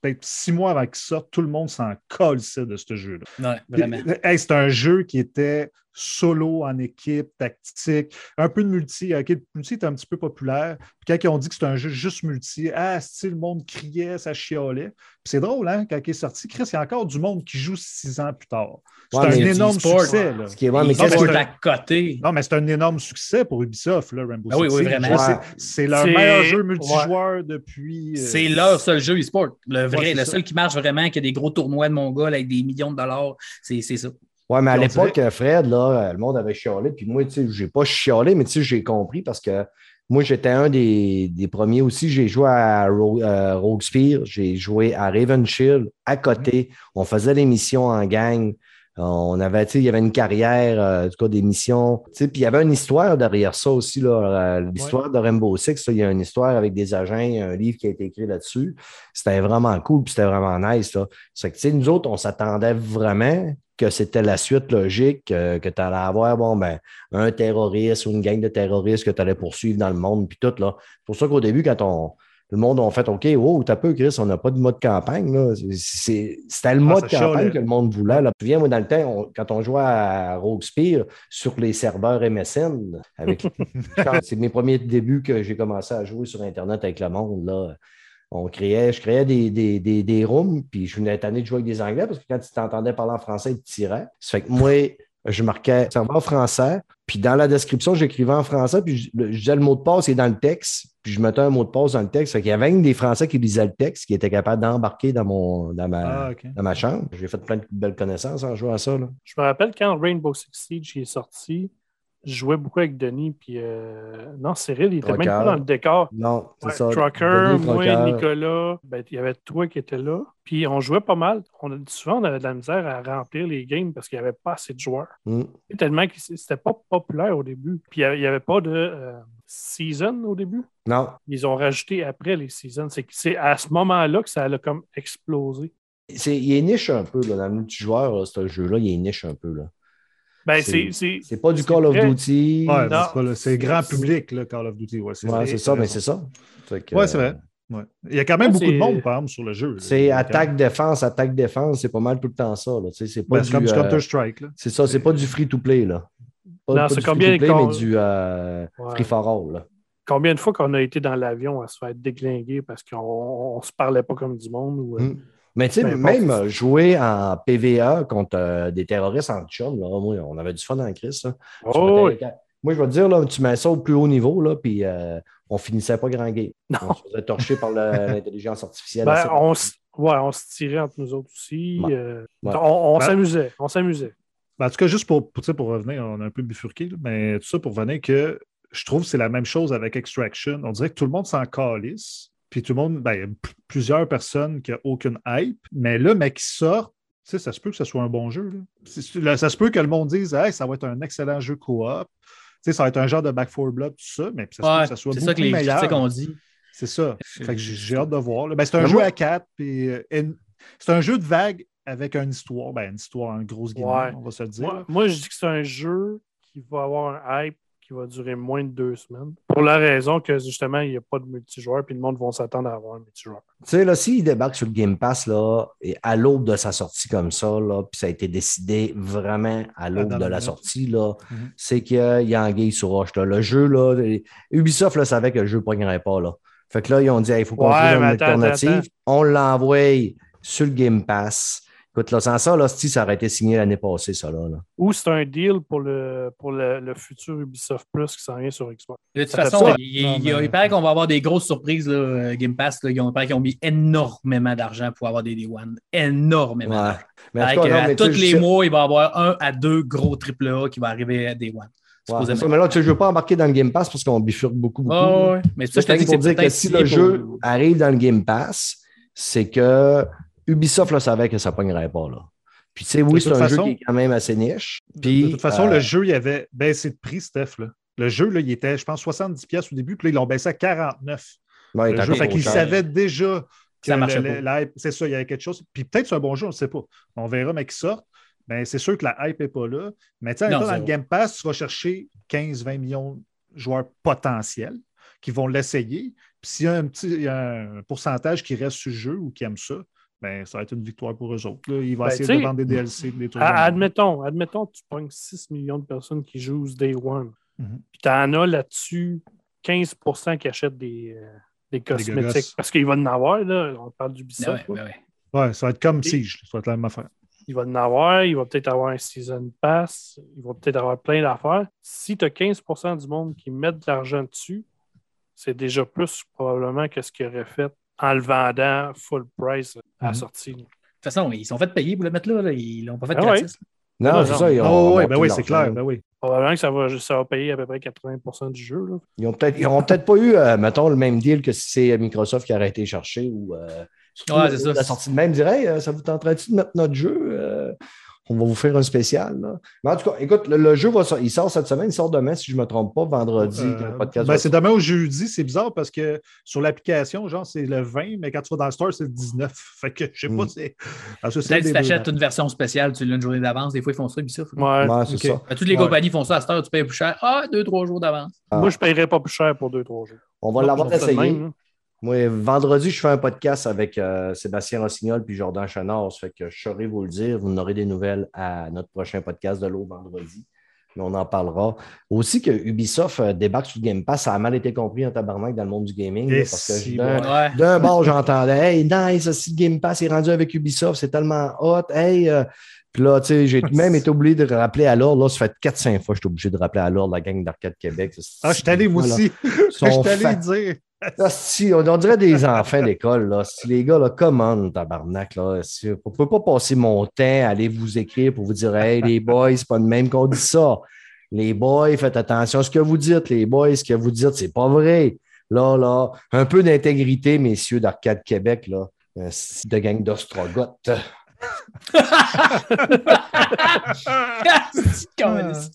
peut-être six mois avant qu'il sorte, tout le monde s'en colissait de ce jeu-là. Ouais, vraiment. Hey, c'est un jeu qui était solo, en équipe, tactique, un peu de multi. Le multi était un petit peu populaire. Puis quand ils ont dit que c'était un jeu juste multi, ah, si le monde criait, ça chialait. Puis c'est drôle, hein, quand il est sorti, Chris, il y a encore du monde qui joue six ans plus tard. C'est Ouais, un énorme succès. Là. Ce qui est, ouais, mais c'est un- à côté. Non, mais c'est un énorme succès pour Ubisoft, là, Rainbow Ah oui, Six oui, Siege. vraiment. C'est- Ouais. C'est leur C'est- meilleur jeu multijoueur depuis. euh, C'est leur seul jeu e-sport. Le vrai, Ouais, c'est le ça. seul qui marche vraiment, qui a des gros tournois de Mongol avec des millions de dollars, c'est c'est ça. Ouais, mais à l'époque, Fred, là, le monde avait chialé. Puis moi, tu sais, j'ai pas chialé, mais tu sais, j'ai compris parce que moi, j'étais un des, des premiers aussi. J'ai joué à Ro- euh, Rogue Spear, j'ai joué à Raven Shield à côté. On faisait les missions en gang. On avait, tu sais, il y avait une carrière, euh, en tout cas des missions. Tu sais, puis il y avait une histoire derrière ça aussi, là. euh, L'histoire de Rainbow Six, il y a une histoire avec des agents, un livre qui a été écrit là-dessus. C'était vraiment cool, puis c'était vraiment nice, là. C'est que, tu sais, nous autres, on s'attendait vraiment que c'était la suite logique, euh, que tu allais avoir, bon, ben, un terroriste ou une gang de terroristes que tu allais poursuivre dans le monde, puis tout, là. C'est pour ça qu'au début, quand on, le monde a fait OK, wow, t'as peu, Chris, on n'a pas de mode campagne. là. C'est- c'est- C'était le Ah, mode campagne que le monde voulait. Là. Tu viens, moi, dans le temps, on- quand on jouait à Rogue Spear sur les serveurs MSN, avec, c'est mes premiers débuts que j'ai commencé à jouer sur Internet avec le monde. Là. On créait, je créais des, des, des, des rooms, puis je venais tanné de jouer avec des Anglais parce que quand tu t'entendais parler en français, ils te tiraient. Ça fait que moi, je marquais serveur français, puis dans la description, j'écrivais en français, puis je, disais le mot de passe est dans le texte, puis je mettais un mot de passe dans le texte. Fait qu'il y avait une des Français qui lisaient le texte, qui étaient capables d'embarquer dans, mon, dans, ma, Ah, dans ma chambre. J'ai fait plein de belles connaissances en jouant à ça. Là. Je me rappelle quand Rainbow Six Siege est sorti, je jouais beaucoup avec Denis, puis euh, non, Cyril, il était même pas dans le décor. Non, c'est Ouais, ça. Trucker, Denis moi, Trucker. Nicolas, ben, il y avait toi qui étais là. Puis on jouait pas mal. On a, souvent, on avait de la misère à remplir les games parce qu'il n'y avait pas assez de joueurs. Mm. Tellement que c'était pas populaire au début. Puis il n'y avait pas de euh, season au début. Non, Ils ont rajouté après les seasons. C'est à ce moment-là que ça a comme explosé. il est niche un peu là, dans le multijoueur, là, ce jeu-là, il est niche un peu. Là. Ben, C'est- pas du Call of. Duty. Ouais, c'est le- grand public, là, Call of Duty. Ouais, c'est Ouais, ça, mais c'est ça. Que, Ouais, c'est vrai. Ouais. Il y a quand même beaucoup de monde, par exemple, sur le jeu. C'est attaque-défense, attaque-défense, c'est pas mal tout le temps ça. C'est Ben, c'est du, comme du euh, Counter-Strike. là. c'est ça, c'est pas du free-to-play. là. Pas, Non, c'est combien mais du euh, Ouais. free-for-all. là. Combien de fois qu'on a été dans l'avion à se faire déglinguer parce qu'on ne se parlait pas comme du monde? Ou, euh, Mm. Mais tu sais, même jouer en PVA contre euh, des terroristes en chum, là, moi, on avait du fun en crise. Oh, Moi, je vais te dire, là, tu mets ça au plus haut niveau, là, puis euh, on finissait pas grand game. Non. On se faisait torcher par l'intelligence artificielle. ben, on, ouais, on se tirait entre nous autres aussi. Ouais. euh, Ouais. On, on Ben- s'amusait. On s'amusait. Ben, en tout cas, juste pour, pour, pour revenir, on a un peu bifurqué, là, mais tout ça pour venir que je trouve que c'est la même chose avec Extraction. On dirait que tout le monde s'en calisse. Puis tout le monde, ben, il y a p- plusieurs personnes qui n'ont aucune hype. Mais là, mais qui sortent, tu sais, ça se peut que ce soit un bon jeu. là. C'est- là, ça se peut que le monde dise hey, ça va être un excellent jeu coop. Tu sais, ça va être un genre de Back 4 Blood, tout ça, mais ça se peut que ça soit c'est beaucoup ça que les meilleur. ont dit. C'est ça. Fait que j'ai hâte de voir. Ben, c'est un Mais jeu moi- à quatre, puis euh, une- c'est un jeu de vague avec une histoire. Ben, une histoire en grosse guillemets, Ouais. on va se le dire. Moi, moi, je dis que c'est un jeu qui va avoir un hype qui va durer moins de deux semaines. Pour la raison que justement, il n'y a pas de multijoueur, puis le monde va s'attendre à avoir un multijoueur. Tu sais, là, s'il débarque sur le Game Pass, là, et à l'aube de sa sortie comme ça, là, puis ça a été décidé vraiment à l'aube de la minute. sortie, là, Mhm. c'est qu'il y a anguille sur roche. là. Le jeu, là, Ubisoft là, savait que le jeu ne pognerait pas. Là. Fait que là, ils ont dit, il faut qu'on Ouais, trouve une attends, alternative. attends, On l'envoie sur le Game Pass. Écoute, là, sans ça, là, si ça aurait été signé l'année passée, ça, là. là. Ou c'est un deal pour le, pour le, le futur Ubisoft Plus qui s'en vient sur Xbox. De toute Ça façon, il, il- Non, il- mais- il paraît qu'on va avoir des grosses surprises, là, euh, Game Pass. Là, ils ont, il paraît qu'ils ont mis énormément d'argent pour avoir des Day One. Énormément. Ouais. d'argent. Mais en tout cas, non, tous les sais- mois, il va y avoir un à deux gros AAA qui va arriver à Day One. Ouais, ça, mais là, tu sais, je ne veux pas embarquer dans le Game Pass parce qu'on bifurque beaucoup, beaucoup. Là. ouais. Mais ça, je te dis que pour dire que si le jeu arrive dans le Game Pass, c'est que Ubisoft là, savait que ça ne pognerait pas. Là. Puis, tu sais, oui, De c'est toute un façon- jeu qui est quand même assez niche. De- Puis, de toute façon, euh, le jeu, il avait baissé de prix, Steph. là. Le jeu, là, il était, je pense, 70$ piastres au début, puis là, ils l'ont baissé à 49$. ouais, il Le jeu, fait qu'ils savaient déjà que Ça marchait le- pas. le- la hype- c'est ça, il y avait quelque chose. Puis peut-être c'est un bon jeu, on ne sait pas. On verra, mais qui sort. Ben, c'est sûr que la hype n'est pas là. Mais tu sais, dans le. Game Pass, tu vas chercher 15-20 millions de joueurs potentiels qui vont l'essayer. Puis s'il y a un petit il y a un pourcentage qui reste sur le jeu ou qui aime ça, ben, ça va être une victoire pour eux autres. là. Ils vont Ben, essayer de vendre des DLC, des admettons, admettons que tu pognes 6 millions de personnes qui jouent Day One. Mhm. Puis tu en as là-dessus 15% qui achètent des, euh, des cosmétiques. Parce qu'il va en avoir, là. On parle ouais, là. ouais, ouais. Ouais, ça va être comme Et- Siege, ça va être la même affaire. Il va en avoir, il va peut-être avoir un Season Pass, il va peut-être avoir plein d'affaires. Si tu as 15 du monde qui met de l'argent dessus, c'est déjà plus probablement que ce qu'il aurait fait en le vendant full price à la Mhm. sortie. De toute façon, ils sont fait payer pour le mettre là. là. Ils l'ont pas fait Ah gratis. Non, Non, c'est non. ça. Ils ont, Oh, ben oui, c'est clair. Ben oui. Probablement que ça va, ça va payer à peu près 80% du jeu. là. Ils n'auront peut-être, peut-être pas eu, euh, mettons, le même deal que si c'est Microsoft qui aurait été cherché ou euh, surtout, Ouais, c'est ça. la sortie de même dirait Hey, ça vous tenterait-tu de mettre notre jeu Euh, On va vous faire un spécial. là. Mais en tout cas, écoute, le, le jeu va sor- il sort cette semaine, il sort demain, si je ne me trompe pas, vendredi, Euh, quand le podcast ben, c'est demain au jeudi, c'est bizarre parce que sur l'application, genre, c'est le 20, mais quand tu vas dans le store, c'est le 19. Fait que je sais pas, Mm. c'est. Peut-être si tu achètes deux, une version spéciale, tu l'as une journée d'avance. Des fois, ils font ça, Ubisoft. Ouais. Ouais, c'est ça. Toutes les Ouais. compagnies font ça à cette heure, tu payes plus cher. Ah, deux, trois jours d'avance. Ah. Moi, je ne paierais pas plus cher pour 2-3 jours. On va l'avoir essayé. même, hein. Moi, vendredi, je fais un podcast avec euh, Sébastien Rossignol puis Jordan Chenard. Ça fait que je saurai vous le dire. Vous n'aurez des nouvelles à notre prochain podcast de l'eau vendredi. Mais on en parlera. Aussi que Ubisoft euh, débarque sur le Game Pass, ça a mal été compris en tabarnak dans le monde du gaming. là, parce que si, d'un- ouais. Ouais. d'un bord, j'entendais Hey, nice, si Game Pass est rendu avec Ubisoft, c'est tellement hot. Hey, euh, puis là, tu sais, j'ai même été obligé de rappeler à l'ordre. Là, ça fait 4-5 fois que je suis obligé de rappeler à l'ordre la gang d'Arcade Québec. Ah, je suis allé, moi aussi. Je suis allé dire. Ah, si, on, dirait des enfants d'école. Là. Si les gars, là, commandent, tabarnak. Là. On ne peut pas passer mon temps à aller vous écrire pour vous dire Hey, les boys, c'est pas de même qu'on dit ça. Les boys, faites attention à ce que vous dites. Les boys, ce que vous dites, c'est pas vrai. Là, là, un peu d'intégrité, messieurs d'Arcade Québec, là. Site de gang d'ostrogoth. C'est câlisse.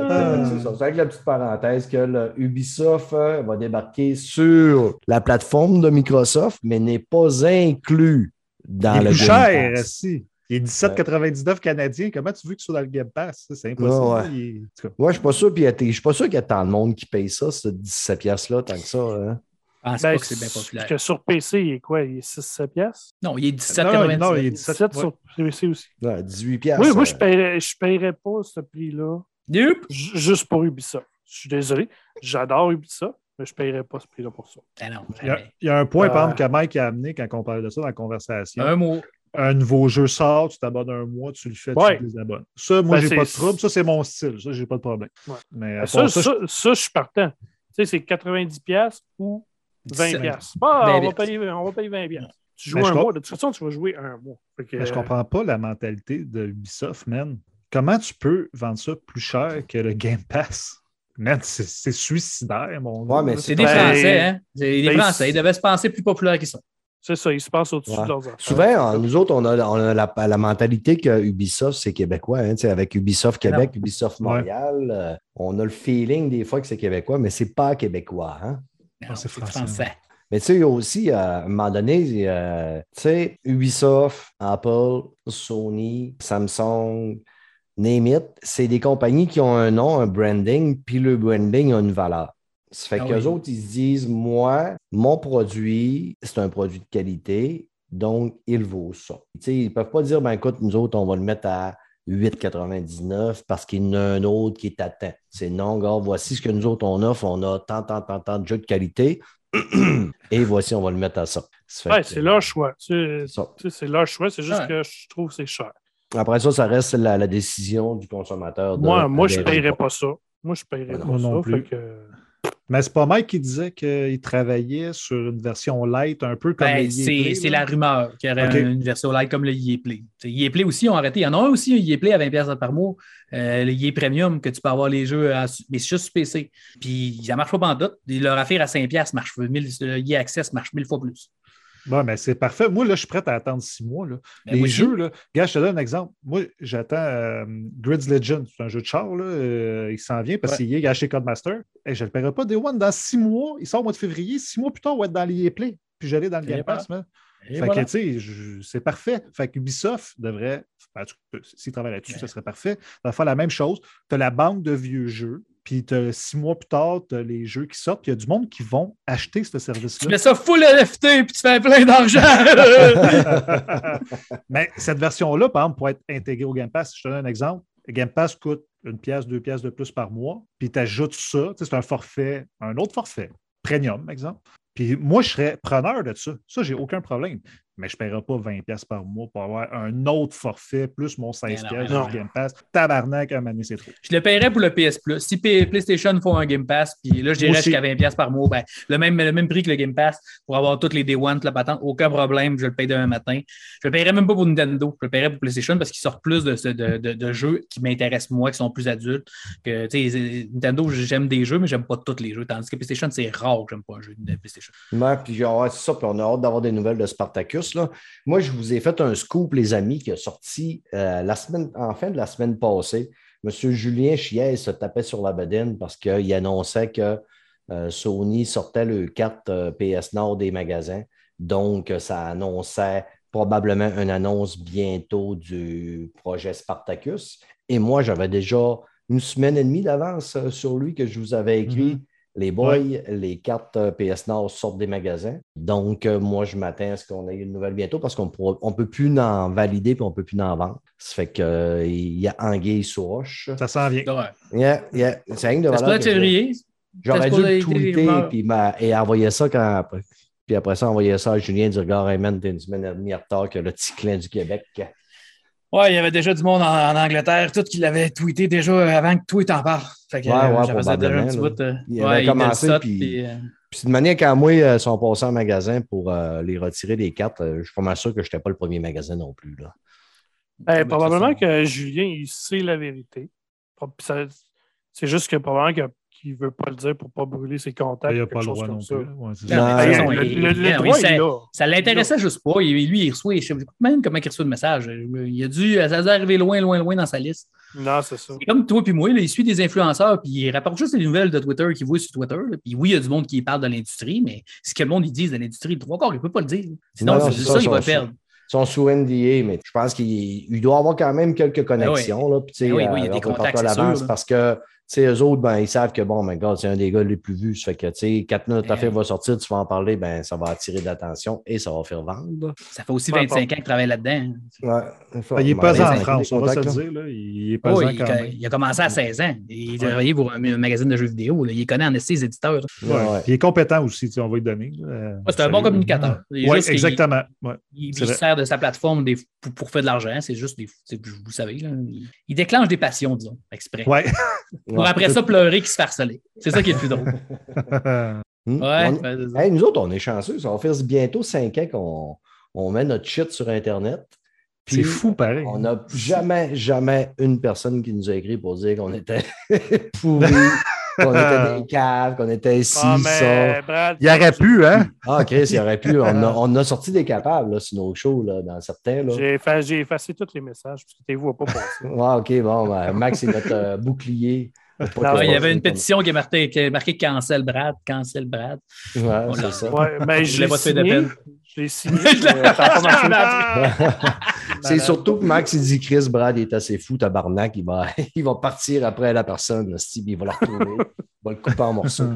Euh, c'est ça. C'est avec la petite parenthèse que le Ubisoft euh, va débarquer sur la plateforme de Microsoft, mais n'est pas inclus dans Il est le plus Game cher, si. Il est 17,99 canadiens. Comment tu veux que ce soit dans le Game Pass? Ça, C'est impossible. Ouais, ouais. Est- Moi, je ne suis pas sûr, puis je suis pas sûr qu'il y a tant de monde qui paye ça, ce 17 piastres-là, tant que ça. hein. Je pense Ben, pas que c'est bien populaire. Parce que sur PC, il est quoi? Il est 6-7 piastres? Non, il est Non, 17,99. non, il est 17 17. sur PC aussi. Ouais, 18 piastres. Oui, moi, euh, je ne paierais, je paierais pas ce prix-là Nope. juste pour Ubisoft. Je suis désolé. J'adore Ubisoft, mais je ne paierais pas ce prix-là pour ça. Ah non, Il y, a, jamais. il y a un point, par Euh. exemple, que Mike a amené quand on parlait de ça dans la conversation. Un mot. Un nouveau jeu sort, tu t'abonnes un mois, tu le fais, Ouais. tu te désabonnes. Ça, moi, Ben, j'ai pas de trouble. Ça, c'est mon style. Ça, j'ai pas de problème. Ouais. Mais Ça, part ça, ça, ça, je suis partant. Tu sais, c'est 90$ piastres ou 20$. 17. piastres. Ah, 20 on, va payer, on va payer 20$. piastres. Tu joues Ben, un mois. De toute façon, tu vas jouer un mois. Que, Mais je comprends pas la mentalité de Ubisoft, man. Comment tu peux vendre ça plus cher que le Game Pass? man, c'est suicidaire, mon Ouais, mais gars. C'est des Ben, Français, hein? C'est des ben, Français. Ils devaient se penser plus populaires qu'ils sont. C'est ça, ils se passent au-dessus Ouais. de leurs affaires. Souvent, euh, nous autres, on a, on a la, la mentalité que Ubisoft, c'est québécois. hein, avec Ubisoft Québec, Ubisoft Ouais. Montréal, euh, on a le feeling des fois que c'est québécois, mais c'est pas québécois. Hein? Ah, c'est français. français. Mais tu sais, il y a aussi, euh, à un moment donné, euh, tu sais, Ubisoft, Apple, Sony, Samsung, name it, c'est des compagnies qui ont un nom, un branding, puis le branding a une valeur. Ça fait Ah qu'eux oui. autres, ils se disent, moi, mon produit, c'est un produit de qualité, donc il vaut ça. Tu sais, ils ne peuvent pas dire, ben écoute, nous autres, on va le mettre à 8,99 parce qu'il y en a un autre qui est à temps. C'est non, gars, voici ce que nous autres, on offre. On a tant, tant, tant, tant de jeux de qualité. Et voici, on va le mettre à ça. Ouais, c'est leur choix. C'est leur choix, c'est juste Ouais. que je trouve que c'est cher. Après ça, ça reste la, la décision du consommateur. de Moi, moi je ne paierais pas ça. Moi, je ne paierais pas non ça. plus. fait que- Mais c'est pas Mike qui disait qu'il travaillait sur une version light, un peu comme Ben, le c'est Yeplay, la rumeur qu'il y aurait une version light comme le Yeplay. T'sais, Yeplay aussi ont arrêté. Il y en a un aussi, un Yeplay à 20$ par mois, euh, le Ye Premium, que tu peux avoir les jeux, à- mais c'est juste sur PC. Puis ça marche pas pantoute. Et Leur affaire à 5$ marche, 1000, le Ye Access marche mille fois plus. Bon, mais c'est parfait. Moi, là, je suis prêt à attendre six mois. Là. Ben, Les jeux, là, gars, je te donne un exemple. Moi, j'attends euh, Grids Legend. C'est un jeu de char. Là. euh, il s'en vient parce Ouais. qu'il est acheté Codemaster. Et je ne le paierai pas Day One dans six mois. Il sort au mois de février. Six mois plus tard, on va être dans les Play. Puis j'allais dans le Et Game. Pass. Fait voilà. que, tu sais, je- c'est parfait. Fait que Ubisoft devrait, ben, s'il travaille là-dessus, Ouais. ça serait parfait. Va faire la même chose. Tu as la banque de vieux jeux, puis six mois plus tard, tu as les jeux qui sortent, puis il y a du monde qui vont acheter ce Tu service-là. mets ça full LFT puis tu fais plein d'argent. Mais cette version-là, par exemple, pour être intégrée au Game Pass, je te donne un exemple. Le Game Pass coûte une pièce, deux pièces de plus par mois, puis tu ajoutes ça, tu sais, c'est un forfait, un autre forfait, premium, exemple. Puis moi, je serais preneur de ça. Ça, j'ai aucun problème. Mais je ne paierai pas 20$ pièces par mois pour avoir un autre forfait plus mon 16$ Mais non, Game Pass. Tabarnak, à donné, c'est trop. Je le paierais pour le PS Plus. Si PlayStation font un Game Pass, puis là, je dirais jusqu'à 20$ par mois, ben, le, même, le même prix que le Game Pass pour avoir toutes les Day One, la patente, aucun problème, je le paye demain matin. Je le paierais même pas pour Nintendo, je le paierais pour PlayStation parce qu'ils sortent plus de, de, de- de jeux qui m'intéressent moi, qui sont plus adultes. Que, tu sais, c'est- Nintendo, j'aime des jeux, mais j'aime pas tous les jeux. Tandis que PlayStation, c'est rare que j'aime pas un jeu de PlayStation. Ouais, puis ouais, c'est ça, puis on a hâte d'avoir des nouvelles de Spartacus. Moi, je vous ai fait un scoop, les amis, qui a sorti euh, la semaine, en fin de la semaine passée. Monsieur Julien Chiez se tapait sur la bedaine parce qu'il annonçait que euh, Sony sortait le 4 euh, PS Nord des magasins. Donc, ça annonçait probablement une annonce bientôt du projet Spartacus. Et moi, j'avais déjà une semaine et demie d'avance sur lui que je vous avais écrit. Mhm. Les boys, les cartes euh, PS Nord sortent des magasins. Donc, euh, moi, je m'attends à ce qu'on ait une nouvelle bientôt parce qu'on ne peut plus en valider et on ne peut plus en vendre. Ça fait qu'il y a anguille sous roche. Ça s'en vient. Ouais. Yeah, yeah. C'est rien que de valeur février. J'aurais dû le tweeter puis m'a- et envoyer ça quand après. Puis après ça, envoyer ça à Julien du regard, hey man, t'es une semaine et demie en retard que le petit clin du Québec. Ouais, il y avait déjà du monde en, en Angleterre, tout qui l'avait tweeté déjà avant que toi t'en parles. Fait que Ouais, euh, ouais, déjà un probablement, petit là. bout. euh, Il ouais, avait il commencé, puis- puis, euh, Puis de manière qu'à moi, ils sont passés en magasin pour euh, les retirer des cartes. Euh, Je suis pas mal sûr que je n'étais pas le premier magasin non plus. Là. Ben, Ben, probablement de que Julien, il sait la vérité. C'est juste que probablement que- qu'il ne veut pas le dire pour ne pas brûler ses contacts. Il n'y a pas le droit comme non ça. plus. Ouais, c'est Non, ça. Ben, le, le- le oui, là. Ça l'intéressait juste pas. Il- lui, il reçoit, je sais pas même comment il reçoit de messages. Il a dû, ça a dû arriver loin, loin, loin dans sa liste. Non, c'est ça. Comme toi puis moi, là, il suit des influenceurs, puis il rapporte juste les nouvelles de Twitter qu'il voit sur Twitter. là. Puis oui, il y a du monde qui parle de l'industrie, mais ce que le monde ils disent de l'industrie, le trois quarts, il ne peut pas le dire. Sinon, Non, non, c'est ça, ça, il va perdre. Ils sont sous NDA, mais je pense qu'il il doit avoir quand même quelques connexions. Là, puis, tu sais, Ben oui, oui, il y a euh, des contacts, sûr, là. Parce que sais, eux autres, ben, ils savent que bon, God, c'est un des gars les plus vus. Ça fait que tu sais, quatre minutes Ben ta va sortir, tu vas en parler, ben, ça va attirer de l'attention et ça va faire vendre. Ça fait aussi Peu 25 ans importe. qu'il travaille là-dedans. Ouais, Ben, il est Ben, pesant en ben, France, on va se dire. Là. Il est Oh, pesant il, quand même. il a commencé à 16 ans. Il a travaillé pour un, un magazine de jeux vidéo. là. Il connaît en esti les éditeurs. Ouais, Ouais. ouais. Il est compétent aussi, on va lui donner. Ouais, c'est un bon communicateur. Il Oui, exactement. Ouais. Il, il sert de sa plateforme des- pour, pour faire de l'argent. C'est juste des. Vous savez, là, il, il déclenche des passions, disons, exprès. Ouais. Pour après ça pleurer qu'il se fait harceler. C'est ça qui est le plus drôle. Ouais, On- ben. Hey, nous autres, on est chanceux. Ça va faire bientôt cinq ans qu'on on met notre shit sur Internet. C'est fou, pareil. On n'a jamais, jamais une personne qui nous a écrit pour dire qu'on était pourris qu'on était des caves, qu'on était ici, Ah, ça. Brad, Il aurait pu, hein? Ah, Chris, il aurait pu. On a, on a sorti des capables là, sur nos shows, là, dans certains. Là. J'ai effa- j'ai effacé tous les messages parce que tu ne vois pas passer. Ouais, OK, bon, ben, Max, c'est notre euh, bouclier. Il y avait une pétition qui est marquée, qui est marquée Cancel Brad, Cancel Brad. Ouais, On c'est l'a- ça. Ouais, mais Je l'ai de signé. peine. Je l'ai signé. pas marché. C'est surtout que Max, il dit Chris, Brad, il est assez fou, tabarnak, il va, il va partir après la personne, puis il va la retrouver. il va le couper en morceaux.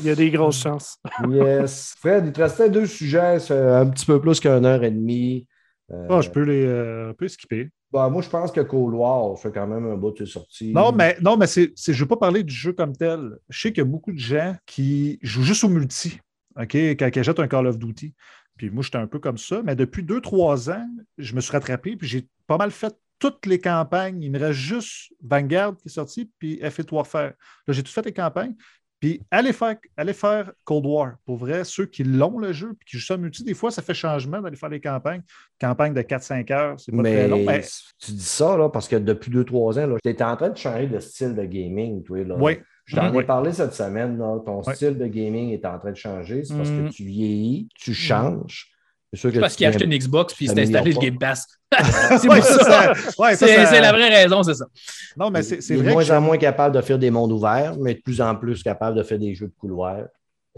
Il y a des grosses chances. Yes. Fred, il te restait deux sujets, c'est un petit peu plus qu'une heure et demie. Euh, Ah, je peux les euh, un peu skipper. Bon, moi, je pense que Couloir fait quand même un bout de sortie. Non, mais, non, mais je ne veux pas parler du jeu comme tel. Je sais qu'il y a beaucoup de gens qui jouent juste au multi, OK, quand ils achètent un Call of Duty. Puis moi, j'étais un peu comme ça. Mais depuis deux, trois ans, je me suis rattrapé, puis j'ai pas mal fait toutes les campagnes. Il me reste juste Vanguard qui est sorti, puis F8 Warfare. Là, j'ai tout fait les campagnes. Puis allez faire, allez faire Cold War. Pour vrai, ceux qui l'ont le jeu, puis qui jouent ça multi, des fois, ça fait changement d'aller faire les campagnes. Campagne de 4-5 heures, c'est pas mais très long. Mais tu dis ça, là, parce que depuis deux, trois ans, tu étais en train de changer de style de gaming, toi. Là. oui, Je t'en ai Oui. parlé cette semaine, là, ton style de gaming est en train de changer. C'est parce que tu vieillis, tu changes. C'est sûr que Parce qu'il a acheté une Xbox puis il s'est installé le pas. Game Pass. c'est ça. Ouais, C'est ça- la vraie raison, c'est ça. Non, mais c'est, il est de moins que en moins capable de faire des mondes ouverts, mais de plus en plus capable de faire des jeux de couloir.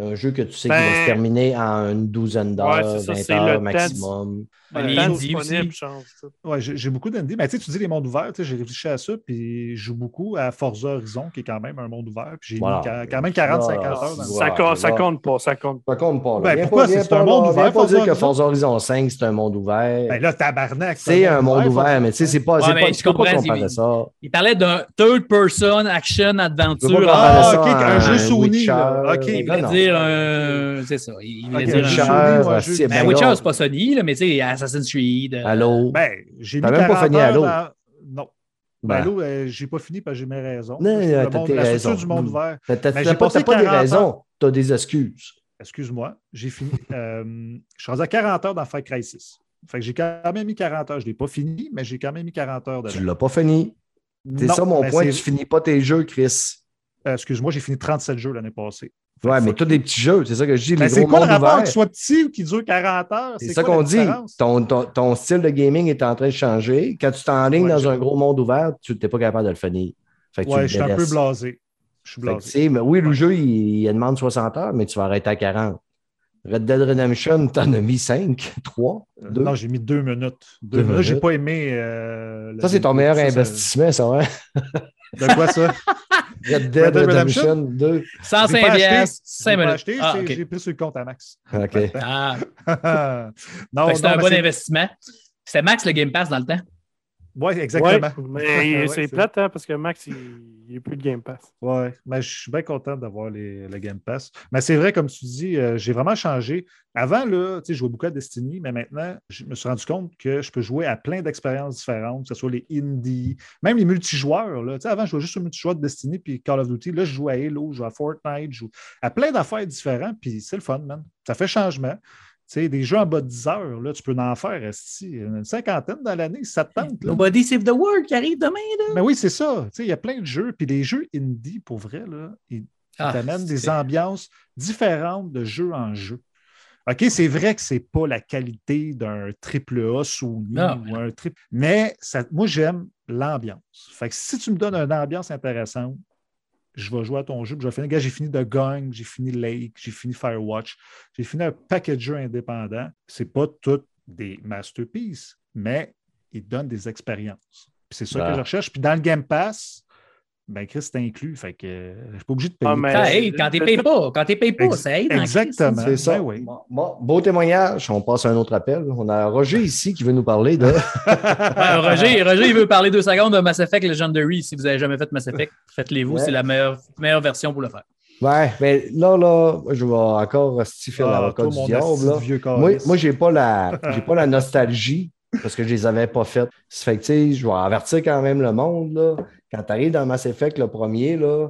Un jeu que tu sais qui va Ben- se terminer en une douzaine d'heures, Ouais, c'est ça, 20 c'est le heures maximum. Ben, Le temps disponible change. Ouais, j'ai beaucoup d'indie. Mais tu sais, tu dis les mondes ouverts, tu sais, j'ai réfléchi à ça, puis je joue beaucoup à Forza Horizon, qui est quand même un monde ouvert, puis j'ai Voilà. mis quand même 40-50 Voilà. heures dans le Ouais. Ça, compte, ça compte pas, ça compte pas. Ça compte pas. Ben, pourquoi? C'est un monde ouvert, pas dire que? Forza Horizon 5, c'est un monde ouvert. Ben là, tabarnak. c'est un monde ouvert, mais tu sais, c'est pas, tu peux pas comparer ça. Il parlait d'un third-person action adventure. Ah, ok, un jeu Sony. Ok. Dire un. C'est ça. Il voulait dire un si, Ben, ben, Witcher, c'est pas Sony, là, mais tu sais, Assassin's Creed. euh, Halo. Ben, j'ai mis même pas 40 fini Halo. Non. Ben, Ben, Halo, euh, j'ai pas fini parce que j'ai mes raisons. Non, t'as tes la structure raisons. du monde Mm. ouvert. t'as Ben, pas, pas des 40 raisons, t'as des excuses. Excuse-moi, j'ai fini. euh, je suis rendu à 40 heures dans Far Cry 6. Fait que j'ai quand même mis 40 heures. Je ne l'ai pas fini, mais j'ai quand même mis 40 heures dedans. Tu l'as pas fini. C'est ça mon mais point, tu finis pas tes jeux, Chris. euh, Excuse-moi, j'ai fini 37 jeux l'année passée. Ouais, mais tous des petits jeux, c'est ça que je dis, Mais les c'est quoi le rapport qu'il soit petit ou qu'il dure 40 heures? C'est ça qu'on dit. Ton, ton, ton style de gaming est en train de changer. Quand tu t'enlignes Ouais, dans je- un gros monde ouvert, tu n'es pas capable de le finir. Fait que Ouais, je suis un peu blasé. Je suis blasé. mais oui, le Ouais. jeu, il, il demande 60 heures, mais tu vas arrêter à 40. Red Dead Redemption, t'en as mis 5, 3, 2. Non, j'ai mis deux minutes. Deux Deux minutes. J'ai minutes. pas aimé. euh, ça, c'est ton meilleur Ça, investissement, ça, ouais. De quoi ça? Red Dead Red Dead Redemption 2. 105 J'ai pas acheté. piastres, J'ai 5 pas minutes. acheté, Ah, c'est- ok. J'ai pris sur le compte à Max. OK. Ah, non, c'était un bon investissement. C'était Max le Game Pass dans le temps? Ouais, exactement. Ouais, mais c'est c'est- plate, hein, parce que Max, il n'y a plus de Game Pass. Ouais, mais je suis bien content d'avoir les- le Game Pass. Mais c'est vrai, comme tu dis, euh, j'ai vraiment changé. Avant, là, je jouais beaucoup à Destiny, mais maintenant, je me suis rendu compte que je peux jouer à plein d'expériences différentes, que ce soit les indies, même les multijoueurs. Là. Avant, je jouais juste au multijoueur de Destiny puis Call of Duty. Là, je joue à Halo, je joue à Fortnite, je joue à plein d'affaires différentes, puis c'est le fun, man. Ça fait changement. Sais, des jeux en bas de 10 heures, là, tu peux en faire esti, une cinquantaine dans l'année, ça te tente. là. Nobody Save the World qui arrive demain. Là? Mais oui, c'est ça. Il y a plein de jeux. Puis les jeux indie, pour vrai, là, ils Ah, t'amènent des ambiances différentes de jeu en jeu. OK, c'est vrai que c'est pas la qualité d'un triple A Sony Non. ou un triple. Mais ça, moi, j'aime l'ambiance. Fait que si tu me donnes une ambiance intéressante, je vais jouer à ton jeu. puis Je vais finir. Gars, j'ai fini The Gang, j'ai fini Lake, j'ai fini Firewatch, j'ai fini un paquet de jeux indépendants. C'est pas toutes des masterpieces, mais ils donnent des expériences. C'est ça Ah. que je recherche. Puis dans le Game Pass, ben Chris, c'est inclus. Fait que euh, je suis pas obligé de payer. Ah, mais- Ça aide quand tu payes pas. Quand tu payes pas, Ex- ça aide. en exactement. C'est ça. Ben oui. Bon, beau témoignage. On passe à un autre appel. On a Roger ici qui veut nous parler de. Ouais, Roger, Roger, il veut parler deux secondes de Mass Effect Legendary. Si vous n'avez jamais fait Mass Effect, faites-les vous. Ouais. C'est la meilleure, meilleure version pour le faire. Ouais, mais là, là, je vais encore stiffer Ah, l'avocat du diable. là. Moi, moi j'ai pas la j'ai pas la nostalgie parce que je les avais pas faites. Ça fait que, tu sais, je vais avertir quand même le monde, là. Quand tu arrives dans Mass Effect, le premier, là,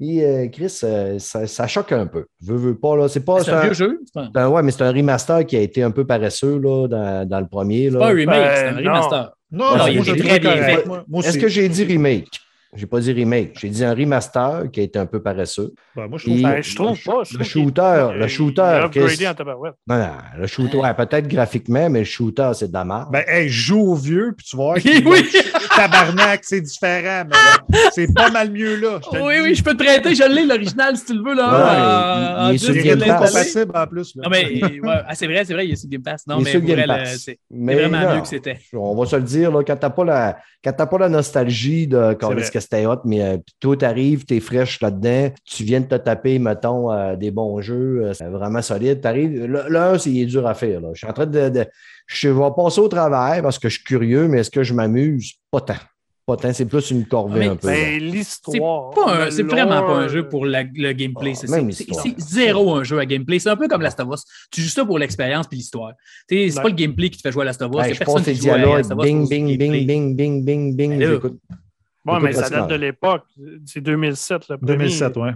et, euh, Chris, euh, ça, ça choque un peu. Veux, veux pas, là. C'est pas. C'est un vieux jeu. Un- ouais, mais c'est un remaster qui a été un peu paresseux, là, dans, dans le premier, c'est pas un remake, Ben, c'est un non. remaster. Non, non, il moi, était je le très bien correct. fait. Moi- moi Est-ce aussi. que j'ai dit remake? J'ai pas dit remake. J'ai dit un remaster qui a été un peu paresseux. Ben, moi, je trouve Et- ça- Ben, je trouve pas. je Le trouve shooter, le shooter, upgradé qu'est-ce- en tabarouette. Non, non, le shooter, ouais, peut-être graphiquement, mais le shooter, c'est de la merde. Ben, hey, joue au vieux, puis tu vas voir Oui, oui. tabarnak, c'est différent. mais c'est pas mal mieux là. le Oui, oui, je peux te prêter, je l'ai, l'original, si tu le veux. Là, Ouais, en- il- il est en sur Game Pass. en plus. Là. Non, mais ouais, ah, c'est vrai, c'est vrai, il est sur Game Pass. Non, mais euh, c'est vraiment mieux que c'était. On va se le dire, là, quand t'as pas la, quand t'as pas la nostalgie de que c'était hot, mais euh, toi, t'arrives, t'es fraîche là-dedans, tu viens de te taper, mettons, euh, des bons jeux, euh, c'est vraiment solide. T'arrives, un, c'est dur à faire. Là. Je suis en train de, de- je vais passer au travail parce que je suis curieux, mais est-ce que je m'amuse? Pas tant. Pas tant, c'est plus une corvée Mais un peu. là. Ben, C'est l'histoire. pas un- le c'est vraiment pas un jeu pour la- le gameplay. Ah, c'est zéro un jeu à gameplay. C'est un peu comme Last of Us. Tu joues ça pour l'expérience puis l'histoire. C'est pas le gameplay qui te fait jouer à Last of Us. Hey, je les dialogues, of Us bing, bing, bing, gameplay. bing, bing, bing, bing, Ouais, mais ça date de l'époque. C'est 2007, le premier. 2007, ouais.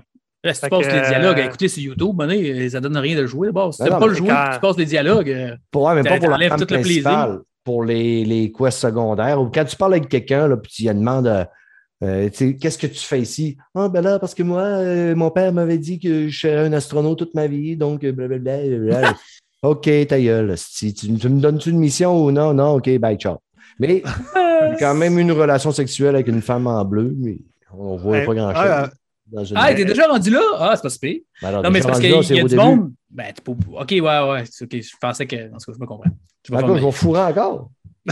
Là, si tu passes que, les dialogues à euh, écouter sur YouTube, bonnet, ça donne rien de le jouer. Bon, si tu non, pas le jouer, quand- tu passes les dialogues. euh, Pour, ouais, mais pas pour la T'enlèves trame tout le plaisir. principale, pour les, les quests secondaires. Ou quand tu parles avec quelqu'un, là, puis tu lui demandes euh, euh, qu'est-ce que tu fais ici? Ah, ben là, parce que moi, euh, mon père m'avait dit que je serais un astronaute toute ma vie, donc blablabla. blablabla. OK, ta gueule. Si tu, tu me donnes-tu une mission ou non? Non, OK, bye, ciao. Mais j'ai quand même une relation sexuelle avec une femme en bleu, mais on voit Hey, pas grand-chose. ah, Ah, t'es déjà rendu là? Ah, c'est pas si pire. Ben alors, Non, mais c'est parce qu'il y a au du début. monde. Ben, t'es pas... OK, ouais, ouais. c'est OK, je pensais que. En tout cas, je me comprends. Je vais fourrer encore.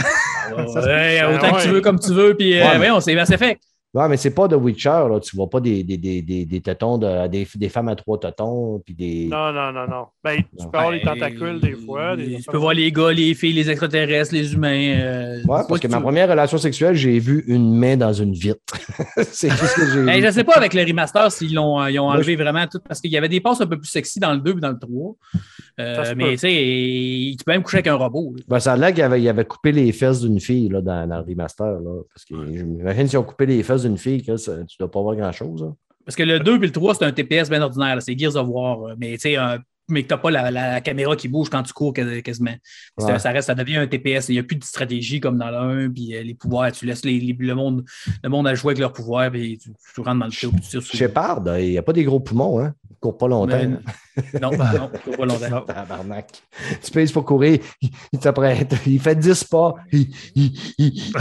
Ouais, Ben autant que tu veux, comme tu veux. Puis, euh, Ouais, mais- voyons, c'est fait. Ouais, mais c'est pas de Witcher, là. Tu vois pas des, des, des, des, des tétons, de, des, des femmes à trois tétons, puis des. Non, non, non, non. Ben, tu Non. peux avoir les Ben, tentacules des fois. des Tu peux voir les gars, les filles, les extraterrestres, les humains. euh, Ouais, parce que ma première relation sexuelle, j'ai vu une main dans une vitre. c'est tout ce que j'ai vu. je sais pas avec le remaster s'ils l'ont, euh, ils ont enlevé vraiment tout parce qu'il y avait des passes un peu plus sexy dans le 2 et dans le 3. Euh, Ça mais tu sais, tu peux même coucher avec un robot. Ben, ça a l'air qu'il avait, il avait coupé les fesses d'une fille là, dans, dans le remaster. Là, parce que je m'imagine s'ils ont coupé les fesses d'une fille, tu dois pas voir grand-chose. hein. Parce que le 2 et le 3, c'est un TPS bien ordinaire. C'est Gears of War. euh, Mais tu sais, un- mais que tu n'as pas la, la caméra qui bouge quand tu cours quas- quasiment. Ouais. ça, reste, ça devient un TPS. Il n'y a plus de stratégie comme dans le 1. Puis euh, les pouvoirs, tu laisses les- les- le, monde, le monde à jouer avec leurs pouvoirs. Puis tu, tu rentres dans le show. Tu Shepard, il n'y a pas des gros poumons, hein? Il ne court pas longtemps. Mais- Non, non, faut pas longtemps. Tabarnak. Tu payes pour courir, il, il il fait 10 pas. Il, il, il, il-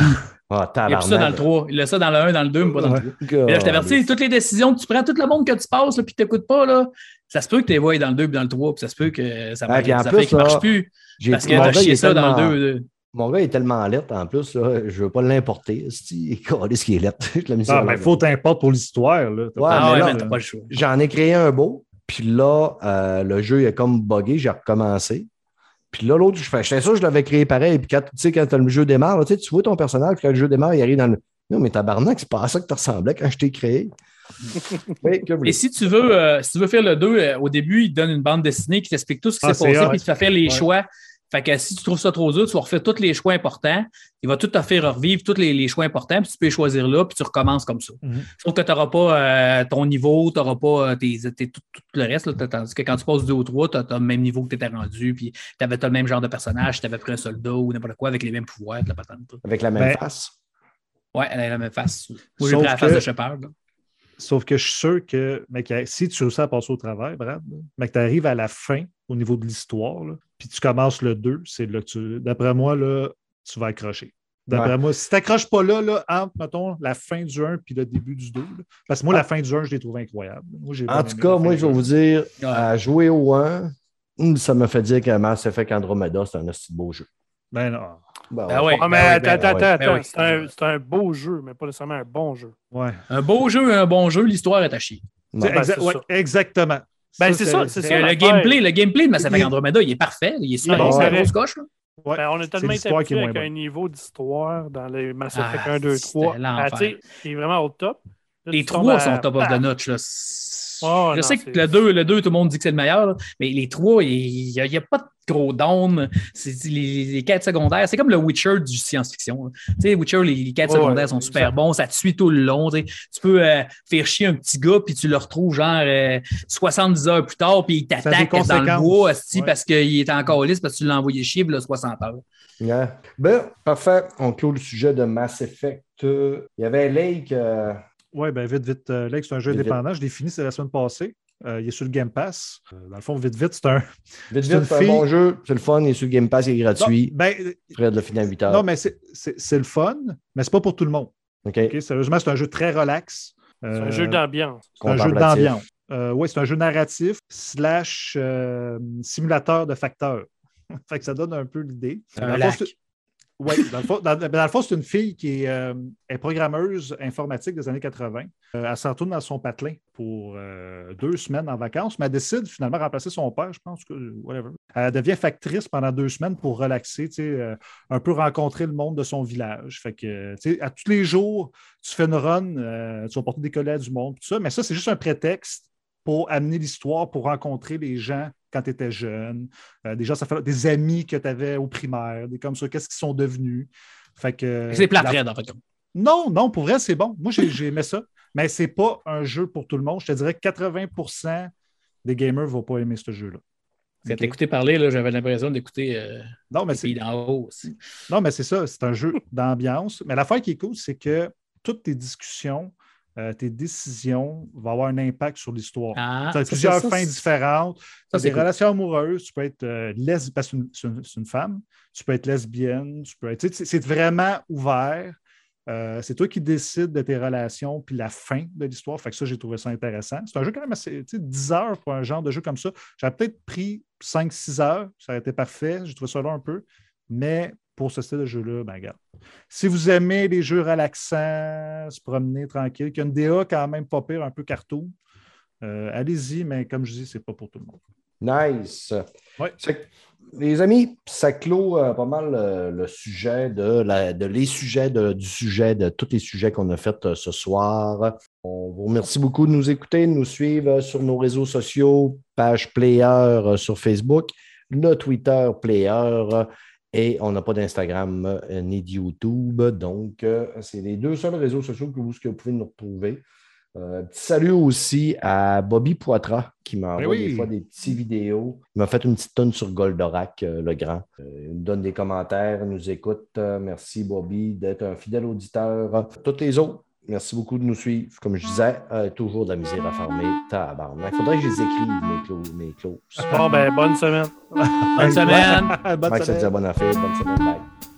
Ah, Il y a plus ça dans le 3. Il a ça dans le 1, dans le 2, mais pas dans le 3. tabarnak. Mais là, je t'avertis, toutes les décisions que tu prends, tout le monde que tu passes, là, puis que tu n'écoutes pas, là, ça se peut que tu les vois dans le 2 et dans le 3, puis ça se peut que ça puis ne là, marchent plus J'ai- parce que tu as il chié est ça dans tellement- le 2. Mon gars est tellement lettre en plus, là, je ne veux pas l'importer. Il ce qui est lettre. Je l'ai mis sur Ah, langue. faut t'importe pour l'histoire. là. T'as Ouais, pas- Ah mais ouais, là, mais t'as pas le choix. J'en ai créé un beau, puis là, euh, le jeu est comme buggé, j'ai recommencé. Puis là, l'autre, je fais, j'étais sûr je l'avais créé pareil. Puis quand, tu sais, quand le jeu démarre, là, tu sais, tu vois ton personnage, puis quand le jeu démarre, il arrive dans le. Non, mais tabarnak, c'est pas à ça que tu ressemblais quand je t'ai créé. Oui, que Et si tu veux, euh, si tu veux faire le 2, euh, au début, il te donne une bande dessinée qui t'explique tout ce qui Ah, s'est c'est passé, puis il te fait faire les Ouais. choix. Fait que si tu trouves ça trop dur, tu vas refaire tous les choix importants. Il va tout te faire revivre tous les, les choix importants, puis tu peux les choisir là, puis tu recommences comme ça. Mhm. Sauf que tu n'auras pas euh, ton niveau, tu n'auras pas euh, tes, tes- tout, tout le reste. Là, tandis que quand tu passes 2 ou 3, tu as, le même niveau que tu étais rendu, puis tu avais le même genre de personnage, tu avais pris un soldat ou n'importe quoi avec les mêmes pouvoirs, la patente. Avec la même Ben, face? Ouais, elle a la même face. Moi, j'ai Sauf pris la face que- de Shepard. là. Sauf que je suis sûr que mais que si tu réussis à passer au travers, Brad, mais que tu arrives à la fin au niveau de l'histoire, puis tu commences le 2, c'est là que tu. D'après moi, là, tu vas accrocher. D'après Ouais. moi, si tu n'accroches pas là, là, entre, mettons, la fin du 1 puis le début du 2, là, parce que moi, la fin du 1, je l'ai trouvé incroyable. Moi, En tout cas, moi, je vais 1. vous dire, à jouer au 1, hum, ça me fait dire que Mass Effect Andromeda, c'est un assez beau jeu. Ben non. Ben, Ah ouais. Ah, mais Ben attends, ben attends, attends, Ben oui. C'est un, beau jeu, mais pas nécessairement un bon jeu. Ouais. Un beau jeu, un bon jeu, l'histoire est à chier. Ouais. Ben, exa- exactement. Ben, c'est ça, c'est ça. le gameplay, le gameplay de Mass Effect Andromeda, il est parfait. Il est super Il est bon, c'est un correct. gros coche. Ouais. Ben, on est tellement été habitué avec un niveau d'histoire dans les Mass Ah, Effect 1, 2, c'était 3. l'enfer. Ah, tu sais, qui est vraiment au top. Là, Les trois à- sont top of Ah, the notch. Là. Ouais, je non, sais que le 2, le 2, tout le monde dit que c'est le meilleur, là, mais les trois, il n'y a, il y a pas de gros dôme. C'est les, les quêtes secondaires. C'est comme le Witcher du science-fiction. Tu sais, Witcher, les, les quêtes Ouais, secondaires sont super bons, ça te suit tout le long. tu peux euh, faire chier un petit gars, puis tu le retrouves genre euh, 70 heures plus tard, puis il t'attaque dans le bois Ouais. parce qu'il est encore lisse, parce que tu l'as envoyé chier, puis là, 60 heures. Yeah. Ben, parfait. On clôt le sujet de Mass Effect. Euh, Il y avait Lake. euh, Oui, ben vite, vite. euh, Lake, c'est un jeu Vite, vite. indépendant. Je l'ai fini, c'est la semaine passée. Euh, il est sur le Game Pass. Euh, dans le fond, vite, vite, c'est un. Vite, vite, c'est un bon jeu. C'est le fun. Il est sur Game Pass, il est gratuit. Non, ben, Fred le finit à 8 heures. non, mais c'est- c'est c'est le fun, mais c'est pas pour tout le monde. OK. Sérieusement, c'est un jeu très relax. C'est un Euh, jeu d'ambiance. C'est un jeu d'ambiance. Euh, oui, c'est un jeu narratif slash euh, simulateur de facteurs. fait que ça donne un peu l'idée. Un le lac. c'est- Oui, ben, dans le fond, c'est une fille qui est, euh, programmeuse informatique des années 80. Euh, elle s'en retourne dans son patelin pour euh, deux semaines en vacances, mais elle décide finalement de remplacer son père, je pense que whatever. Elle devient factrice pendant deux semaines pour relaxer, un peu rencontrer le monde de son village. Fait que, à tous les jours, tu fais une run, tu vas porter des à du monde, tout ça, mais ça, c'est juste un prétexte pour amener l'histoire, pour rencontrer les gens quand tu étais jeune. Euh, des gens, ça fait des amis que tu avais au primaire, des comme ça, qu'est-ce qu'ils sont devenus? Fait que. C'est plate la- en fait. Non, non, pour vrai, c'est bon. Moi, j'ai aimé ça. Mais c'est pas un jeu pour tout le monde. Je te dirais que 80% des gamers ne vont pas aimer ce jeu-là. Quand Ok. t'écoutais parler, là, j'avais l'impression d'écouter euh, Non, mais c'est pays d'en haut aussi. Non, mais c'est ça, c'est un jeu d'ambiance. Mais l'affaire qui est cool, c'est que toutes tes discussions, euh, tes décisions vont avoir un impact sur l'histoire. Ah, tu as plusieurs ça, fins différentes. Ça, des cool. relations amoureuses, tu peux être euh, lesbienne, parce que c'est une, une- femme, tu peux être lesbienne, tu peux être. C'est vraiment ouvert. Euh, c'est toi qui décides de tes relations puis la fin de l'histoire. Fait que ça, j'ai trouvé ça intéressant. C'est un jeu quand même assez. Tu sais, 10 heures pour un genre de jeu comme ça. J'aurais peut-être pris 5-6 heures. Ça aurait été parfait. J'ai trouvé ça long un peu. Mais pour ce style de jeu-là, ben regarde. Si vous aimez les jeux relaxants, se promener tranquille, qu'il y a une DA quand même pas pire, un peu cartoon, euh, allez-y, mais comme je dis, c'est pas pour tout le monde. Nice. Ouais. Les amis, ça clôt euh, pas mal euh, le sujet de, la, de les sujets de- du sujet, de tous les sujets qu'on a fait euh, ce soir. On vous remercie beaucoup de nous écouter, de nous suivre sur nos réseaux sociaux, page Player sur Facebook, le Twitter Player. Et on n'a pas d'Instagram euh, ni de YouTube. Donc, euh, c'est les deux seuls réseaux sociaux que vous, que vous pouvez nous retrouver. Euh, petit salut aussi à Bobby Poitras qui m'envoie oui. des fois des petites vidéos. Il m'a fait une petite tonne sur Goldorak, euh, le grand. Euh, il nous donne des commentaires, il nous écoute. Merci Bobby d'être un fidèle auditeur. Toutes les autres, merci beaucoup de nous suivre. Comme je disais, euh, toujours de la misère à farmer. Tabarnak. Il faudrait que je les écrive, mes, clo- mes clauses. Bon, ben, bonne semaine. Bonne semaine. Bonne Mike, ça semaine. disait bonne affaire. Bonne semaine. Bye.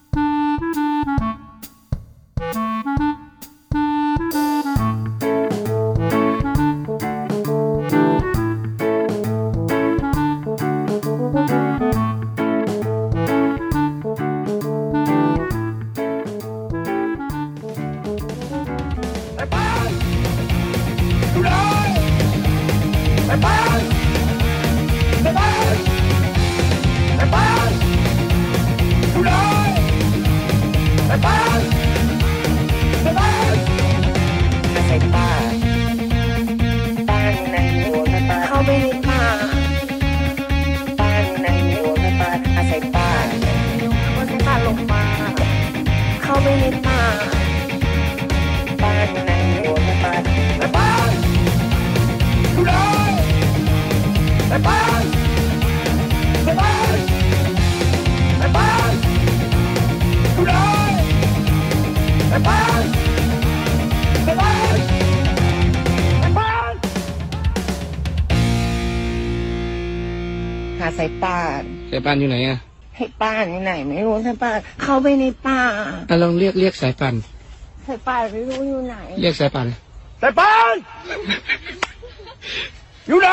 ป่านอยู่ไหนอะให้ป้านอยู่ไหนไม่รู้สายป่านเข้าไปในป่าอะลองเรียกเรียกสายป่านสายป่านไม่รู้อยู่ไหน เรียกสายป่านสายป่านอยู่ไหน